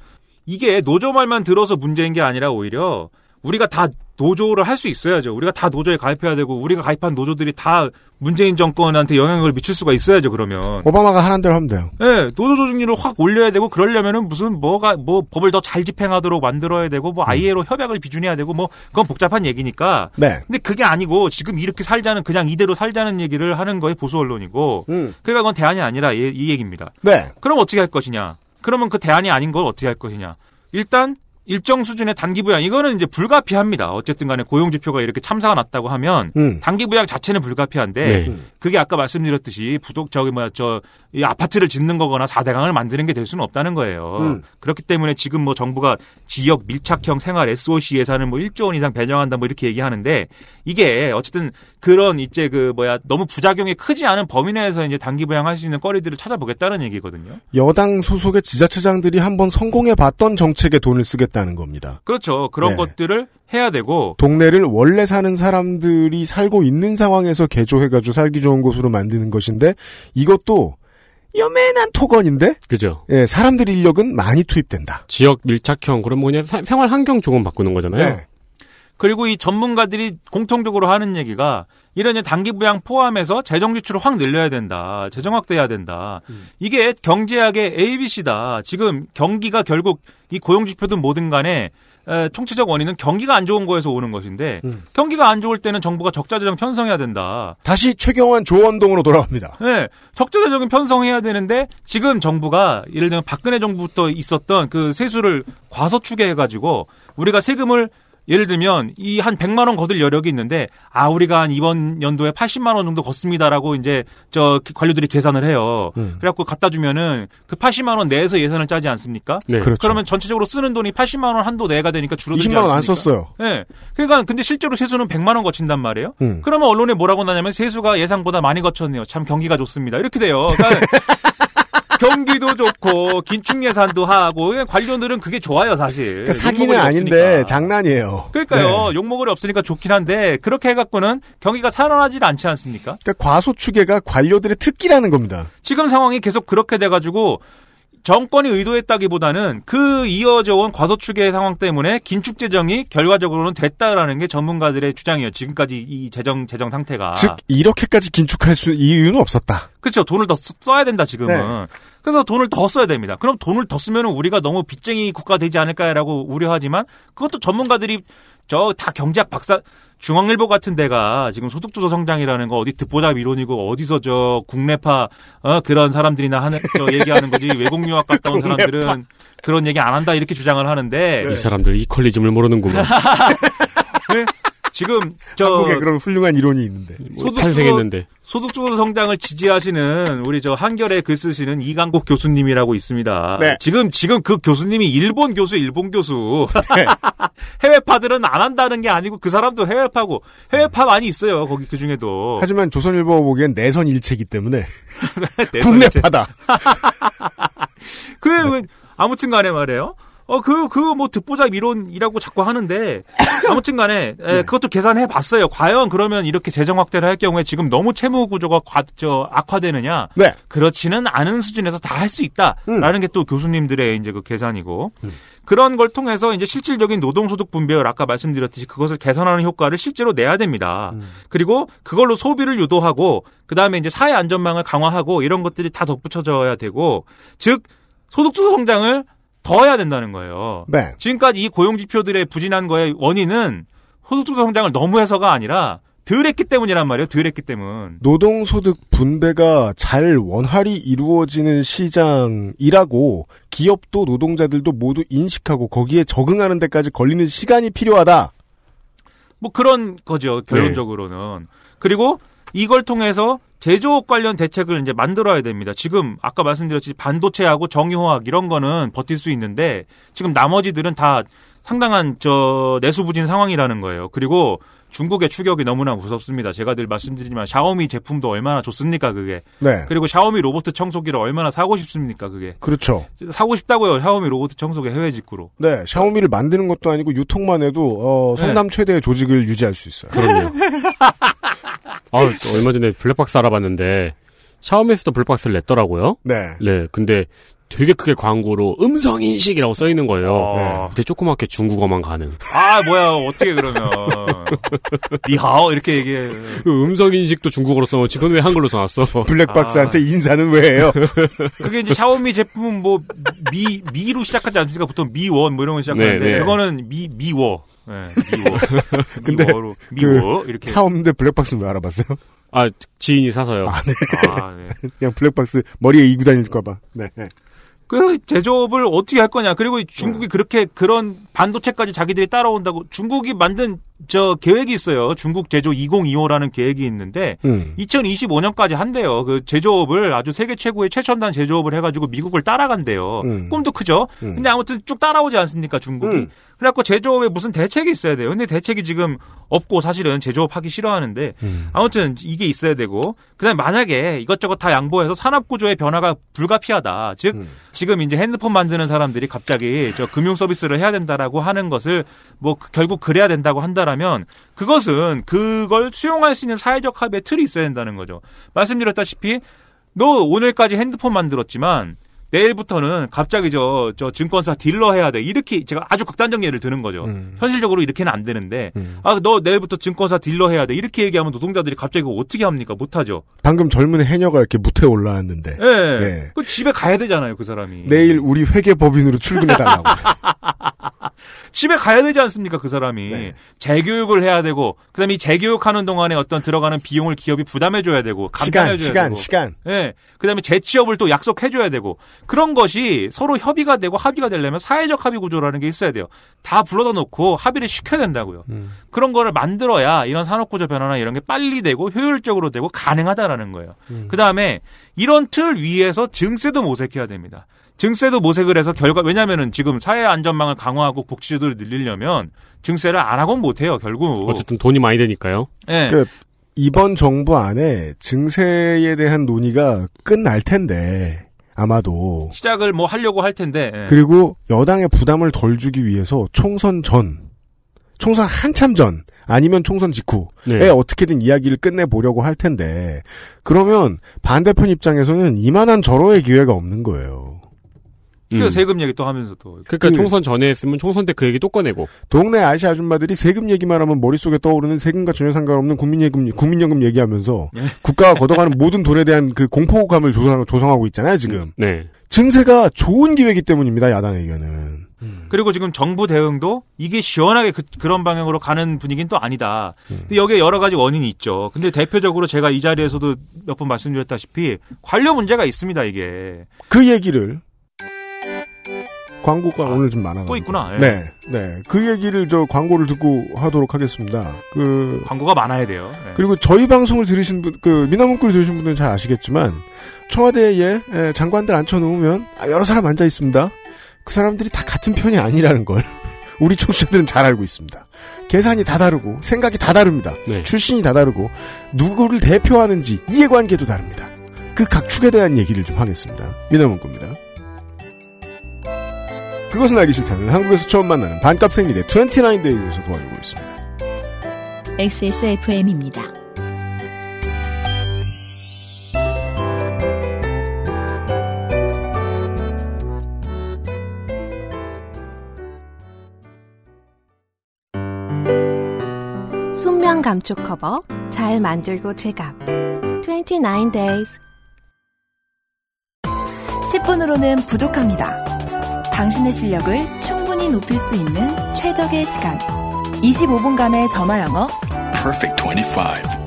Speaker 4: 이게 노조 말만 들어서 문제인 게 아니라 오히려 우리가 다 노조를 할 수 있어야죠. 우리가 다 노조에 가입해야 되고 우리가 가입한 노조들이 다 문재인 정권한테 영향을 미칠 수가 있어야죠. 그러면.
Speaker 2: 오바마가 하는 대로 하면 돼요.
Speaker 4: 예, 노조 조직률을 확 올려야 되고 그러려면은 무슨 뭐가 뭐 법을 더 잘 집행하도록 만들어야 되고 뭐 ILO 협약을 비준해야 되고 뭐 그건 복잡한 얘기니까.
Speaker 2: 네.
Speaker 4: 근데 그게 아니고 지금 이렇게 살자는 그냥 이대로 살자는 얘기를 하는 거에 보수 언론이고.
Speaker 2: 음.
Speaker 4: 그러니까 그건 대안이 아니라 이, 이 얘기입니다.
Speaker 2: 네.
Speaker 4: 그럼 어떻게 할 것이냐? 그러면 그 대안이 아닌 걸 어떻게 할 것이냐? 일단 일정 수준의 단기 부양 이거는 이제 불가피합니다. 어쨌든 간에 고용 지표가 이렇게 참사가 났다고 하면
Speaker 2: 음.
Speaker 4: 단기 부양 자체는 불가피한데
Speaker 5: 네.
Speaker 4: 그게 아까 말씀드렸듯이 부독 저기 뭐야 저 이 아파트를 짓는 거거나 4대강을 만드는 게 될 수는 없다는 거예요.
Speaker 2: 음.
Speaker 4: 그렇기 때문에 지금 뭐 정부가 지역 밀착형 생활 SOC 예산을 뭐 1조 원 이상 배정한다 뭐 이렇게 얘기하는데 이게 어쨌든 그런 이제 그 뭐야 너무 부작용이 크지 않은 범위 내에서 이제 단기 부양할 수 있는 거리들을 찾아보겠다는 얘기거든요.
Speaker 2: 여당 소속의 지자체장들이 한번 성공해 봤던 정책에 돈을 쓰겠다 는 겁니다.
Speaker 4: 그렇죠. 그런
Speaker 2: 네.
Speaker 4: 것들을 해야 되고
Speaker 2: 동네를 원래 사는 사람들이 살고 있는 상황에서 개조해가지고 살기 좋은 곳으로 만드는 것인데 이것도 요맨한 토건인데
Speaker 5: 그죠.
Speaker 2: 예, 사람들 인력은 많이 투입된다.
Speaker 5: 지역 밀착형 그럼 뭐냐 사- 생활 환경 조금 바꾸는 거잖아요.
Speaker 2: 네.
Speaker 4: 그리고 이 전문가들이 공통적으로 하는 얘기가 이런 단기 부양 포함해서 재정 지출을 확 늘려야 된다. 재정 확대해야 된다. 이게 경제학의 ABC다. 지금 경기가 결국 이 고용 지표든 뭐든 간에 에, 총체적 원인은 경기가 안 좋은 거에서 오는 것인데
Speaker 2: 음.
Speaker 4: 경기가 안 좋을 때는 정부가 적자 재정 편성해야 된다.
Speaker 2: 다시 최경환 조원동으로 돌아갑니다.
Speaker 4: 네, 적자 재정은 편성해야 되는데 지금 정부가 예를 들면 박근혜 정부부터 있었던 그 세수를 과소축해 가지고 우리가 세금을 예를 들면 이 한 100만 원 거둘 여력이 있는데 아 우리가 한 이번 연도에 80만 원 정도 걷습니다라고 이제 저 관료들이 계산을 해요.
Speaker 2: 음.
Speaker 4: 그래갖고 갖다 주면은 그 80만 원 내에서 예산을 짜지 않습니까?
Speaker 5: 네.
Speaker 2: 그렇죠.
Speaker 4: 그러면 전체적으로 쓰는 돈이 80만 원 한도 내가 되니까 줄어들지
Speaker 2: 20만 원 안? 썼어요.
Speaker 4: 네. 그러니까 근데 실제로 세수는 100만 원 거친단 말이에요.
Speaker 2: 음.
Speaker 4: 그러면 언론에 뭐라고 나냐면 세수가 예상보다 많이 거쳤네요. 참 경기가 좋습니다. 이렇게 돼요. 그러니까 경기도 좋고 긴축 예산도 하고 관료들은 그게 좋아요 사실.
Speaker 2: 그러니까 사기는 아닌데
Speaker 4: 없으니까.
Speaker 2: 장난이에요.
Speaker 4: 그러니까요.
Speaker 2: 네.
Speaker 4: 욕먹을 일 없으니까 좋긴 한데 그렇게 해갖고는 경기가 살아나질 않지 않습니까?
Speaker 2: 그러니까 과소추계가 관료들의 특기라는 겁니다.
Speaker 4: 지금 상황이 계속 그렇게 돼가지고 정권이 의도했다기보다는 그 이어져 온 과소축의 상황 때문에 긴축 재정이 결과적으로는 됐다라는 게 전문가들의 주장이에요. 지금까지 이 재정 재정 상태가.
Speaker 2: 즉 이렇게까지 긴축할 수 이유는 없었다.
Speaker 4: 그렇죠. 돈을 더 쓰- 써야 된다 지금은.
Speaker 2: 네.
Speaker 4: 그래서 돈을 더 써야 됩니다. 그럼 돈을 더 쓰면 우리가 너무 빚쟁이 국가 되지 않을까라고 우려하지만 그것도 전문가들이 저 다 경제학 박사 중앙일보 같은 데가 지금 소득주도 성장이라는 거 어디 듣보잡 이론이고 어디서 저 국내파 어 그런 사람들이나 하는 저 얘기하는 거지 외국 유학 갔다 온. 사람들은 그런 얘기 안 한다 이렇게 주장을 하는데
Speaker 5: 이 사람들 이퀄리즘을 모르는구만.
Speaker 4: 네? 지금 저
Speaker 2: 한국에 그런 훌륭한 이론이 있는데.
Speaker 5: 탄생했는데.
Speaker 4: 소득 주도 성장을 지지하시는 우리 저 한결에 글 쓰시는 이강국 교수님이라고 있습니다.
Speaker 2: 네.
Speaker 4: 지금 지금 그 교수님이 일본 교수, 일본 교수.
Speaker 2: 네.
Speaker 4: 해외파들은 안 한다는 게 아니고 그 사람도 해외파고 해외파 많이 있어요. 거기 그 중에도.
Speaker 2: 하지만 조선일보 보기엔 내선 일체이기 때문에
Speaker 4: 내선
Speaker 2: 국내파다.
Speaker 4: 그 왜- 아무튼간에 말이에요. 어, 그, 그, 뭐, 듣보잡 이론이라고 자꾸 하는데, 아무튼 간에, 에, 그것도 계산해 봤어요. 과연 그러면 이렇게 재정 확대를 할 경우에 지금 너무 채무 구조가 과, 저, 악화되느냐?
Speaker 2: 네.
Speaker 4: 그렇지는 않은 수준에서 다 할 수 있다.
Speaker 2: 음.
Speaker 4: 라는 게또 교수님들의 이제 그 계산이고, 그런 걸 통해서 이제 실질적인 노동소득 분배율, 아까 말씀드렸듯이 그것을 개선하는 효과를 실제로 내야 됩니다.
Speaker 2: 음.
Speaker 4: 그리고 그걸로 소비를 유도하고, 그 다음에 이제 사회 안전망을 강화하고, 이런 것들이 다 덧붙여져야 되고, 즉, 소득주도 성장을 더 해야 된다는 거예요.
Speaker 2: 네.
Speaker 4: 지금까지 이 고용 지표들의 부진한 거의 원인은 소득주도 성장을 너무 해서가 아니라 덜 했기 때문이란 말이에요. 덜 했기 때문.
Speaker 2: 노동소득 분배가 잘 원활히 이루어지는 시장이라고 기업도 노동자들도 모두 인식하고 거기에 적응하는 데까지 걸리는 시간이 필요하다.
Speaker 4: 뭐 그런 거죠. 결론적으로는. 그리고 이걸 통해서 제조업 관련 대책을 이제 만들어야 됩니다. 지금 아까 말씀드렸듯이 반도체하고 정유화학 이런 거는 버틸 수 있는데 지금 나머지들은 다 상당한 저 내수부진 상황이라는 거예요. 그리고 중국의 추격이 너무나 무섭습니다. 제가 늘 말씀드리지만 샤오미 제품도 얼마나 좋습니까, 그게.
Speaker 2: 네.
Speaker 4: 그리고 샤오미 로봇 청소기를 얼마나 사고 싶습니까, 그게.
Speaker 2: 그렇죠.
Speaker 4: 사고 싶다고요, 샤오미 로봇 청소기 해외 직구로.
Speaker 2: 네, 샤오미를 만드는 것도 아니고 유통만 해도 어,
Speaker 4: 네.
Speaker 2: 성남 최대의 조직을 유지할 수 있어요.
Speaker 5: 그럼요. 아, 얼마 전에 블랙박스 알아봤는데 샤오미에서도 블랙박스를 냈더라고요.
Speaker 2: 네.
Speaker 5: 네, 근데 되게 크게 광고로 음성 인식이라고 써 있는 거예요.
Speaker 4: 어.
Speaker 5: 근데 조그맣게 중국어만 가능.
Speaker 4: 아, 뭐야, 어떻게 그러면. 니하오, 이렇게 얘기해.
Speaker 5: 그 음성 인식도 중국어로 써놓지 그건 왜 한글로 써놨어?
Speaker 2: 블랙박스한테 인사는 왜 해요?
Speaker 4: 그게 이제 샤오미 제품은 뭐, 미, 미로 시작하지 않습니까? 보통 미원 뭐 이런 거 시작하는데.
Speaker 5: 네, 네.
Speaker 4: 그거는 미, 미워. 네, 미워.
Speaker 2: 근데
Speaker 4: 미워로, 미워.
Speaker 2: 그
Speaker 4: 이렇게.
Speaker 2: 차 없는데 블랙박스는 왜 알아봤어요?
Speaker 5: 아 지인이 사서요.
Speaker 2: 아, 네.
Speaker 4: 아, 네.
Speaker 2: 그냥 블랙박스 머리에 이고 다닐까봐. 네.
Speaker 4: 그 제조업을 어떻게 할 거냐. 그리고 중국이 그렇게 그런 반도체까지 자기들이 따라온다고 중국이 만든 저 계획이 있어요. 중국 제조 2025라는 계획이 있는데
Speaker 2: 음.
Speaker 4: 2025년까지 한대요. 그 제조업을 아주 세계 최고의 최첨단 제조업을 해가지고 미국을 따라간대요.
Speaker 2: 음.
Speaker 4: 꿈도 크죠.
Speaker 2: 음.
Speaker 4: 근데 아무튼 쭉 따라오지 않습니까 중국이.
Speaker 2: 음.
Speaker 4: 그래갖고 제조업에 무슨 대책이 있어야 돼요. 근데 대책이 지금 없고 사실은 제조업 하기 싫어하는데
Speaker 2: 음.
Speaker 4: 아무튼 이게 있어야 되고 그다음에 만약에 이것저것 다 양보해서 산업 구조의 변화가 불가피하다. 즉
Speaker 2: 음.
Speaker 4: 지금 이제 핸드폰 만드는 사람들이 갑자기 저 금융 서비스를 해야 된다라고 하는 것을 뭐 그- 결국 그래야 된다고 한다라면 그것은 그걸 수용할 수 있는 사회적 합의 틀이 있어야 된다는 거죠. 말씀드렸다시피 너 오늘까지 핸드폰 만들었지만 내일부터는 갑자기 저, 저 증권사 딜러 해야 돼. 이렇게 제가 아주 극단적 예를 드는 거죠.
Speaker 2: 음.
Speaker 4: 현실적으로 이렇게는 안 되는데, 아, 너 내일부터 증권사 딜러 해야 돼. 이렇게 얘기하면 노동자들이 갑자기 어떻게 합니까? 못하죠.
Speaker 2: 방금 젊은 해녀가 이렇게 무태 올라왔는데
Speaker 4: 예.
Speaker 2: 예.
Speaker 4: 그 집에 가야 되잖아요, 그 사람이.
Speaker 2: 내일 우리 회계법인으로 출근해달라고.
Speaker 4: 집에 가야 되지 않습니까, 그 사람이.
Speaker 2: 네.
Speaker 4: 재교육을 해야 되고, 그 다음에 이 재교육하는 동안에 어떤 들어가는 비용을 기업이 부담해줘야 되고,
Speaker 2: 시간,
Speaker 4: 감당해줘야
Speaker 2: 시간,
Speaker 4: 되고.
Speaker 2: 시간.
Speaker 4: 예. 그 다음에 재취업을 또 약속해줘야 되고, 그런 것이 서로 협의가 되고 합의가 되려면 사회적 합의 구조라는 게 있어야 돼요. 다 불러다 놓고 합의를 시켜야 된다고요.
Speaker 2: 음.
Speaker 4: 그런 거를 만들어야 이런 산업구조 변화나 이런 게 빨리 되고 효율적으로 되고 가능하다라는 거예요.
Speaker 2: 음.
Speaker 4: 그 다음에 이런 틀 위에서 증세도 모색해야 됩니다. 증세도 모색을 해서 결과 왜냐면은 지금 사회 안전망을 강화하고 복지제도를 늘리려면 증세를 안 하고는 못해요 결국.
Speaker 5: 어쨌든 돈이 많이 되니까요.
Speaker 4: 예.
Speaker 2: 그 이번 정부 안에 증세에 대한 논의가 끝날 텐데 아마도
Speaker 4: 시작을 뭐 하려고 할 텐데. 예.
Speaker 2: 그리고 여당의 부담을 덜 주기 위해서 총선 전, 총선 한참 전, 아니면 총선 직후에
Speaker 5: 네.
Speaker 2: 어떻게든 이야기를 끝내 보려고 할 텐데, 그러면 반대편 입장에서는 이만한 절호의 기회가 없는 거예요.
Speaker 4: 그
Speaker 5: 음.
Speaker 4: 세금 얘기 또 하면서 또.
Speaker 5: 그러니까
Speaker 2: 그-
Speaker 5: 총선 전에 했으면 총선 때 그 얘기 또 꺼내고.
Speaker 2: 동네 아시 아줌마들이 세금 얘기만 하면 머릿속에 떠오르는 세금과 전혀 상관없는 국민예금, 국민연금 얘기하면서
Speaker 4: 예.
Speaker 2: 국가가 걷어가는 모든 돈에 대한 그 공포감을 조성, 조성하고 있잖아요, 지금.
Speaker 5: 네.
Speaker 2: 증세가 좋은 기회이기 때문입니다, 야당의 의견은.
Speaker 4: 그리고 지금 정부 대응도 이게 시원하게 그, 런 방향으로 가는 분위기는 또 아니다.
Speaker 2: 음.
Speaker 4: 근데 여기에 여러 가지 원인이 있죠. 근데 대표적으로 제가 이 자리에서도 몇 번 말씀드렸다시피 관료 문제가 있습니다, 이게.
Speaker 2: 그 얘기를 광고가 오늘 좀 많아.
Speaker 4: 또 있구나. 예.
Speaker 2: 네, 네. 그 얘기를 저 광고를 듣고 하도록 하겠습니다. 그
Speaker 4: 광고가 많아야 돼요. 예.
Speaker 2: 그리고 저희 방송을 들으신 분, 그 미나문구를 들으신 분들은 잘 아시겠지만 청와대에 에, 장관들 앉혀놓으면 아, 여러 사람 앉아 있습니다. 그 사람들이 다 같은 편이 아니라는 걸 우리 청취자들은 잘 알고 있습니다. 계산이 다 다르고 생각이 다 다릅니다.
Speaker 5: 네.
Speaker 2: 출신이 다 다르고 누구를 대표하는지 이해관계도 다릅니다. 그 각 축에 대한 얘기를 좀 하겠습니다. 미나문구입니다. 그것은 알기 싫다는 한국에서 처음 만나는 반값 생리대 29데이에서 도와주고 있습니다.
Speaker 1: XSFM입니다.
Speaker 9: 순면 감촉 커버 잘 만들고 제갑 29 days
Speaker 10: 10분으로는 부족합니다. 당신의 실력을 충분히 높일 수 있는 최적의 시간. 25분간의 전화 영어.
Speaker 11: Perfect 25.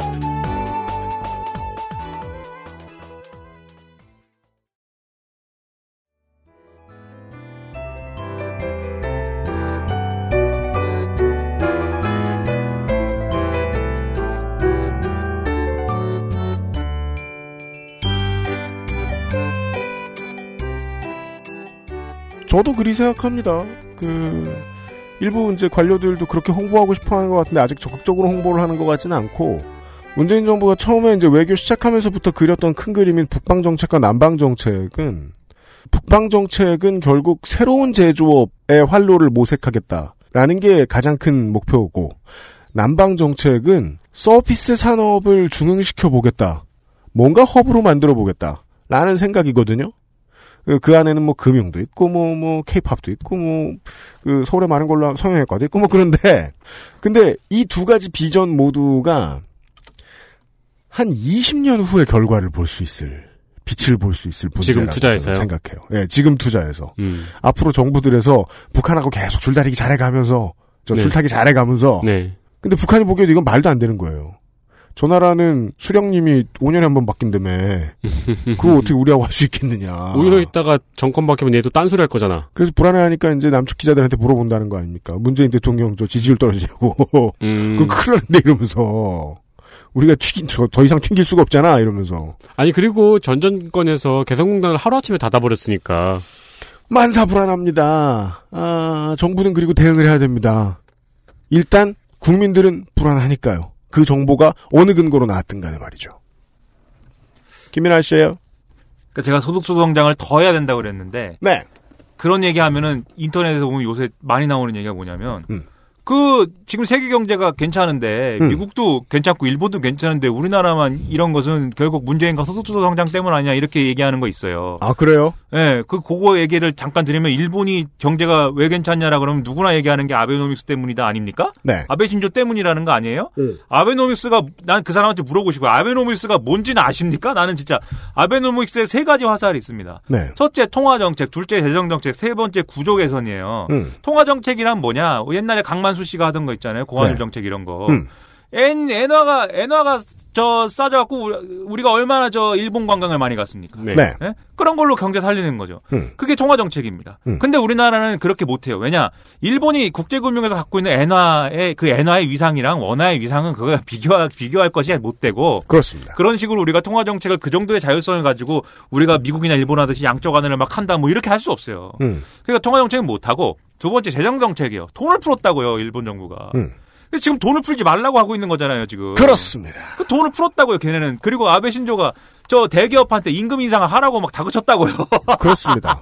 Speaker 2: 저도 그리 생각합니다. 그 일부 이제 관료들도 그렇게 홍보하고 싶어하는 것 같은데 아직 적극적으로 홍보를 하는 것 같지는 않고 문재인 정부가 처음에 이제 외교 시작하면서부터 그렸던 큰 그림인 북방 정책과 남방 정책은 북방 정책은 결국 새로운 제조업의 활로를 모색하겠다라는 게 가장 큰 목표고 남방 정책은 서비스 산업을 중흥시켜 보겠다. 뭔가 허브로 만들어 보겠다. 라는 생각이거든요. 그, 그 안에는 뭐 금융도 있고 뭐뭐 케이팝도 있고 뭐 그 서울에 많은 걸로 성형외과도 있고 뭐 그런데 근데 이 두 가지 비전 모두가 한 20년 후의 결과를 볼 수 있을 빛을 볼 수 있을
Speaker 5: 지금 투자해서요?
Speaker 2: 저는 생각해요. 예, 지금 투자해서
Speaker 5: 음.
Speaker 2: 앞으로 정부들에서 북한하고 계속 줄다리기 잘해가면서 저
Speaker 5: 네.
Speaker 2: 줄타기 잘해가면서
Speaker 5: 네.
Speaker 2: 근데 북한이 보기에도 이건 말도 안 되는 거예요. 저 나라는 수령님이 5년에 한 번 바뀐다며. 그거 어떻게 우리하고 할 수 있겠느냐.
Speaker 5: 오히려 있다가 정권 바뀌면 얘도 딴소리 할 거잖아.
Speaker 2: 그래서 불안해하니까 이제 남측 기자들한테 물어본다는 거 아닙니까? 문재인 대통령 저 지지율 떨어지냐고.
Speaker 5: 음.
Speaker 2: 그거 큰일 났는데 이러면서. 우리가 튀긴, 저, 더 이상 튕길 수가 없잖아 이러면서.
Speaker 5: 아니 그리고 전 정권에서 개성공단을 하루아침에 닫아버렸으니까
Speaker 2: 만사 불안합니다. 아, 정부는 그리고 대응을 해야 됩니다. 일단 국민들은 불안하니까요. 그 정보가 어느 근거로 나왔든 간에 말이죠. 김민아 씨예요.
Speaker 4: 그러니까 제가 소득주 성장을 더 해야 된다고 그랬는데
Speaker 2: 네.
Speaker 4: 그런 얘기하면은 인터넷에서 보면 요새 많이 나오는 얘기가 뭐냐면
Speaker 2: 음.
Speaker 4: 그 지금 세계 경제가 괜찮은데
Speaker 2: 음.
Speaker 4: 미국도 괜찮고 일본도 괜찮은데 우리나라만 이런 것은 결국 문재인과 소득주도 성장 때문 아니냐 이렇게 얘기하는 거 있어요.
Speaker 2: 아 그래요?
Speaker 4: 예, 그 그거 얘기를 잠깐 드리면 일본이 경제가 왜 괜찮냐라 그러면 누구나 얘기하는 게 아베노믹스 때문이다 아닙니까?
Speaker 2: 네.
Speaker 4: 아베 신조 때문이라는 거 아니에요?
Speaker 2: 음.
Speaker 4: 아베노믹스가 난 그 사람한테 물어보고 싶어요. 아베노믹스가 뭔지는 아십니까? 나는 진짜 아베노믹스에 세 가지 화살이 있습니다.
Speaker 2: 네.
Speaker 4: 첫째 통화 정책, 둘째 재정 정책, 세 번째 구조 개선이에요.
Speaker 2: 음.
Speaker 4: 통화 정책이란 뭐냐? 옛날에 강만수 씨가 하던 거 있잖아요. 고환율
Speaker 2: 네.
Speaker 4: 정책 이런 거.
Speaker 2: 음.
Speaker 4: 엔 엔화가 엔화가 저 싸져갖고 우리- 우리가 얼마나 저 일본 관광을 많이 갔습니까?
Speaker 2: 네. 네.
Speaker 4: 예? 그런 걸로 경제 살리는 거죠.
Speaker 2: 음.
Speaker 4: 그게 통화 정책입니다.
Speaker 2: 음.
Speaker 4: 근데 우리나라는 그렇게 못해요. 왜냐? 일본이 국제금융에서 갖고 있는 엔화의 그 엔화의 위상이랑 원화의 위상은 그거 비교할 비교할 것이 못 되고
Speaker 2: 그렇습니다.
Speaker 4: 그런 식으로 우리가 통화 정책을 그 정도의 자율성을 가지고 우리가 미국이나 일본 하듯이 양적 완화를 막 한다 뭐 이렇게 할 수 없어요.
Speaker 2: 음.
Speaker 4: 그러니까 통화 정책은 못 하고 두 번째 재정 정책이에요. 돈을 풀었다고요, 일본 정부가.
Speaker 2: 음.
Speaker 4: 근데 지금 돈을 풀지 말라고 하고 있는 거잖아요, 지금.
Speaker 2: 그렇습니다.
Speaker 4: 그 돈을 풀었다고요, 걔네는. 그리고 아베 신조가 저 대기업한테 임금 인상을 하라고 막 다그쳤다고요.
Speaker 2: 그렇습니다.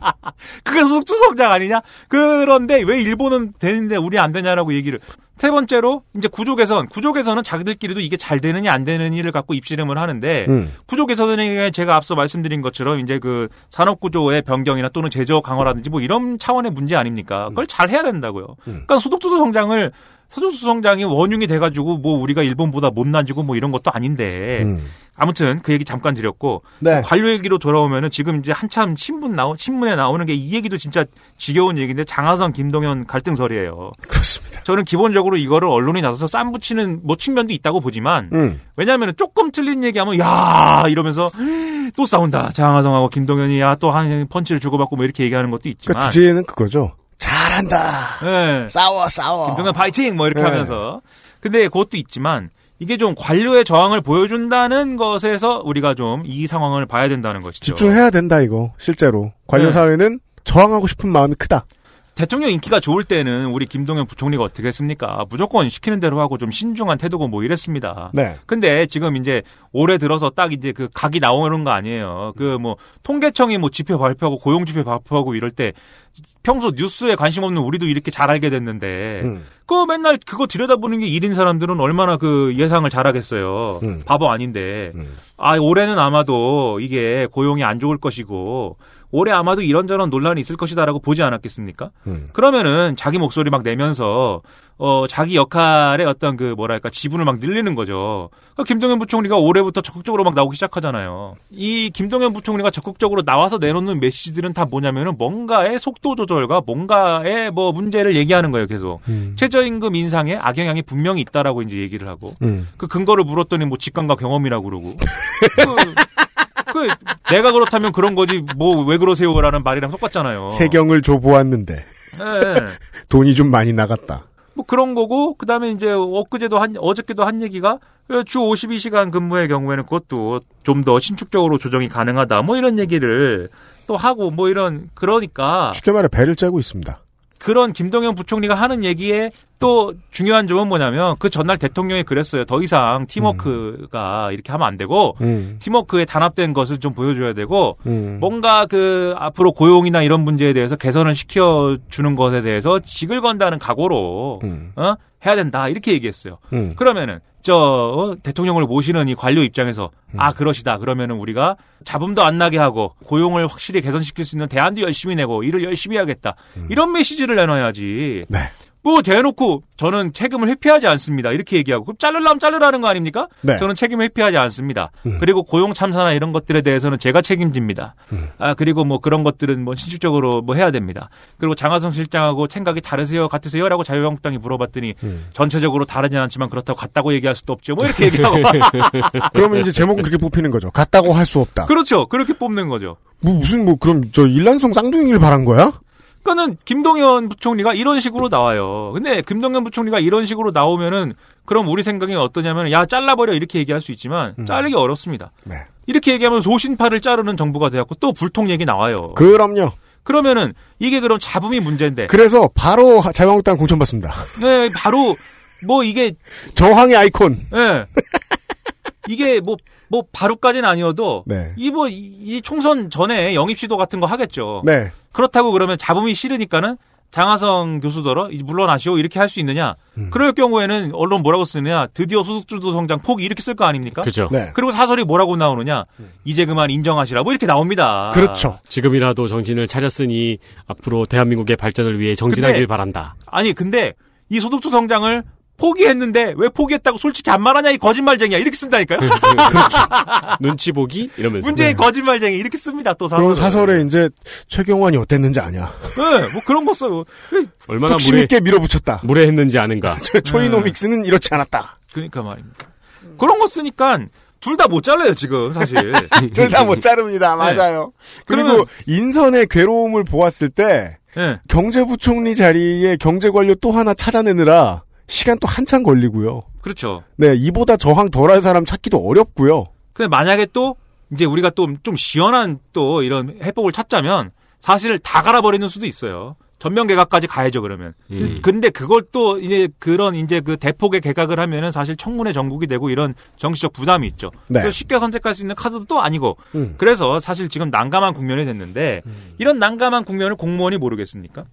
Speaker 4: 그게 소득주 성장 아니냐? 그런데 왜 일본은 되는데 우리 안 되냐라고 얘기를. 세 번째로 이제 구조 개선. 구조 개선은 자기들끼리도 이게 잘 되느냐 안 되느냐를 갖고 입씨름을 하는데
Speaker 2: 음.
Speaker 4: 구조 개선에 제가 앞서 말씀드린 것처럼 이제 그 산업 구조의 변경이나 또는 제조 강화라든지 뭐 이런 차원의 문제 아닙니까? 그걸 잘 해야 된다고요. 그러니까 소득주도 성장을 소득주도 성장이 원흉이 돼가지고 뭐 우리가 일본보다 못난지고 뭐 이런 것도 아닌데
Speaker 2: 음.
Speaker 4: 아무튼 그 얘기 잠깐 드렸고
Speaker 2: 네.
Speaker 4: 관료 얘기로 돌아오면은 지금 이제 한참 신문 나오 신문에 나오는 게 이 얘기도 진짜 지겨운 얘기인데 장하성 김동연 갈등설이에요.
Speaker 2: 그렇습니다.
Speaker 4: 저는 기본적으로 이거를 언론이 나서서 쌈 붙이는 뭐 측면도 있다고 보지만
Speaker 2: 음.
Speaker 4: 왜냐하면 조금 틀린 얘기하면 야 이러면서 또 싸운다 장하성하고 김동연이 야또 한 펀치를 주고받고 뭐 이렇게 얘기하는 것도 있지만
Speaker 2: 그러니까 주제는 그거죠. 잘한다.
Speaker 4: 예.
Speaker 2: 싸워 싸워.
Speaker 4: 김동연 파이팅 뭐 이렇게
Speaker 2: 네.
Speaker 4: 하면서 근데 그것도 있지만 이게 좀 관료의 저항을 보여준다는 것에서 우리가 좀 이 상황을 봐야 된다는 것이죠.
Speaker 2: 집중해야 된다 이거 실제로 관료
Speaker 4: 네.
Speaker 2: 사회는 저항하고 싶은 마음이 크다.
Speaker 4: 대통령 인기가 좋을 때는 우리 김동연 부총리가 어떻게 했습니까? 무조건 시키는 대로 하고 좀 신중한 태도고 뭐 이랬습니다.
Speaker 2: 네.
Speaker 4: 근데 지금 이제 올해 들어서 딱 이제 그 각이 나오는 거 아니에요. 그 뭐 통계청이 뭐 지표 발표하고 고용 지표 발표하고 이럴 때 평소 뉴스에 관심 없는 우리도 이렇게 잘 알게 됐는데
Speaker 2: 음.
Speaker 4: 그 맨날 그거 들여다보는 게 일인 사람들은 얼마나 그 예상을 잘하겠어요.
Speaker 2: 음.
Speaker 4: 바보 아닌데. 아, 올해는 아마도 이게 고용이 안 좋을 것이고 올해 아마도 이런저런 논란이 있을 것이다라고 보지 않았겠습니까?
Speaker 2: 음.
Speaker 4: 그러면은 자기 목소리 막 내면서 어 자기 역할의 어떤 그 뭐랄까 지분을 막 늘리는 거죠. 그러니까 김동연 부총리가 올해부터 적극적으로 막 나오기 시작하잖아요. 이 김동연 부총리가 적극적으로 나와서 내놓는 메시지들은 다 뭐냐면은 뭔가의 속도 조절과 뭔가의 뭐 문제를 얘기하는 거예요, 계속.
Speaker 2: 음.
Speaker 4: 최저임금 인상에 악영향이 분명히 있다라고 이제 얘기를 하고
Speaker 2: 음.
Speaker 4: 그 근거를 물었더니 뭐 직감과 경험이라고 그러고. 그, 그 내가 그렇다면 그런 거지 뭐 왜 그러세요라는 말이랑 똑같잖아요.
Speaker 2: 세경을 줘 보았는데
Speaker 4: 예.
Speaker 2: 돈이 좀 많이 나갔다.
Speaker 4: 뭐 그런 거고 그다음에 이제 엊그제도 한 어저께도 한 얘기가 주 52시간 근무의 경우에는 그것도 좀 더 신축적으로 조정이 가능하다. 뭐 이런 얘기를 또 하고 뭐 이런 그러니까
Speaker 2: 쉽게 말해 배를 째고 있습니다.
Speaker 4: 그런 김동연 부총리가 하는 얘기에 또 중요한 점은 뭐냐면 그 전날 대통령이 그랬어요. 더 이상 팀워크가 이렇게 하면 안 되고
Speaker 2: 음.
Speaker 4: 팀워크에 단합된 것을 좀 보여줘야 되고
Speaker 2: 음.
Speaker 4: 뭔가 그 앞으로 고용이나 이런 문제에 대해서 개선을 시켜 주는 것에 대해서 직을 건다는 각오로
Speaker 2: 음.
Speaker 4: 어? 해야 된다 이렇게 얘기했어요.
Speaker 2: 음.
Speaker 4: 그러면은 저 어, 대통령을 모시는 이 관료 입장에서
Speaker 2: 음.
Speaker 4: 아 그러시다 그러면은 우리가 잡음도 안 나게 하고 고용을 확실히 개선시킬 수 있는 대안도 열심히 내고 일을 열심히 해야겠다 이런 메시지를 내놔야지.
Speaker 2: 음. 네.
Speaker 4: 뭐 대놓고 저는 책임을 회피하지 않습니다 이렇게 얘기하고 그럼 자르려면 자르라는 거 아닙니까?
Speaker 2: 네.
Speaker 4: 저는 책임을 회피하지 않습니다.
Speaker 2: 음.
Speaker 4: 그리고 고용 참사나 이런 것들에 대해서는 제가 책임집니다.
Speaker 2: 음.
Speaker 4: 아 그리고 뭐 그런 것들은 뭐 신축적으로 뭐 해야 됩니다. 그리고 장하성 실장하고 생각이 다르세요, 같으세요?라고 자유한국당이 물어봤더니
Speaker 2: 음.
Speaker 4: 전체적으로 다르진 않지만 그렇다고 같다고 얘기할 수도 없죠. 뭐 이렇게 얘기하고
Speaker 2: 그러면 이제 제목은 그렇게 뽑히는 거죠. 같다고 할 수 없다.
Speaker 4: 그렇죠. 그렇게 뽑는 거죠.
Speaker 2: 뭐 무슨 뭐 그럼 저 일란성 쌍둥이를 바란 거야?
Speaker 4: 그러니까는 김동연 부총리가 이런 식으로 나와요. 근데 김동연 부총리가 이런 식으로 나오면은 그럼 우리 생각이 어떠냐면 야 잘라버려 이렇게 얘기할 수 있지만 자르기 어렵습니다.
Speaker 2: 네.
Speaker 4: 이렇게 얘기하면 소신파를 자르는 정부가 돼갖고 또 불통 얘기 나와요.
Speaker 2: 그럼요.
Speaker 4: 그러면은 이게 그럼 잡음이 문제인데.
Speaker 2: 그래서 바로 자유한국당 공천받습니다.
Speaker 4: 네, 바로 뭐 이게
Speaker 2: 저항의 아이콘.
Speaker 4: 예. 이게 뭐, 뭐, 바로까지는 아니어도,
Speaker 2: 네.
Speaker 4: 이 뭐, 이, 이 총선 전에 영입시도 같은 거 하겠죠.
Speaker 2: 네.
Speaker 4: 그렇다고 그러면 잡음이 싫으니까는 장하성 교수더러 이제 물러나시오 이렇게 할 수 있느냐?
Speaker 2: 음.
Speaker 4: 그럴 경우에는 언론 뭐라고 쓰느냐? 드디어 소득주도 성장 포기 이렇게 쓸 거 아닙니까?
Speaker 5: 그죠.
Speaker 2: 네.
Speaker 4: 그리고 사설이 뭐라고 나오느냐? 이제 그만 인정하시라 뭐 이렇게 나옵니다.
Speaker 2: 그렇죠.
Speaker 5: 지금이라도 정신을 차렸으니 앞으로 대한민국의 발전을 위해 정진하길
Speaker 4: 근데-
Speaker 5: 바란다.
Speaker 4: 아니 근데 이 소득주 성장을 포기했는데 왜 포기했다고 솔직히 안 말하냐 이 거짓말쟁이야 이렇게 쓴다니까요.
Speaker 5: 눈치 보기 이러면서.
Speaker 4: 문재인 거짓말쟁이 이렇게 씁니다 또 사설.
Speaker 2: 그럼 사설에 이제 최경환이 어땠는지 아냐.
Speaker 4: 네, 뭐 그런 거 써요.
Speaker 5: 얼마나 무례
Speaker 2: 있게 밀어붙였다.
Speaker 5: 무례했는지 아는가.
Speaker 2: 초이노믹스는 이렇지 않았다.
Speaker 4: 그러니까 말입니다. 그런 거 쓰니까 둘다못 잘라요 지금 사실.
Speaker 2: 둘 다 못 자릅니다. 맞아요. 그리고
Speaker 4: 그러면-
Speaker 2: 인선의 괴로움을 보았을 때
Speaker 4: 네.
Speaker 2: 경제부총리 자리에 경제관료 또 하나 찾아내느라 시간 또 한참 걸리고요.
Speaker 4: 그렇죠.
Speaker 2: 네, 이보다 저항 덜할 사람 찾기도 어렵고요.
Speaker 4: 근데 만약에 또 이제 우리가 또 좀 시원한 또 이런 해법을 찾자면 사실 다 갈아버리는 수도 있어요. 전면 개각까지 가야죠 그러면.
Speaker 5: 음.
Speaker 4: 근데 그걸 또 이제 그런 이제 그 대폭의 개각을 하면은 사실 청문회 전국이 되고 이런 정치적 부담이 있죠.
Speaker 2: 네.
Speaker 4: 그래서 쉽게 선택할 수 있는 카드도 또 아니고.
Speaker 2: 음.
Speaker 4: 그래서 사실 지금 난감한 국면이 됐는데 이런 난감한 국면을 공무원이 모르겠습니까?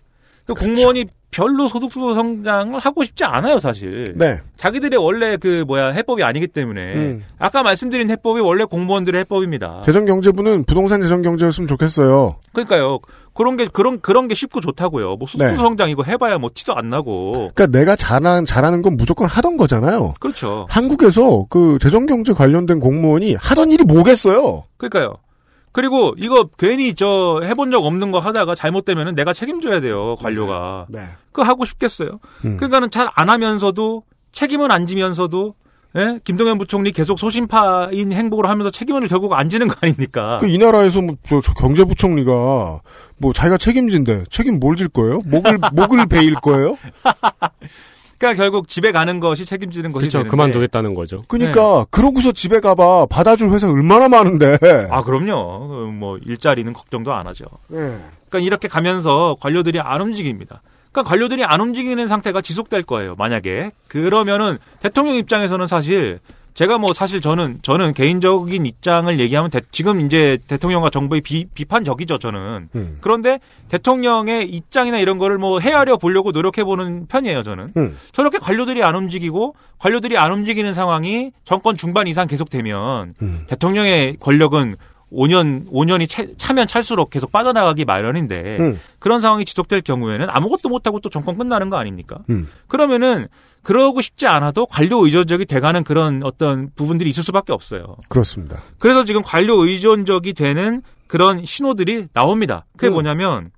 Speaker 4: 그 공무원이 별로 소득주도 성장을 하고 싶지 않아요 사실.
Speaker 2: 네.
Speaker 4: 자기들의 원래 그 뭐야 해법이 아니기 때문에
Speaker 2: 음.
Speaker 4: 아까 말씀드린 해법이 원래 공무원들의 해법입니다.
Speaker 2: 재정경제부는 부동산 재정경제였으면 좋겠어요.
Speaker 4: 그러니까요. 그런 게 그런 그런 게 쉽고 좋다고요. 뭐 수주
Speaker 2: 네.
Speaker 4: 성장 이거 해봐야 뭐 티도 안 나고.
Speaker 2: 그러니까 내가 잘한, 잘하는 건 무조건 하던 거잖아요.
Speaker 4: 그렇죠.
Speaker 2: 한국에서 그 재정경제 관련된 공무원이 하던 일이 뭐겠어요?
Speaker 4: 그러니까요. 그리고 이거 괜히 저 해본 적 없는 거 하다가 잘못되면은 내가 책임져야 돼요 관료가.
Speaker 2: 네.
Speaker 4: 그거 하고 싶겠어요.
Speaker 2: 음.
Speaker 4: 그러니까는 잘 안 하면서도 책임은 안 지면서도 예? 김동연 부총리 계속 소신파인 행복을 하면서 책임을 결국 안 지는 거 아닙니까?
Speaker 2: 그 이 나라에서 뭐, 저, 저 경제부총리가 뭐 자기가 책임진대. 책임 뭘 질 거예요? 목을, 목을 베일 거예요?
Speaker 4: 그러니까 결국 집에 가는 것이 책임지는 것이
Speaker 5: 그렇죠. 그만두겠다는 거죠.
Speaker 2: 그러니까 그러고서 집에 가봐 받아줄 회사 얼마나 많은데.
Speaker 4: 아 그럼요. 그뭐 일자리는 걱정도 안 하죠.
Speaker 2: 네.
Speaker 4: 그러니까 이렇게 가면서 관료들이 안 움직입니다. 그러니까 관료들이 안 움직이는 상태가 지속될 거예요. 만약에 그러면은 대통령 입장에서는 사실 제가 뭐 사실 저는 저는 개인적인 입장을 얘기하면 대- 지금 이제 대통령과 정부의 비, 비판적이죠. 저는
Speaker 2: 음.
Speaker 4: 그런데 대통령의 입장이나 이런 거를 뭐 헤아려 보려고 노력해 보는 편이에요. 저는
Speaker 2: 음.
Speaker 4: 저렇게 관료들이 안 움직이고 관료들이 안 움직이는 상황이 정권 중반 이상 계속되면
Speaker 2: 음.
Speaker 4: 대통령의 권력은 5년 5년이 차, 차면 찰수록 계속 빠져나가기 마련인데
Speaker 2: 음.
Speaker 4: 그런 상황이 지속될 경우에는 아무것도 못하고 또 정권 끝나는 거 아닙니까?
Speaker 2: 음.
Speaker 4: 그러면은 그러고 싶지 않아도 관료 의존적이 돼가는 그런 어떤 부분들이 있을 수밖에 없어요.
Speaker 2: 그렇습니다.
Speaker 4: 그래서 지금 관료 의존적이 되는 그런 신호들이 나옵니다. 그게
Speaker 2: 음.
Speaker 4: 뭐냐면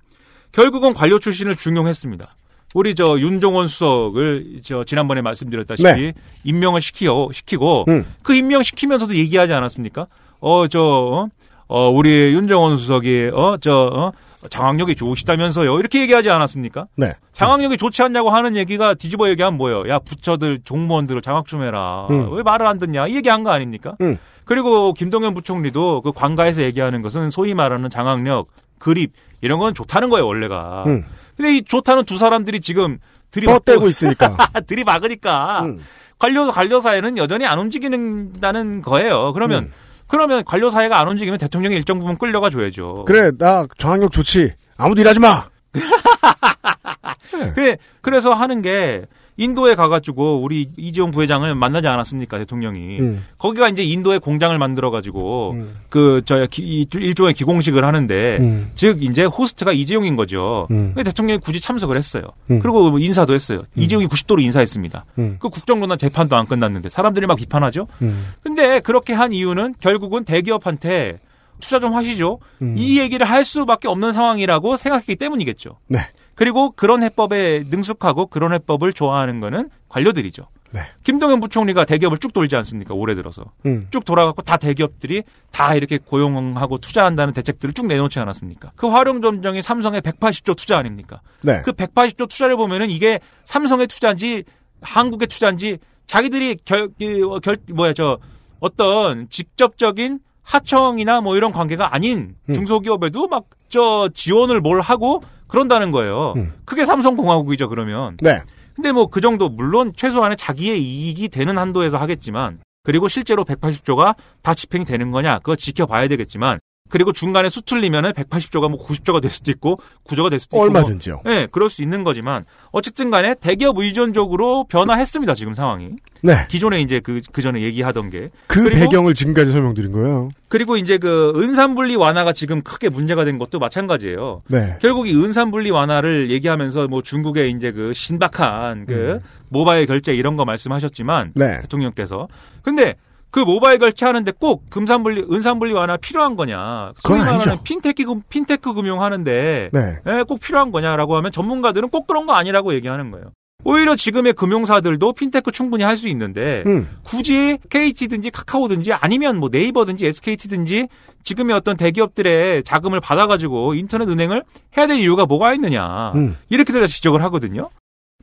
Speaker 4: 결국은 관료 출신을 중용했습니다. 우리 저 윤종원 수석을 저 지난번에 말씀드렸다시피
Speaker 2: 네.
Speaker 4: 임명을 시키고 시키고
Speaker 2: 음.
Speaker 4: 그 임명 시키면서도 얘기하지 않았습니까? 어저 어, 우리 윤종원 수석이 어저 어, 장악력이 좋으시다면서요 이렇게 얘기하지 않았습니까?
Speaker 2: 네.
Speaker 4: 장악력이 좋지 않냐고 하는 얘기가 뒤집어 얘기하면 뭐예요? 야 부처들 종무원들을 장악 좀 해라.
Speaker 2: 음.
Speaker 4: 왜 말을 안 듣냐? 이 얘기한 거 아닙니까?
Speaker 2: 음.
Speaker 4: 그리고 김동연 부총리도 그 관가에서 얘기하는 것은 소위 말하는 장악력, 그립 이런 건 좋다는 거예요 원래가.
Speaker 2: 음.
Speaker 4: 근데 이 좋다는 두 사람들이 지금
Speaker 2: 뻗대고 있으니까.
Speaker 4: 들이막으니까
Speaker 2: 음.
Speaker 4: 관료 관료 사회는 여전히 안 움직이는다는 거예요. 그러면
Speaker 2: 음.
Speaker 4: 그러면 관료 사회가 안 움직이면 대통령이 일정 부분 끌려가 줘야죠.
Speaker 2: 그래, 나 장악력 좋지. 아무도 일하지 마.
Speaker 4: 그, 그래서 하는 게 인도에 가가지고 우리 이재용 부회장을 만나지 않았습니까 대통령이
Speaker 2: 음.
Speaker 4: 거기가 이제 인도에 공장을 만들어 가지고
Speaker 2: 음.
Speaker 4: 그저 일종의 기공식을 하는데
Speaker 2: 음.
Speaker 4: 즉 이제 호스트가 이재용인 거죠.
Speaker 2: 음.
Speaker 4: 근데 대통령이 굳이 참석을 했어요.
Speaker 2: 음.
Speaker 4: 그리고 뭐 인사도 했어요. 이재용이 90도로 인사했습니다.
Speaker 2: 음.
Speaker 4: 그 국정농단 재판도 안 끝났는데 사람들이 막 비판하죠.
Speaker 2: 음.
Speaker 4: 근데 그렇게 한 이유는 결국은 대기업한테 투자 좀 하시죠.
Speaker 2: 음.
Speaker 4: 이 얘기를 할 수밖에 없는 상황이라고 생각했기 때문이겠죠.
Speaker 2: 네.
Speaker 4: 그리고 그런 해법에 능숙하고 그런 해법을 좋아하는 거는 관료들이죠.
Speaker 2: 네.
Speaker 4: 김동연 부총리가 대기업을 쭉 돌지 않습니까? 올해 들어서.
Speaker 2: 음.
Speaker 4: 쭉 돌아가고 다 대기업들이 다 이렇게 고용하고 투자한다는 대책들을 쭉 내놓지 않았습니까? 그 활용점정이 삼성의 180조 투자 아닙니까?
Speaker 2: 네.
Speaker 4: 그 180조 투자를 보면은 이게 삼성의 투자인지 한국의 투자인지 자기들이 결, 그, 결 뭐야 저 어떤 직접적인 하청이나 뭐 이런 관계가 아닌
Speaker 2: 음.
Speaker 4: 중소기업에도 막 저 지원을 뭘 하고 그런다는 거예요.
Speaker 2: 음.
Speaker 4: 그게 삼성공화국이죠 그러면.
Speaker 2: 네.
Speaker 4: 근데 뭐 그 정도 물론 최소한의 자기의 이익이 되는 한도에서 하겠지만 그리고 실제로 180조가 다 집행이 되는 거냐 그거 지켜봐야 되겠지만 그리고 중간에 수틀리면은 180조가 뭐 90조가 될 수도 있고 9조가 될 수도 있고
Speaker 2: 얼마든지요.
Speaker 4: 뭐, 네, 그럴 수 있는 거지만 어쨌든 간에 대기업 의존적으로 변화했습니다. 지금 상황이.
Speaker 2: 네.
Speaker 4: 기존에 이제 그, 그 전에 얘기하던 게.
Speaker 2: 그
Speaker 4: 그리고-
Speaker 2: 배경을 지금까지 설명드린 거예요.
Speaker 4: 그리고 이제 그 은산분리 완화가 지금 크게 문제가 된 것도 마찬가지예요.
Speaker 2: 네.
Speaker 4: 결국 이 은산분리 완화를 얘기하면서 뭐 중국의 이제 그 신박한 그
Speaker 2: 음.
Speaker 4: 모바일 결제 이런 거 말씀하셨지만
Speaker 2: 네.
Speaker 4: 대통령께서 근데 그 모바일 결제하는데 꼭 금산분리 은산분리 완화 필요한 거냐?
Speaker 2: 그건 아니죠.
Speaker 4: 핀테크 금- 핀테크 금융 하는데
Speaker 2: 네.
Speaker 4: 예, 꼭 필요한 거냐라고 하면 전문가들은 꼭 그런 거 아니라고 얘기하는 거예요. 오히려 지금의 금융사들도 핀테크 충분히 할 수 있는데
Speaker 2: 음.
Speaker 4: 굳이 KT든지 카카오든지 아니면 뭐 네이버든지 SKT든지 지금의 어떤 대기업들의 자금을 받아가지고 인터넷 은행을 해야 될 이유가 뭐가 있느냐
Speaker 2: 음.
Speaker 4: 이렇게들 지적을 하거든요.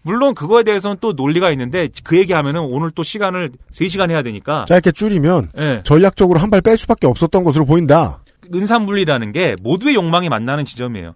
Speaker 4: 물론 그거에 대해서는 또 논리가 있는데 그 얘기하면은 오늘 또 시간을 3시간 해야 되니까
Speaker 2: 짧게 줄이면
Speaker 4: 예.
Speaker 2: 전략적으로 한 발 뺄 수밖에 없었던 것으로 보인다.
Speaker 4: 은산분리라는 게 모두의 욕망이 만나는 지점이에요.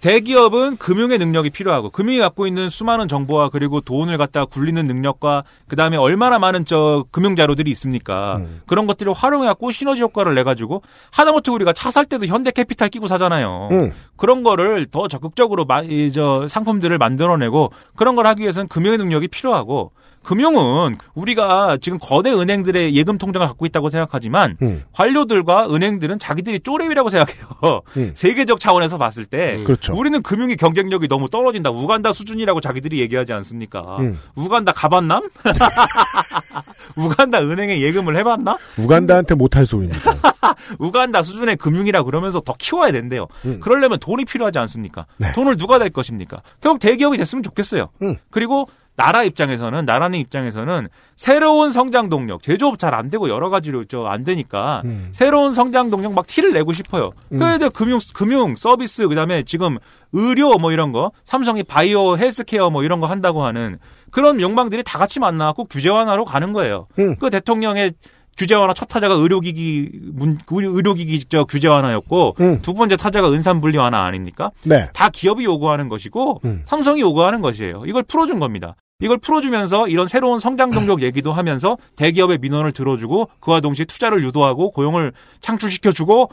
Speaker 4: 대기업은 금융의 능력이 필요하고 금융이 갖고 있는 수많은 정보와 그리고 돈을 갖다 굴리는 능력과 그 다음에 얼마나 많은 저 금융 자료들이 있습니까?
Speaker 2: 음.
Speaker 4: 그런 것들을 활용해 갖고 시너지 효과를 내 가지고 하다못해 우리가 차 살 때도 현대캐피탈 끼고 사잖아요.
Speaker 2: 음.
Speaker 4: 그런 거를 더 적극적으로 마, 이, 저 상품들을 만들어내고 그런 걸 하기 위해서는 금융의 능력이 필요하고 금융은 우리가 지금 거대 은행들의 예금 통장을 갖고 있다고 생각하지만
Speaker 2: 음.
Speaker 4: 관료들과 은행들은 자기들이 쪼렙이라고 생각해요.
Speaker 2: 음.
Speaker 4: 세계적 차원에서 봤을 때
Speaker 2: 그렇죠.
Speaker 4: 우리는 금융이 경쟁력이 너무 떨어진다. 우간다 수준이라고 자기들이 얘기하지 않습니까?
Speaker 2: 음.
Speaker 4: 우간다 가봤남? 우간다 은행에 예금을 해봤나?
Speaker 2: 우간다한테 못할 소리입니다.
Speaker 4: 우간다 수준의 금융이라 그러면서 더 키워야 된대요.
Speaker 2: 음.
Speaker 4: 그러려면 돈이 필요하지 않습니까?
Speaker 2: 네.
Speaker 4: 돈을 누가 낼 것입니까? 결국 대기업이 됐으면 좋겠어요.
Speaker 2: 음.
Speaker 4: 그리고 나라 입장에서는 나라는 입장에서는 새로운 성장 동력, 제조업 잘 안 되고 여러 가지로 저안 되니까
Speaker 2: 음.
Speaker 4: 새로운 성장 동력 막 티를 내고 싶어요.
Speaker 2: 음.
Speaker 4: 그래도 금융 금융 서비스 그다음에 지금 의료 뭐 이런 거 삼성이 바이오 헬스케어 뭐 이런 거 한다고 하는 그런 욕망들이 다 같이 만나갖고 규제 완화로 가는 거예요.
Speaker 2: 음.
Speaker 4: 그 대통령의 규제 완화 첫 타자가 의료기기 문 의료- 의료기기 저 규제 완화였고
Speaker 2: 음.
Speaker 4: 두 번째 타자가 은산 분리 완화 아닙니까?
Speaker 2: 네.
Speaker 4: 다 기업이 요구하는 것이고
Speaker 2: 음.
Speaker 4: 삼성이 요구하는 것이에요. 이걸 풀어준 겁니다. 이걸 풀어주면서 이런 새로운 성장 동력 얘기도 하면서 대기업의 민원을 들어주고 그와 동시에 투자를 유도하고 고용을 창출시켜주고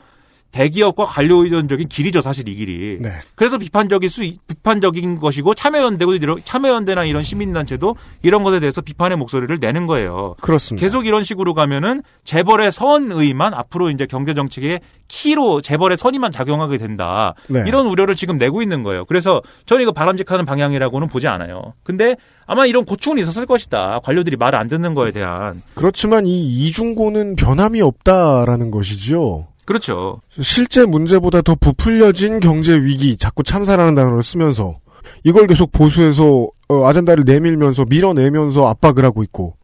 Speaker 4: 대기업과 관료 의존적인 길이죠 사실 이 길이.
Speaker 2: 네.
Speaker 4: 그래서 비판적일 수 비판적인 것이고 참여연대고 이런 참여연대나 이런 시민단체도 이런 것에 대해서 비판의 목소리를 내는 거예요.
Speaker 2: 그렇습니다.
Speaker 4: 계속 이런 식으로 가면은 재벌의 선의만 앞으로 이제 경제 정책의 키로 재벌의 선의만 작용하게 된다.
Speaker 2: 네.
Speaker 4: 이런 우려를 지금 내고 있는 거예요. 그래서 저는 이거 바람직한 방향이라고는 보지 않아요. 근데 아마 이런 고충은 있었을 것이다. 관료들이 말을 안 듣는 거에 대한.
Speaker 2: 그렇지만 이 이중고는 변함이 없다라는 것이지요.
Speaker 4: 그렇죠.
Speaker 2: 실제 문제보다 더 부풀려진 경제 위기, 자꾸 참사라는 단어를 쓰면서 이걸 계속 보수해서 어, 아젠다를 내밀면서 밀어내면서 압박을 하고 있고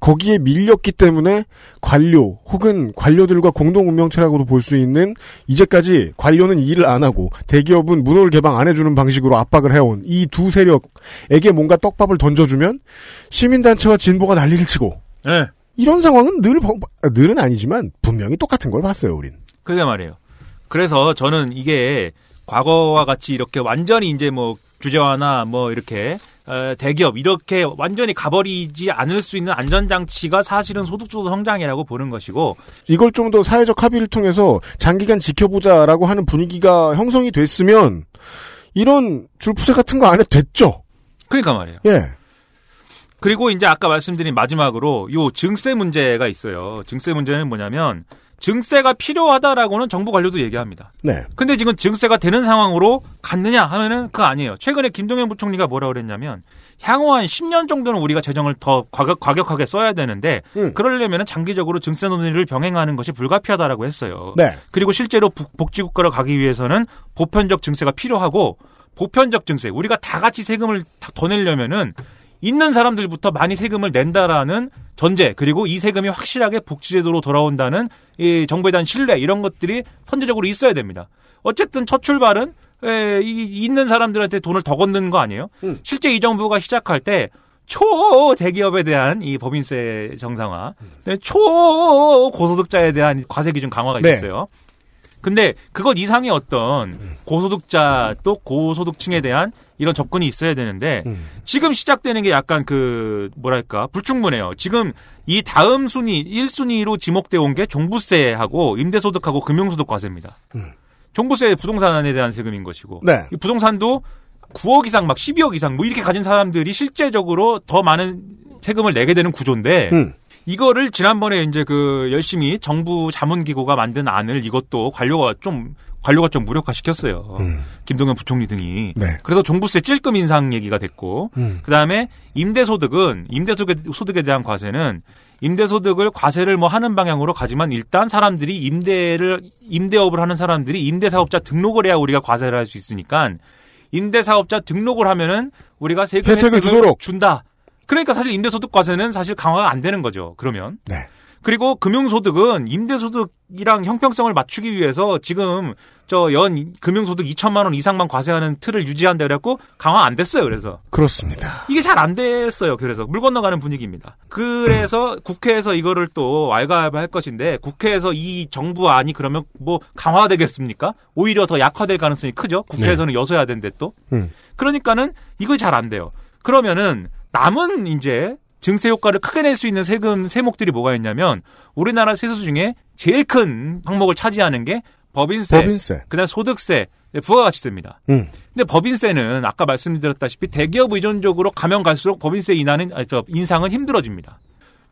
Speaker 2: 거기에 밀렸기 때문에 관료 혹은 관료들과 공동 운명체라고도 볼 수 있는 이제까지 관료는 일을 안 하고 대기업은 문호를 개방 안 해주는 방식으로 압박을 해온 이 두 세력에게 뭔가 떡밥을 던져주면 시민단체와 진보가 난리를 치고
Speaker 4: 네.
Speaker 2: 이런 상황은 늘 번- 아, 늘은 아니지만 분명히 똑같은 걸 봤어요 우린.
Speaker 4: 그게 말이에요. 그래서 저는 이게 과거와 같이 이렇게 완전히 이제 뭐 규제화나 뭐 이렇게 어, 대기업 이렇게 완전히 가버리지 않을 수 있는 안전장치가 사실은 소득주도 성장이라고 보는 것이고
Speaker 2: 이걸 좀 더 사회적 합의를 통해서 장기간 지켜보자라고 하는 분위기가 형성이 됐으면 이런 줄푸세 같은 거 안 해도 됐죠.
Speaker 4: 그러니까 말이에요.
Speaker 2: 예.
Speaker 4: 그리고 이제 아까 말씀드린 마지막으로 요 증세 문제가 있어요. 증세 문제는 뭐냐면 증세가 필요하다라고는 정부 관료도 얘기합니다.
Speaker 2: 네.
Speaker 4: 근데 지금 증세가 되는 상황으로 갔느냐 하면은 그거 아니에요. 최근에 김동연 부총리가 뭐라 그랬냐면 향후 한 10년 정도는 우리가 재정을 더 과격, 과격 하게 써야 되는데
Speaker 2: 음.
Speaker 4: 그러려면 장기적으로 증세 논의를 병행하는 것이 불가피하다라고 했어요.
Speaker 2: 네.
Speaker 4: 그리고 실제로 복- 복지국가로 가기 위해서는 보편적 증세가 필요하고 보편적 증세 우리가 다 같이 세금을 다더 내려면은 있는 사람들부터 많이 세금을 낸다라는 전제 그리고 이 세금이 확실하게 복지제도로 돌아온다는 이 정부에 대한 신뢰 이런 것들이 선제적으로 있어야 됩니다. 어쨌든 첫 출발은 에, 이 있는 사람들한테 돈을 더 걷는 거 아니에요?
Speaker 2: 음.
Speaker 4: 실제 이 정부가 시작할 때 초 대기업에 대한 이 법인세 정상화, 초 고소득자에 대한 과세 기준 강화가
Speaker 2: 네.
Speaker 4: 있었어요. 근데 그것 이상의 어떤 고소득자 또 고소득층에 대한 이런 접근이 있어야 되는데
Speaker 2: 음.
Speaker 4: 지금 시작되는 게 약간 그 뭐랄까 불충분해요. 지금 이 다음 순위 1순위로 지목돼 온게 종부세하고 임대소득하고 금융소득 과세입니다. 종부세 부동산에 대한 세금인 것이고
Speaker 2: 네.
Speaker 4: 이 부동산도 9억 이상 막 12억 이상 뭐 이렇게 가진 사람들이 실제적으로 더 많은 세금을 내게 되는 구조인데
Speaker 2: 음.
Speaker 4: 이거를 지난번에 이제 그 열심히 정부 자문기구가 만든 안을 이것도 관료가 좀 관료가 좀 무력화시켰어요. 김동연 부총리 등이.
Speaker 2: 네.
Speaker 4: 그래서 종부세 찔끔 인상 얘기가 됐고,
Speaker 2: 음.
Speaker 4: 그 다음에 임대소득은 임대소득에 소득에 대한 과세는 임대소득을 과세를 뭐 하는 방향으로 가지만 일단 사람들이 임대를 임대업을 하는 사람들이 임대사업자 등록을 해야 우리가 과세를 할 수 있으니까 임대사업자 등록을 하면은 우리가 세금
Speaker 2: 혜택을 주도록.
Speaker 4: 준다. 그러니까 사실 임대소득 과세는 사실 강화가 안 되는 거죠. 그러면.
Speaker 2: 네.
Speaker 4: 그리고 금융소득은 임대소득이랑 형평성을 맞추기 위해서 지금 저 연 금융소득 2천만 원 이상만 과세하는 틀을 유지한다 그래갖고 강화 안 됐어요. 그래서
Speaker 2: 그렇습니다.
Speaker 4: 이게 잘 안 됐어요. 그래서 물 건너가는 분위기입니다. 그래서 국회에서 이거를 또 왈가왈부할 것인데 국회에서 이 정부안이 그러면 뭐 강화되겠습니까? 오히려 더 약화될 가능성이 크죠. 국회에서는 여서야 된대 또.
Speaker 2: 음.
Speaker 4: 그러니까는 이거 잘 안 돼요. 그러면은 남은 이제 증세 효과를 크게 낼 수 있는 세금 세목들이 뭐가 있냐면 우리나라 세수 중에 제일 큰 항목을 차지하는 게 법인세,
Speaker 2: 법인세.
Speaker 4: 그다음 소득세, 부가가치세입니다.
Speaker 2: 음.
Speaker 4: 근데 법인세는 아까 말씀드렸다시피 대기업 의존적으로 가면 갈수록 법인세 인하는 아니, 인상은 힘들어집니다.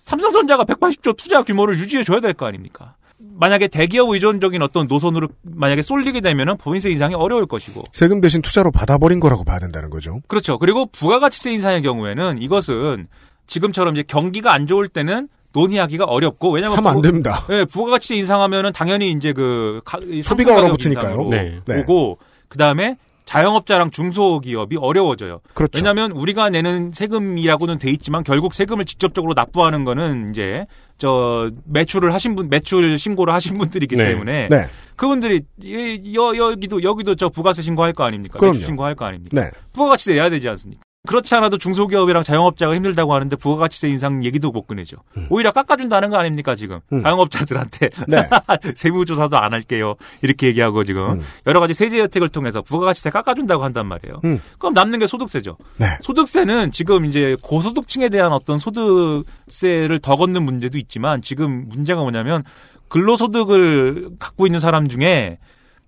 Speaker 4: 삼성전자가 180조 투자 규모를 유지해 줘야 될 거 아닙니까? 만약에 대기업 의존적인 어떤 노선으로 만약에 쏠리게 되면은 법인세 인상이 어려울 것이고
Speaker 2: 세금 대신 투자로 받아버린 거라고 봐야 된다는 거죠.
Speaker 4: 그렇죠. 그리고 부가가치세 인상의 경우에는 이것은 지금처럼 이제 경기가 안 좋을 때는 논의하기가 어렵고 왜냐하면
Speaker 2: 하면 안
Speaker 4: 부-
Speaker 2: 됩니다.
Speaker 4: 네, 부가가치세 인상하면은 당연히 이제 그 가- 이
Speaker 2: 소비가 얼어붙으니까요. 네. 네.
Speaker 4: 오고 그 다음에 자영업자랑 중소기업이 어려워져요.
Speaker 2: 그렇죠.
Speaker 4: 왜냐하면 우리가 내는 세금이라고는 돼 있지만 결국 세금을 직접적으로 납부하는 거는 이제 저 매출을 하신 분 매출 신고를 하신 분들이기
Speaker 2: 네.
Speaker 4: 때문에
Speaker 2: 네.
Speaker 4: 그분들이 이- 여, 여기도 여기도 저 부가세 신고할 거 아닙니까?
Speaker 2: 그럼요.
Speaker 4: 매출 신고할 거 아닙니까?
Speaker 2: 네.
Speaker 4: 부가가치세 내야 되지 않습니까? 그렇지 않아도 중소기업이랑 자영업자가 힘들다고 하는데 부가가치세 인상 얘기도 못 꺼내죠. 오히려 깎아준다는 거 아닙니까 지금
Speaker 2: 음.
Speaker 4: 자영업자들한테
Speaker 2: 네.
Speaker 4: 세무조사도 안 할게요 이렇게 얘기하고 지금
Speaker 2: 음.
Speaker 4: 여러 가지 세제 혜택을 통해서 부가가치세 깎아준다고 한단 말이에요.
Speaker 2: 음.
Speaker 4: 그럼 남는 게 소득세죠.
Speaker 2: 네.
Speaker 4: 소득세는 지금 이제 고소득층에 대한 어떤 소득세를 더 걷는 문제도 있지만 지금 문제가 뭐냐면 근로소득을 갖고 있는 사람 중에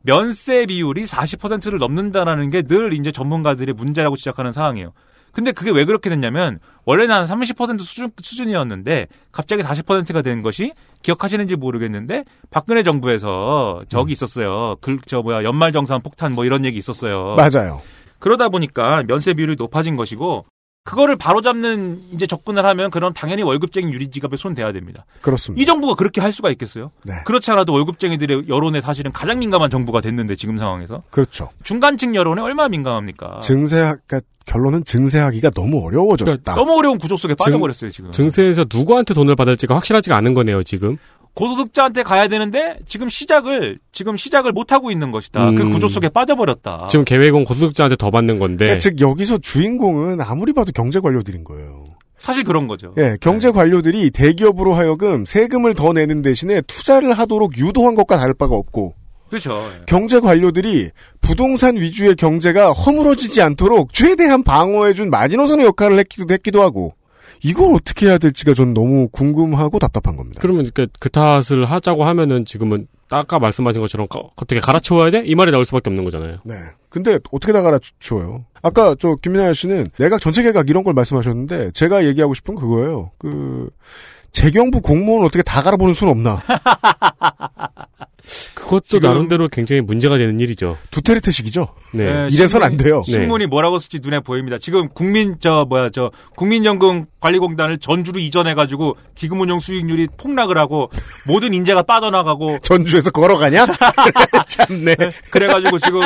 Speaker 4: 면세 비율이 40%를 넘는다라는 게 늘 이제 전문가들의 문제라고 지적하는 상황이에요. 근데 그게 왜 그렇게 됐냐면 원래는 한 30% 수준, 수준이었는데 갑자기 40%가 된 것이 기억하시는지 모르겠는데 박근혜 정부에서 저기 있었어요. 그 저 뭐야 연말 정산 폭탄 뭐 이런 얘기 있었어요.
Speaker 2: 맞아요.
Speaker 4: 그러다 보니까 면세 비율이 높아진 것이고 그거를 바로잡는 이제 접근을 하면 그럼 당연히 월급쟁이 유리지갑에 손 대야 됩니다.
Speaker 2: 그렇습니다.
Speaker 4: 이 정부가 그렇게 할 수가 있겠어요?
Speaker 2: 네.
Speaker 4: 그렇지 않아도 월급쟁이들의 여론에 사실은 가장 민감한 정부가 됐는데 지금 상황에서
Speaker 2: 그렇죠.
Speaker 4: 중간층 여론에 얼마나 민감합니까?
Speaker 2: 증세학, 그러니까 결론은 증세하기가 너무 어려워졌다.
Speaker 4: 너무 어려운 구조 속에 빠져버렸어요 지금.
Speaker 5: 증세에서 누구한테 돈을 받을지가 확실하지가 않은 거네요, 지금.
Speaker 4: 고소득자한테 가야 되는데 지금 시작을 지금 시작을 못 하고 있는 것이다. 그
Speaker 5: 음.
Speaker 4: 구조 속에 빠져버렸다.
Speaker 5: 지금 계획은 고소득자한테 더 받는 건데.
Speaker 2: 그러니까 즉 여기서 주인공은 아무리 봐도 경제 관료들인 거예요.
Speaker 4: 사실 그런 거죠.
Speaker 2: 예, 경제 관료들이 대기업으로 하여금 세금을 더 내는 대신에 투자를 하도록 유도한 것과 다를 바가 없고
Speaker 4: 그렇죠.
Speaker 2: 경제 관료들이 부동산 위주의 경제가 허물어지지 않도록 최대한 방어해준 마지노선의 역할을 했기도, 했기도 하고 이걸 어떻게 해야 될지가 전 너무 궁금하고 답답한 겁니다.
Speaker 5: 그러면 그, 그 탓을 하자고 하면은 지금은 아까 말씀하신 것처럼 가- 어떻게 갈아치워야 돼? 이 말이 나올 수밖에 없는 거잖아요.
Speaker 2: 네. 근데 어떻게 다 갈아치워요? 아까 저 김민아 씨는 내각 전체 개각 이런 걸 말씀하셨는데 제가 얘기하고 싶은 그거예요. 그 재경부 공무원 어떻게 다 갈아보는 수는 없나?
Speaker 5: 그것도 나름대로 굉장히 문제가 되는 일이죠.
Speaker 2: 두테르테식이죠.
Speaker 5: 네.
Speaker 4: 네,
Speaker 2: 이래선 안 돼요.
Speaker 4: 신문이 뭐라고 쓸지 눈에 보입니다. 지금 국민 저 뭐야 저 국민연금 관리공단을 전주로 이전해 가지고 기금운용 수익률이 폭락을 하고 모든 인재가 빠져나가고
Speaker 2: 전주에서 걸어가냐? 참네.
Speaker 4: 그래가지고 지금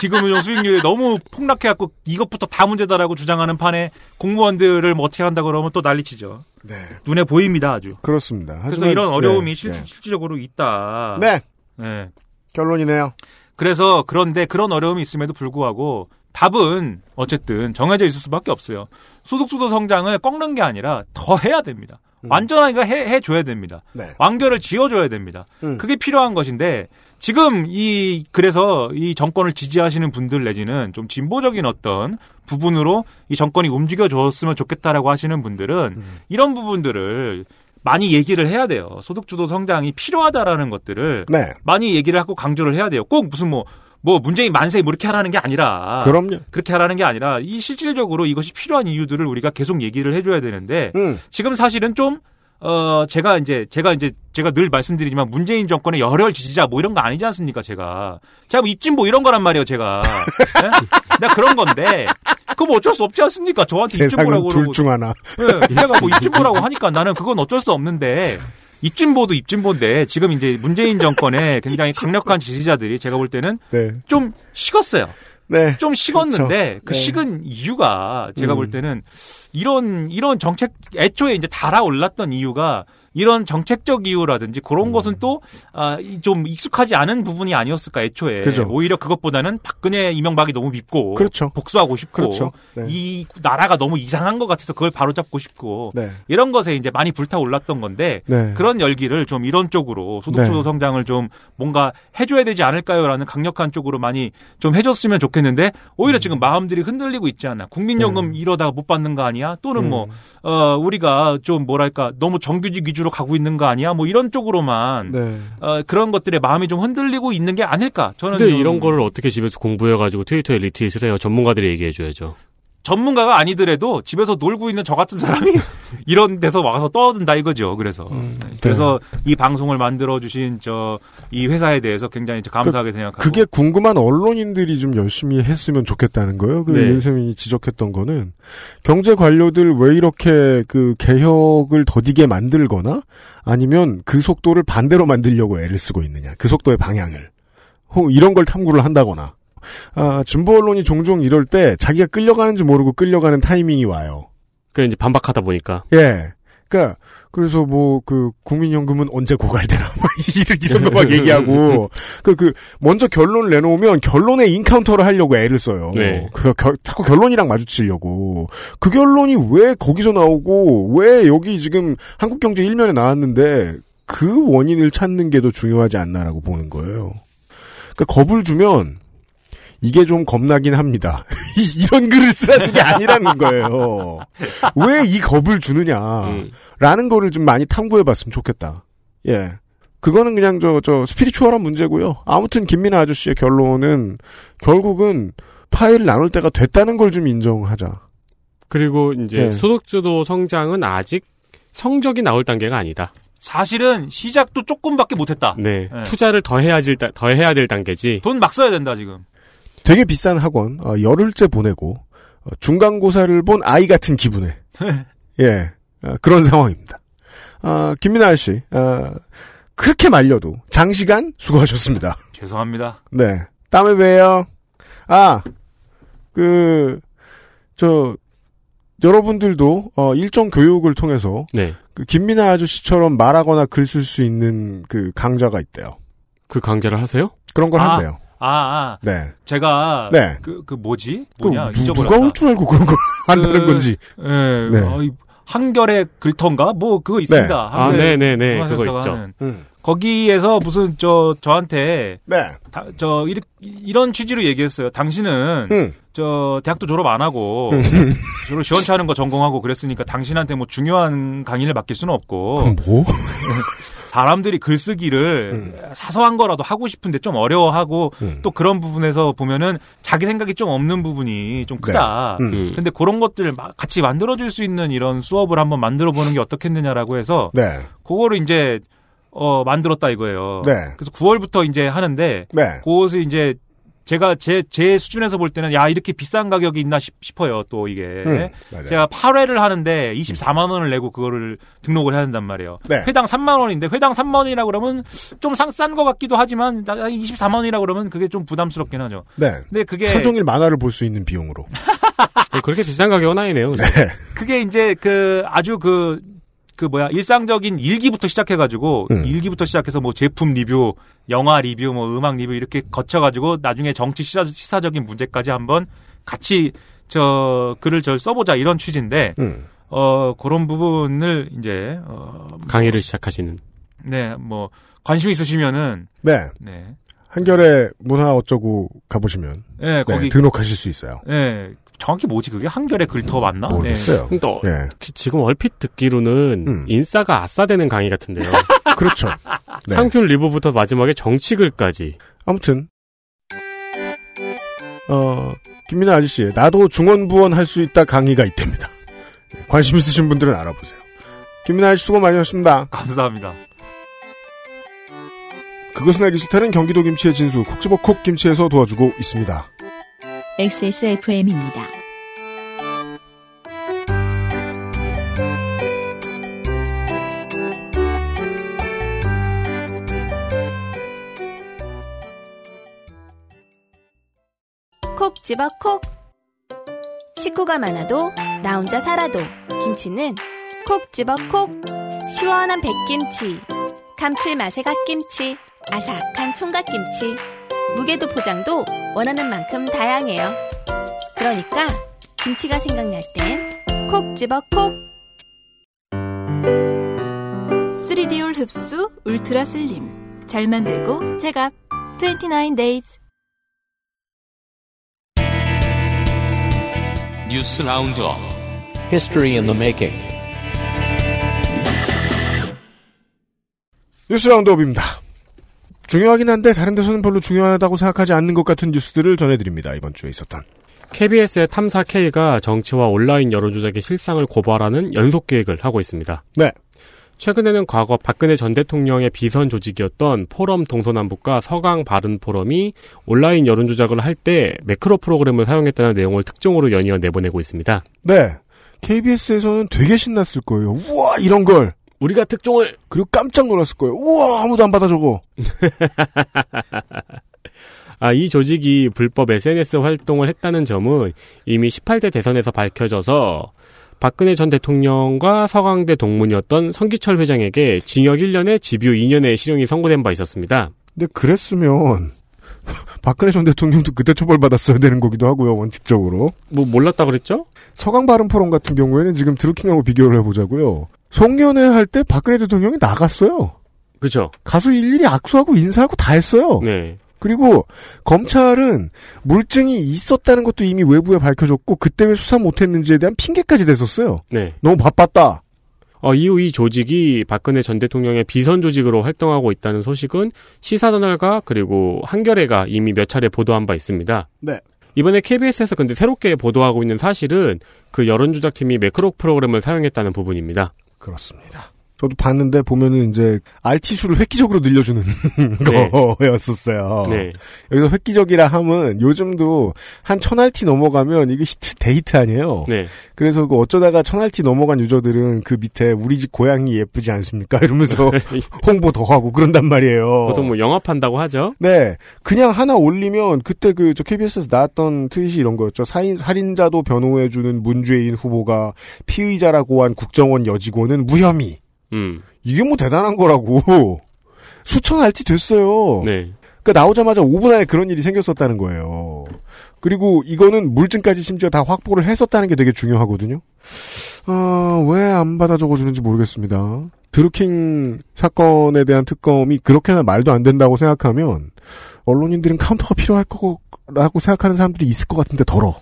Speaker 4: 기금운용 수익률이 너무 폭락해갖고 이것부터 다 문제다라고 주장하는 판에 공무원들을 뭐 어떻게 한다 그러면 또 난리치죠.
Speaker 2: 네.
Speaker 4: 눈에 보입니다 아주.
Speaker 2: 그렇습니다.
Speaker 4: 그래서
Speaker 2: 하지만-
Speaker 4: 이런 어려움이
Speaker 2: 네,
Speaker 4: 실,
Speaker 2: 네.
Speaker 4: 실질적으로 있다.
Speaker 2: 네.
Speaker 4: 네.
Speaker 2: 결론이네요.
Speaker 4: 그래서 그런데 그런 어려움이 있음에도 불구하고 답은 어쨌든 정해져 있을 수밖에 없어요. 소득주도 성장을 꺾는 게 아니라 더 해야 됩니다. 완전하게 해, 해줘야 됩니다.
Speaker 2: 네.
Speaker 4: 완결을 지어줘야 됩니다.
Speaker 2: 음.
Speaker 4: 그게 필요한 것인데 지금 이 그래서 이 정권을 지지하시는 분들 내지는 좀 진보적인 어떤 부분으로 이 정권이 움직여 줬으면 좋겠다라고 하시는 분들은
Speaker 2: 음.
Speaker 4: 이런 부분들을 많이 얘기를 해야 돼요. 소득주도 성장이 필요하다라는 것들을
Speaker 2: 네.
Speaker 4: 많이 얘기를 하고 강조를 해야 돼요. 꼭 무슨 뭐, 뭐 문재인 만세 뭐 이렇게 하라는 게 아니라.
Speaker 2: 그럼요.
Speaker 4: 그렇게 하라는 게 아니라 이 실질적으로 이것이 필요한 이유들을 우리가 계속 얘기를 해줘야 되는데
Speaker 2: 음.
Speaker 4: 지금 사실은 좀 어, 제가 이제, 제가 이제, 제가 늘 말씀드리지만 문재인 정권의 열혈 지지자 뭐 이런 거 아니지 않습니까, 제가. 제가 뭐 입진 뭐 이런 거란 말이에요, 제가. 네? 내가 그런 건데, 그거 뭐 어쩔 수 없지 않습니까? 저한테 입진 보라고
Speaker 2: 둘
Speaker 4: 그러고.
Speaker 2: 중 하나.
Speaker 4: 네, 내가 뭐 입진 보라고 하니까 나는 그건 어쩔 수 없는데, 입진보도 입진보인데, 지금 이제 문재인 정권의 굉장히 강력한 지지자들이 제가 볼 때는
Speaker 2: 네.
Speaker 4: 좀 식었어요.
Speaker 2: 네.
Speaker 4: 좀 식었는데
Speaker 2: 그렇죠.
Speaker 4: 그
Speaker 2: 네.
Speaker 4: 식은 이유가 제가
Speaker 2: 음.
Speaker 4: 볼 때는 이런 이런 정책 애초에 이제 달아올랐던 이유가 이런 정책적 이유라든지 그런 것은 또 아, 익숙하지 않은 부분이 아니었을까 애초에
Speaker 2: 그죠.
Speaker 4: 오히려 그것보다는 박근혜 이명박이 너무 밉고
Speaker 2: 그렇죠.
Speaker 4: 복수하고 싶고
Speaker 2: 그렇죠. 네.
Speaker 4: 이 나라가 너무 이상한 것 같아서 그걸 바로잡고 싶고
Speaker 2: 네.
Speaker 4: 이런 것에 이제 많이 불타올랐던 건데
Speaker 2: 네.
Speaker 4: 그런 열기를 좀 이런 쪽으로 소득주도
Speaker 2: 네.
Speaker 4: 성장을 좀 뭔가 해줘야 되지 않을까요라는 강력한 쪽으로 많이 좀 해줬으면 좋겠는데 오히려 지금 마음들이 흔들리고 있지 않나 국민연금
Speaker 2: 네.
Speaker 4: 이러다가 못 받는 거 아니야 또는
Speaker 2: 음.
Speaker 4: 뭐 어, 우리가 좀 뭐랄까 너무 정규직 위주 로 가고 있는 거 아니야 뭐 이런 쪽으로만
Speaker 2: 네.
Speaker 4: 어, 그런 것들에 마음이 좀 흔들리고 있는 게 아닐까 저는
Speaker 5: 근데
Speaker 4: 좀
Speaker 5: 이런 거를 어떻게 집에서 공부해가지고 트위터에 리트윗을 해요? 전문가들이 얘기해줘야죠.
Speaker 4: 전문가가 아니더라도 집에서 놀고 있는 저 같은 사람이 이런 데서 와서 떠든다 이거죠. 그래서
Speaker 2: 음,
Speaker 4: 네. 그래서 이 방송을 만들어 주신 저 이 회사에 대해서 굉장히 감사하게 생각하고
Speaker 2: 그게 궁금한 언론인들이 좀 열심히 했으면 좋겠다는 거예요. 그
Speaker 4: 네.
Speaker 2: 윤세민이 지적했던 거는 경제 관료들 왜 이렇게 그 개혁을 더디게 만들거나 아니면 그 속도를 반대로 만들려고 애를 쓰고 있느냐. 그 속도의 방향을. 혹 이런 걸 탐구를 한다거나. 아, 진보 언론이 종종 이럴 때 자기가 끌려가는지 모르고 끌려가는 타이밍이 와요.
Speaker 5: 그 이제 반박하다 보니까.
Speaker 2: 예. 그니까, 그래서 뭐, 그, 국민연금은 언제 고갈되나, 막, 이런, 거 막 얘기하고, 그, 그, 먼저 결론을 내놓으면 결론에 인카운터를 하려고 애를 써요.
Speaker 5: 네.
Speaker 2: 그, 겨- 자꾸 결론이랑 마주치려고. 그 결론이 왜 거기서 나오고, 왜 여기 지금 한국경제 일면에 나왔는데, 그 원인을 찾는 게 더 중요하지 않나라고 보는 거예요. 그니까 겁을 주면, 이게 좀 겁나긴 합니다. 이- 이런 글을 쓰라는 게 아니라는 거예요. 왜 이 겁을 주느냐.
Speaker 5: 음.
Speaker 2: 라는 거를 좀 많이 탐구해봤으면 좋겠다. 예. 그거는 그냥 저, 저, 스피리추얼한 문제고요. 아무튼 김민아 아저씨의 결론은 결국은 파일을 나눌 때가 됐다는 걸 좀 인정하자.
Speaker 5: 그리고 이제
Speaker 2: 네.
Speaker 5: 소득주도 성장은 아직 성적이 나올 단계가 아니다.
Speaker 4: 사실은 시작도 조금밖에 못했다.
Speaker 5: 네.
Speaker 4: 네.
Speaker 5: 투자를 더 해야 될, 다- 더 해야 될 단계지.
Speaker 4: 돈 막 써야 된다 지금.
Speaker 2: 되게 비싼 학원, 어, 열흘째 보내고, 어, 중간고사를 본 아이 같은 기분에. 예. 어, 그런 상황입니다. 아, 김민아 아저씨, 아, 그렇게 말려도 장시간 수고하셨습니다.
Speaker 4: 죄송합니다.
Speaker 2: 네. 다음에 봬요. 아, 그, 저, 여러분들도, 어, 일정 교육을 통해서,
Speaker 5: 네.
Speaker 2: 그, 김민아 아저씨처럼 말하거나 글 쓸 수 있는 그 강좌가 있대요.
Speaker 5: 그 강좌를 하세요?
Speaker 2: 그런 걸
Speaker 4: 아,
Speaker 2: 한대요.
Speaker 4: 아, 아.
Speaker 2: 네.
Speaker 4: 제가
Speaker 2: 네.
Speaker 4: 그, 그 뭐지?
Speaker 2: 그,
Speaker 4: 뭐냐?
Speaker 2: 누,
Speaker 4: 잊어버렸다.
Speaker 2: 누가 올 줄 알고 그런 걸 한다는
Speaker 4: 그,
Speaker 2: 건지.
Speaker 4: 예.
Speaker 2: 네.
Speaker 4: 어이, 한결의 글터인가? 뭐 그거 있습니다.
Speaker 5: 아,
Speaker 4: 한결의
Speaker 5: 네네 네. 그거
Speaker 4: 통화센터가
Speaker 5: 있죠.
Speaker 2: 음.
Speaker 4: 거기에서 무슨 저 저한테
Speaker 2: 네.
Speaker 4: 다- 저 이렇- 이런 취지로 얘기했어요. 당신은
Speaker 2: 음.
Speaker 4: 저 대학도 졸업 안 하고 졸업 시원찮은 거 전공하고 그랬으니까 당신한테 뭐 중요한 강의를 맡길 수는 없고
Speaker 2: 그럼 뭐?
Speaker 4: 사람들이 글쓰기를 사소한 거라도 하고 싶은데 좀 어려워하고
Speaker 2: 음.
Speaker 4: 또 그런 부분에서 보면은 자기 생각이 좀 없는 부분이 좀 크다.
Speaker 2: 네. 음.
Speaker 4: 근데 그런 것들 마- 같이 만들어줄 수 있는 이런 수업을 한번 만들어 보는 게 어떻겠느냐라고 해서
Speaker 2: 네.
Speaker 4: 그거를 이제 어 만들었다 이거예요.
Speaker 2: 네.
Speaker 4: 그래서 9월부터 이제 하는데
Speaker 2: 네.
Speaker 4: 그것을 이제 제가 제 제 수준에서 볼 때는 야 이렇게 비싼 가격이 있나 싶, 어요또 이게
Speaker 2: 음, 맞아요.
Speaker 4: 제가 8회를 하는데 24만 원을 내고 그거를 등록을 해야 된단 말이에요.
Speaker 2: 네.
Speaker 4: 회당 3만 원인데 회당 3만 원이라 그러면 좀 싼 것 같기도 하지만 24만 원이라 그러면 그게 좀 부담스럽긴 하죠.
Speaker 2: 네.
Speaker 4: 근데 그게
Speaker 2: 하루 종일 만화를 볼 수 있는 비용으로.
Speaker 5: 네, 그렇게 비싼 가격은 아니네요.
Speaker 4: 그게 이제 그 아주 그, 그 뭐야, 일상적인 일기부터 시작해가지고,
Speaker 2: 음.
Speaker 4: 일기부터 시작해서 뭐 제품 리뷰, 영화 리뷰, 뭐 음악 리뷰 이렇게 거쳐가지고 나중에 정치 시사, 시사적인 문제까지 한번 같이 저 글을 절 써보자 이런 취지인데,
Speaker 2: 음.
Speaker 4: 어 그런 부분을 이제 어
Speaker 5: 강의를 시작하시는.
Speaker 4: 네, 뭐 관심 있으시면은
Speaker 2: 네.
Speaker 4: 네.
Speaker 2: 한결의 문화 어쩌고 가보시면
Speaker 4: 네, 거기
Speaker 2: 등록하실 수 있어요.
Speaker 4: 네. 정확히 뭐지 그게 한결의 글터 맞나?
Speaker 2: 모르겠어요.
Speaker 4: 네.
Speaker 5: 근데 어,
Speaker 2: 예.
Speaker 5: 지금 얼핏 듣기로는 인싸가 아싸되는 강의 같은데요.
Speaker 2: 그렇죠. 네.
Speaker 5: 상표 리뷰부터 마지막에 정치글까지.
Speaker 2: 아무튼 어 김민아 아저씨 나도 중원부원 할 수 있다 강의가 있답니다. 네, 관심 있으신 분들은 알아보세요. 김민아 아저씨 수고 많으셨습니다.
Speaker 4: 감사합니다.
Speaker 2: 그것은 알기 싫다는 경기도 김치의 진수 콕 집어 콕 김치에서 도와주고 있습니다.
Speaker 1: XSFM입니다.
Speaker 9: 콕 집어 콕. 식구가 많아도 나 혼자 살아도 김치는 콕 집어 콕. 시원한 백김치, 감칠맛의 갓김치, 아삭한 총각김치. 무게도 포장도 원하는 만큼 다양해요. 그러니까 김치가 생각날 땐 콕 집어 콕.
Speaker 10: 3D all 흡수 ultra slim. 잘 만들고 제값. 29 days.
Speaker 3: 뉴스 roundup
Speaker 12: History in the making.
Speaker 2: 뉴스 라운드업입니다. 중요하긴 한데 다른 데서는 별로 중요하다고 생각하지 않는 것 같은 뉴스들을 전해드립니다. 이번 주에 있었던.
Speaker 5: KBS의 탐사 K가 정치와 온라인 여론조작의 실상을 고발하는 연속 계획을 하고 있습니다.
Speaker 2: 네.
Speaker 5: 최근에는 과거 박근혜 전 대통령의 비선 조직이었던 포럼 동서남북과 서강 바른 포럼이 온라인 여론 조작을 할 때 매크로 프로그램을 사용했다는 내용을 특종으로 연이어 내보내고 있습니다.
Speaker 2: 네. KBS에서는 되게 신났을 거예요. 우와 이런 걸.
Speaker 5: 우리가 특종을
Speaker 2: 그리고 깜짝 놀랐을 거예요. 우와 아무도 안 받아 저거.
Speaker 5: 아, 이 조직이 불법 SNS 활동을 했다는 점은 이미 18대 대선에서 밝혀져서 박근혜 전 대통령과 서강대 동문이었던 성기철 회장에게 징역 1년에 집유 2년의 실형이 선고된 바 있었습니다.
Speaker 2: 근데 그랬으면 박근혜 전 대통령도 그때 처벌받았어야 되는 거기도 하고요. 원칙적으로.
Speaker 5: 뭐 몰랐다 그랬죠?
Speaker 2: 서강 바른 포럼 같은 경우에는 지금 드루킹하고 비교를 해보자고요. 송년회 할 때 박근혜 대통령이 나갔어요.
Speaker 5: 그죠.
Speaker 2: 가서 일일이 악수하고 인사하고 다 했어요.
Speaker 5: 네.
Speaker 2: 그리고 검찰은 물증이 있었다는 것도 이미 외부에 밝혀졌고 그때 왜 수사 못했는지에 대한 핑계까지 댔었어요.
Speaker 5: 네.
Speaker 2: 너무 바빴다.
Speaker 5: 어, 이후 이 조직이 박근혜 전 대통령의 비선 조직으로 활동하고 있다는 소식은 시사저널과 그리고 한겨레가 이미 몇 차례 보도한 바 있습니다.
Speaker 2: 네.
Speaker 5: 이번에 KBS에서 근데 새롭게 보도하고 있는 사실은 그 여론조작팀이 매크로 프로그램을 사용했다는 부분입니다.
Speaker 2: 그렇습니다. 저도 봤는데 보면은 이제 RT수를 획기적으로 늘려주는
Speaker 5: 네.
Speaker 2: 거였었어요.
Speaker 5: 네.
Speaker 2: 여기서 획기적이라 함은 요즘도 한 천RT 넘어가면 이게 히트 데이트 아니에요.
Speaker 5: 네.
Speaker 2: 그래서 그 어쩌다가 천RT 넘어간 user들은 그 밑에 우리 집 고양이 예쁘지 않습니까? 이러면서 홍보 더 하고 그런단 말이에요.
Speaker 5: 보통 뭐 영업한다고 하죠.
Speaker 2: 네. 그냥 하나 올리면 그때 그 저 KBS에서 나왔던 트윗이 이런 거였죠. 사인, 살인자도 변호해주는 문죄인 후보가 피의자라고 한 국정원 여직원은 무혐의.
Speaker 5: 음.
Speaker 2: 이게 뭐 대단한 거라고. 수천 알티 됐어요.
Speaker 5: 네.
Speaker 2: 그러니까 나오자마자 5분 안에 그런 일이 생겼었다는 거예요. 그리고 이거는 물증까지 심지어 다 확보를 했었다는 게 되게 중요하거든요. 아, 왜 안 받아 적어주는지 모르겠습니다. 드루킹 사건에 대한 특검이 그렇게나 말도 안 된다고 생각하면 언론인들은 카운터가 필요할 거라고 생각하는 사람들이 있을 것 같은데 덜어.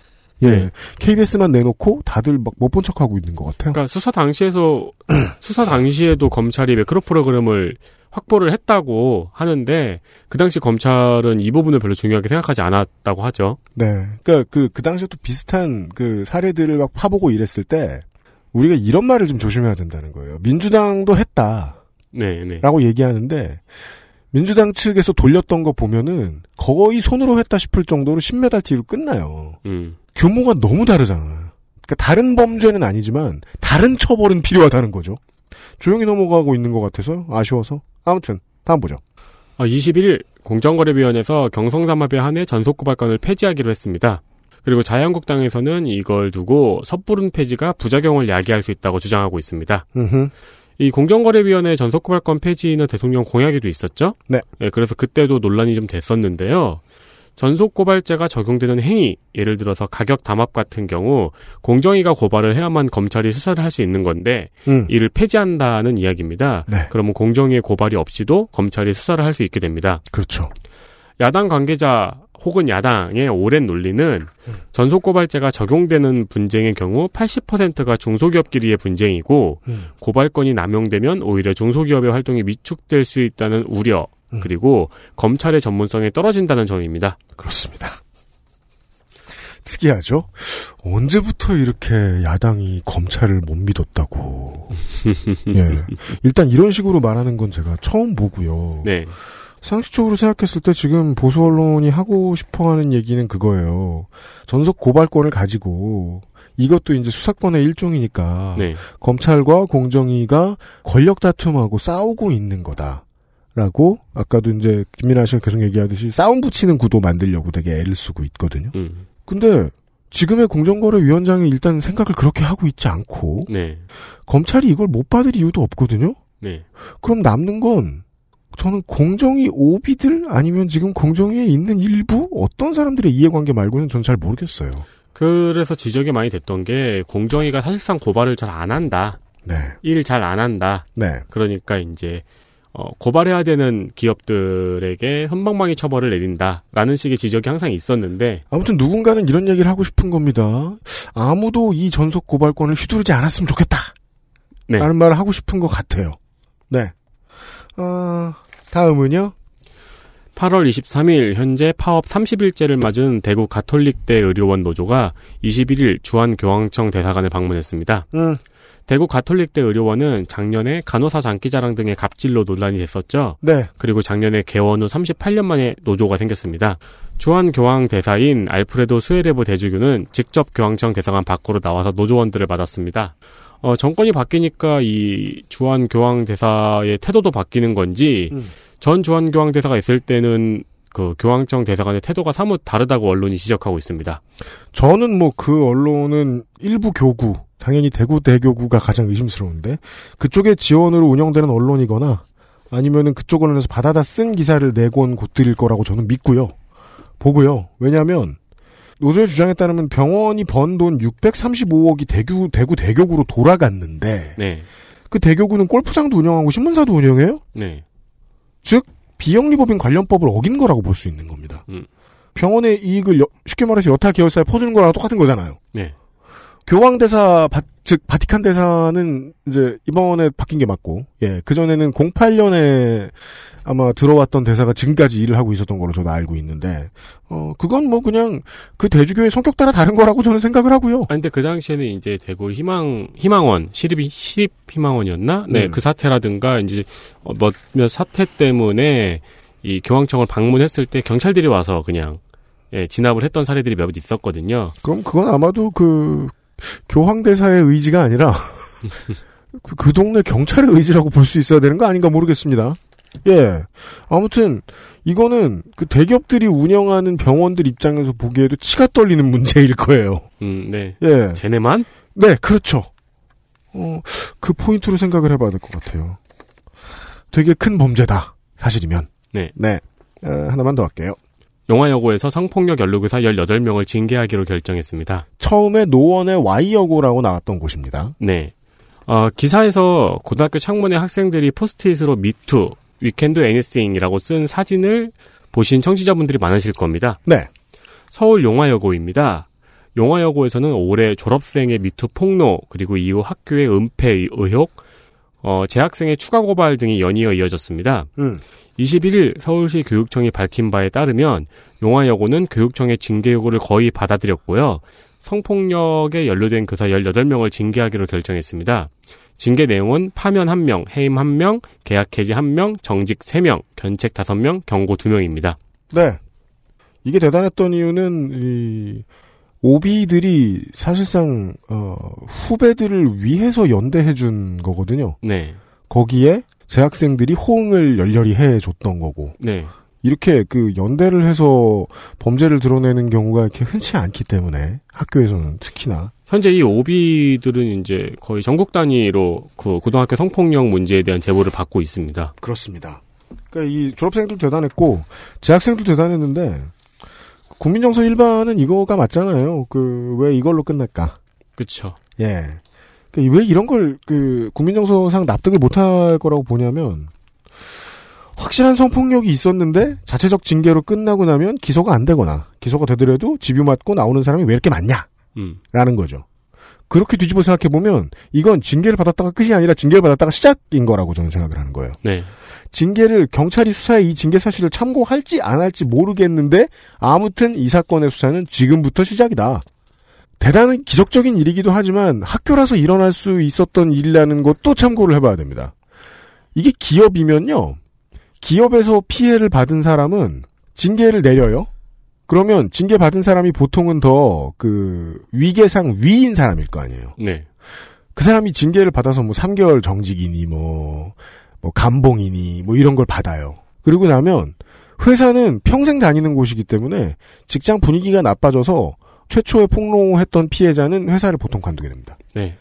Speaker 2: 예.
Speaker 5: 네.
Speaker 2: KBS만 내놓고 다들 막 못 본 척하고 있는 것 같아요.
Speaker 5: 그러니까 수사 당시에서 수사 당시에도 검찰이 매크로 프로그램을 확보를 했다고 하는데 그 당시 검찰은 이 부분을 별로 중요하게 생각하지 않았다고 하죠.
Speaker 2: 네. 그러니까 그, 그 당시에 또 비슷한 그 사례들을 막 파보고 이랬을 때 우리가 이런 말을 좀 조심해야 된다는 거예요. 민주당도 했다.
Speaker 5: 네, 네.
Speaker 2: 라고 얘기하는데 민주당 측에서 돌렸던 거 보면은 거의 손으로 했다 싶을 정도로 십몇 알티로 끝나요.
Speaker 5: 음.
Speaker 2: 규모가 너무 다르잖아. 그러니까 다른 범죄는 아니지만 다른 처벌은 필요하다는 거죠. 조용히 넘어가고 있는 것 같아서 아쉬워서 아무튼 다음 보죠.
Speaker 5: 아, 21일 공정거래위원회에서 경성삼합에 한해 전속고발건을 폐지하기로 했습니다. 그리고 자유한국당에서는 이걸 두고 섣부른 폐지가 부작용을 야기할 수 있다고 주장하고 있습니다.
Speaker 2: 음흠.
Speaker 5: 이 공정거래위원회 전속고발건 폐지는 대통령 공약에도 있었죠?
Speaker 2: 네.
Speaker 5: 그래서 그때도 논란이 좀 됐었는데요. 전속 고발죄가 적용되는 행위, 예를 들어서 가격 담합 같은 경우 공정위가 고발을 해야만 검찰이 수사를 할 수 있는 건데
Speaker 2: 음.
Speaker 5: 이를 폐지한다는 이야기입니다.
Speaker 2: 네.
Speaker 5: 그러면 공정위의 고발이 없이도 검찰이 수사를 할 수 있게 됩니다.
Speaker 2: 그렇죠.
Speaker 5: 야당 관계자 혹은 야당의 오랜 논리는 전속 고발죄가 적용되는 분쟁의 경우 80%가 중소기업끼리의 분쟁이고
Speaker 2: 음.
Speaker 5: 고발권이 남용되면 오히려 중소기업의 활동이 위축될 수 있다는 우려
Speaker 2: 음.
Speaker 5: 그리고 검찰의 전문성이 떨어진다는 점입니다.
Speaker 2: 그렇습니다. 특이하죠? 언제부터 이렇게 야당이 검찰을 못 믿었다고. 예. 일단 이런 식으로 말하는 건 제가 처음 보고요.
Speaker 5: 네.
Speaker 2: 상식적으로 생각했을 때 지금 보수 언론이 하고 싶어 하는 얘기는 그거예요. 전속 고발권을 가지고 이것도 이제 수사권의 일종이니까
Speaker 5: 네.
Speaker 2: 검찰과 공정위가 권력 다툼하고 싸우고 있는 거다. 라고 아까도 이제 김민아 씨가 계속 얘기하듯이 싸움 붙이는 구도 만들려고 되게 애를 쓰고 있거든요.
Speaker 5: 음.
Speaker 2: 근데 지금의 공정거래위원장이 일단 생각을 그렇게 하고 있지 않고
Speaker 5: 네.
Speaker 2: 검찰이 이걸 못 받을 이유도 없거든요.
Speaker 5: 네.
Speaker 2: 그럼 남는 건 저는 공정위 오비들 아니면 지금 공정위에 있는 일부 어떤 사람들의 이해관계 말고는 전 잘 모르겠어요.
Speaker 5: 그래서 지적이 많이 됐던 게 공정위가 사실상 고발을 잘 안 한다.
Speaker 2: 네.
Speaker 5: 일 잘 안 한다.
Speaker 2: 네.
Speaker 5: 그러니까 이제 어, 고발해야 되는 기업들에게 선방망이 처벌을 내린다라는 식의 지적이 항상 있었는데
Speaker 2: 아무튼 누군가는 이런 얘기를 하고 싶은 겁니다. 아무도 이 전속 고발권을 휘두르지 않았으면 좋겠다.
Speaker 5: 네.
Speaker 2: 라는 말을 하고 싶은 것 같아요. 네. 어, 다음은요.
Speaker 5: 8월 23일 현재 파업 30일째를 맞은 대구 가톨릭대 의료원 노조가 21일 주한교황청 대사관을 방문했습니다.
Speaker 2: 음.
Speaker 5: 대구 가톨릭대 의료원은 작년에 간호사 장기자랑 등의 갑질로 논란이 됐었죠.
Speaker 2: 네.
Speaker 5: 그리고 작년에 개원 후 38년 만에 노조가 생겼습니다. 주한 교황 대사인 알프레도 스웨레보 대주교는 직접 교황청 대사관 밖으로 나와서 노조원들을 맞았습니다. 어, 정권이 바뀌니까 이 주한 교황 대사의 태도도 바뀌는 건지
Speaker 2: 음.
Speaker 5: 전 주한 교황 대사가 있을 때는 그 교황청 대사관의 태도가 사뭇 다르다고 언론이 지적하고 있습니다.
Speaker 2: 저는 뭐 그 언론은 일부 교구, 당연히 대구 대교구가 가장 의심스러운데 그쪽의 지원으로 운영되는 언론이거나 아니면은 그쪽 언론에서 받아다 쓴 기사를 내곤 곳들일 거라고 저는 믿고요. 보고요. 왜냐하면 노조의 주장에 따르면 병원이 번 돈 635억이 대구 대구 대교구로 돌아갔는데
Speaker 5: 네.
Speaker 2: 그 대교구는 골프장도 운영하고 신문사도 운영해요.
Speaker 5: 네.
Speaker 2: 즉 비영리법인 관련법을 어긴 거라고 볼 수 있는 겁니다.
Speaker 5: 음.
Speaker 2: 병원의 이익을 여- 쉽게 말해서 여타 계열사에 퍼주는 거랑 똑같은 거잖아요.
Speaker 5: 네.
Speaker 2: 교황 대사 바- 즉 바티칸 대사는 이제 이번에 바뀐 게 맞고 예 그 전에는 08년에 아마 들어왔던 대사가 지금까지 일을 하고 있었던 걸로 저도 알고 있는데 어 그건 뭐 그냥 그 대주교의 성격 따라 다른 거라고 저는 생각을 하고요.
Speaker 5: 아 근데 그 당시에는 이제 대구 희망 희망원 시립이 시립 희망원이었나? 네,
Speaker 2: 음.
Speaker 5: 그 사태라든가 이제 어, 몇몇 사태 때문에 이 교황청을 방문했을 때 경찰들이 와서 그냥 예, 진압을 했던 사례들이 몇 있었거든요.
Speaker 2: 그럼 그건 아마도 그 교황 대사의 의지가 아니라 그, 그 동네 경찰의 의지라고 볼 수 있어야 되는 거 아닌가 모르겠습니다. 예. 아무튼 이거는 그 대기업들이 운영하는 병원들 입장에서 보기에도 치가 떨리는 문제일 거예요.
Speaker 5: 음, 네.
Speaker 2: 예.
Speaker 5: 쟤네만?
Speaker 2: 네, 그렇죠. 어, 그 포인트로 생각을 해봐야 될 것 같아요. 되게 큰 범죄다. 사실이면.
Speaker 5: 네.
Speaker 2: 네. 어, 하나만 더 할게요.
Speaker 5: 용화여고에서 성폭력 연루교사 18명을 징계하기로 결정했습니다.
Speaker 2: 처음에 노원의 Y여고라고 나왔던 곳입니다.
Speaker 5: 네. 어, 기사에서 고등학교 창문에 학생들이 포스트잇으로 미투, 위켄드 애니싱이라고 쓴 사진을 보신 청취자분들이 많으실 겁니다.
Speaker 2: 네.
Speaker 5: 서울 용화여고입니다. 용화여고에서는 올해 졸업생의 미투 폭로, 그리고 이후 학교의 은폐 의혹, 어, 재학생의 추가 고발 등이 연이어 이어졌습니다.
Speaker 2: 음.
Speaker 5: 21일 서울시 교육청이 밝힌 바에 따르면 용화여고는 교육청의 징계 요구를 거의 받아들였고요. 성폭력에 연루된 교사 18명을 징계하기로 결정했습니다. 징계 내용은 파면 1명, 해임 1명, 계약 해지 1명, 정직 3명, 견책 5명, 경고 2명입니다.
Speaker 2: 네. 이게 대단했던 이유는 이 오비들이 사실상 어, 후배들을 위해서 연대해 준 거거든요.
Speaker 5: 네.
Speaker 2: 거기에 재학생들이 호응을 열렬히 해 줬던 거고.
Speaker 5: 네.
Speaker 2: 이렇게 그 연대를 해서 범죄를 드러내는 경우가 이렇게 흔치 않기 때문에 학교에서는 특히나
Speaker 5: 현재 이 오비들은 이제 거의 전국 단위로 그 고등학교 성폭력 문제에 대한 제보를 받고 있습니다.
Speaker 2: 그렇습니다. 그러니까 이 졸업생도 대단했고 재학생도 대단했는데 국민정서 일반은 이거가 맞잖아요. 그 왜 이걸로 끝날까?
Speaker 5: 그쵸.
Speaker 2: 예. 그왜 이런 걸 그 국민정서상 납득을 못할 거라고 보냐면 확실한 성폭력이 있었는데 자체적 징계로 끝나고 나면 기소가 안 되거나 기소가 되더라도 집유 맞고 나오는 사람이 왜 이렇게 많냐?
Speaker 5: 음.
Speaker 2: 라는 거죠. 그렇게 뒤집어 생각해 보면 이건 징계를 받았다가 끝이 아니라 징계를 받았다가 시작인 거라고 저는 생각을 하는 거예요.
Speaker 5: 네.
Speaker 2: 징계를 경찰이 수사에 이 징계 사실을 참고할지 안 할지 모르겠는데 아무튼 이 사건의 수사는 지금부터 시작이다. 대단한 기적적인 일이기도 하지만 학교라서 일어날 수 있었던 일이라는 것도 참고를 해봐야 됩니다. 이게 기업이면요. 기업에서 피해를 받은 사람은 징계를 내려요. 그러면 징계 받은 사람이 보통은 더 그 위계상 위인 사람일 거 아니에요.
Speaker 5: 네.
Speaker 2: 그 사람이 징계를 받아서 뭐 3개월 정직이니 뭐, 뭐 감봉이니 뭐 이런 걸 받아요. 그리고 나면 회사는 평생 다니는 곳이기 때문에 직장 분위기가 나빠져서 최초에 폭로했던 피해자는 회사를 보통 관두게 됩니다.
Speaker 5: 네.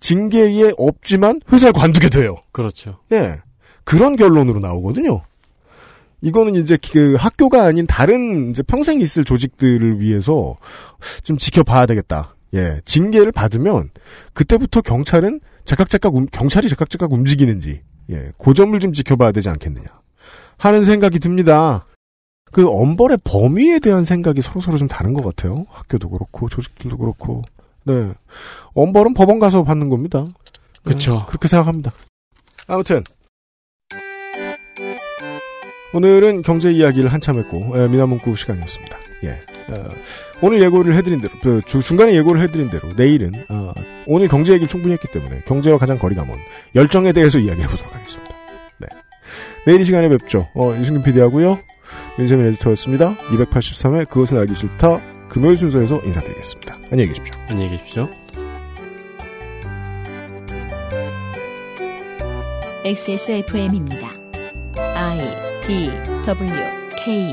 Speaker 2: 징계에 없지만 회사를 관두게 돼요.
Speaker 5: 그렇죠.
Speaker 2: 예. 그런 결론으로 나오거든요. 이거는 이제 그 학교가 아닌 다른 이제 평생 있을 조직들을 위해서 좀 지켜봐야 되겠다. 예. 징계를 받으면 그때부터 경찰은 제각제각 움- 경찰이 제각제각 움직이는지 예. 그 점을 좀 지켜봐야 되지 않겠느냐 하는 생각이 듭니다. 그 엄벌의 범위에 대한 생각이 서로서로 좀 다른 것 같아요. 학교도 그렇고 조직들도 그렇고. 네. 엄벌은 법원 가서 받는 겁니다.
Speaker 5: 그쵸.
Speaker 2: 네, 그렇게 생각합니다. 아무튼 오늘은 경제 이야기를 한참 했고 예, 미나문구 시간이었습니다. 예. 어, 오늘 예고를 해드린 대로 그 주- 중간에 예고를 해드린 대로 내일은 어, 오늘 경제 얘기를 충분히 했기 때문에 경제와 가장 거리가 먼 열정에 대해서 이야기해 보도록 하겠습니다. 네. 내일 이 시간에 뵙죠. 어, 유승균 PD하고요. 윤세민 에디터였습니다. 283회 그것은 알기 싫다 금요일 순서에서 인사드리겠습니다. 안녕히 계십시오.
Speaker 5: 안녕히 계십시오.
Speaker 1: XSFM입니다. I D W K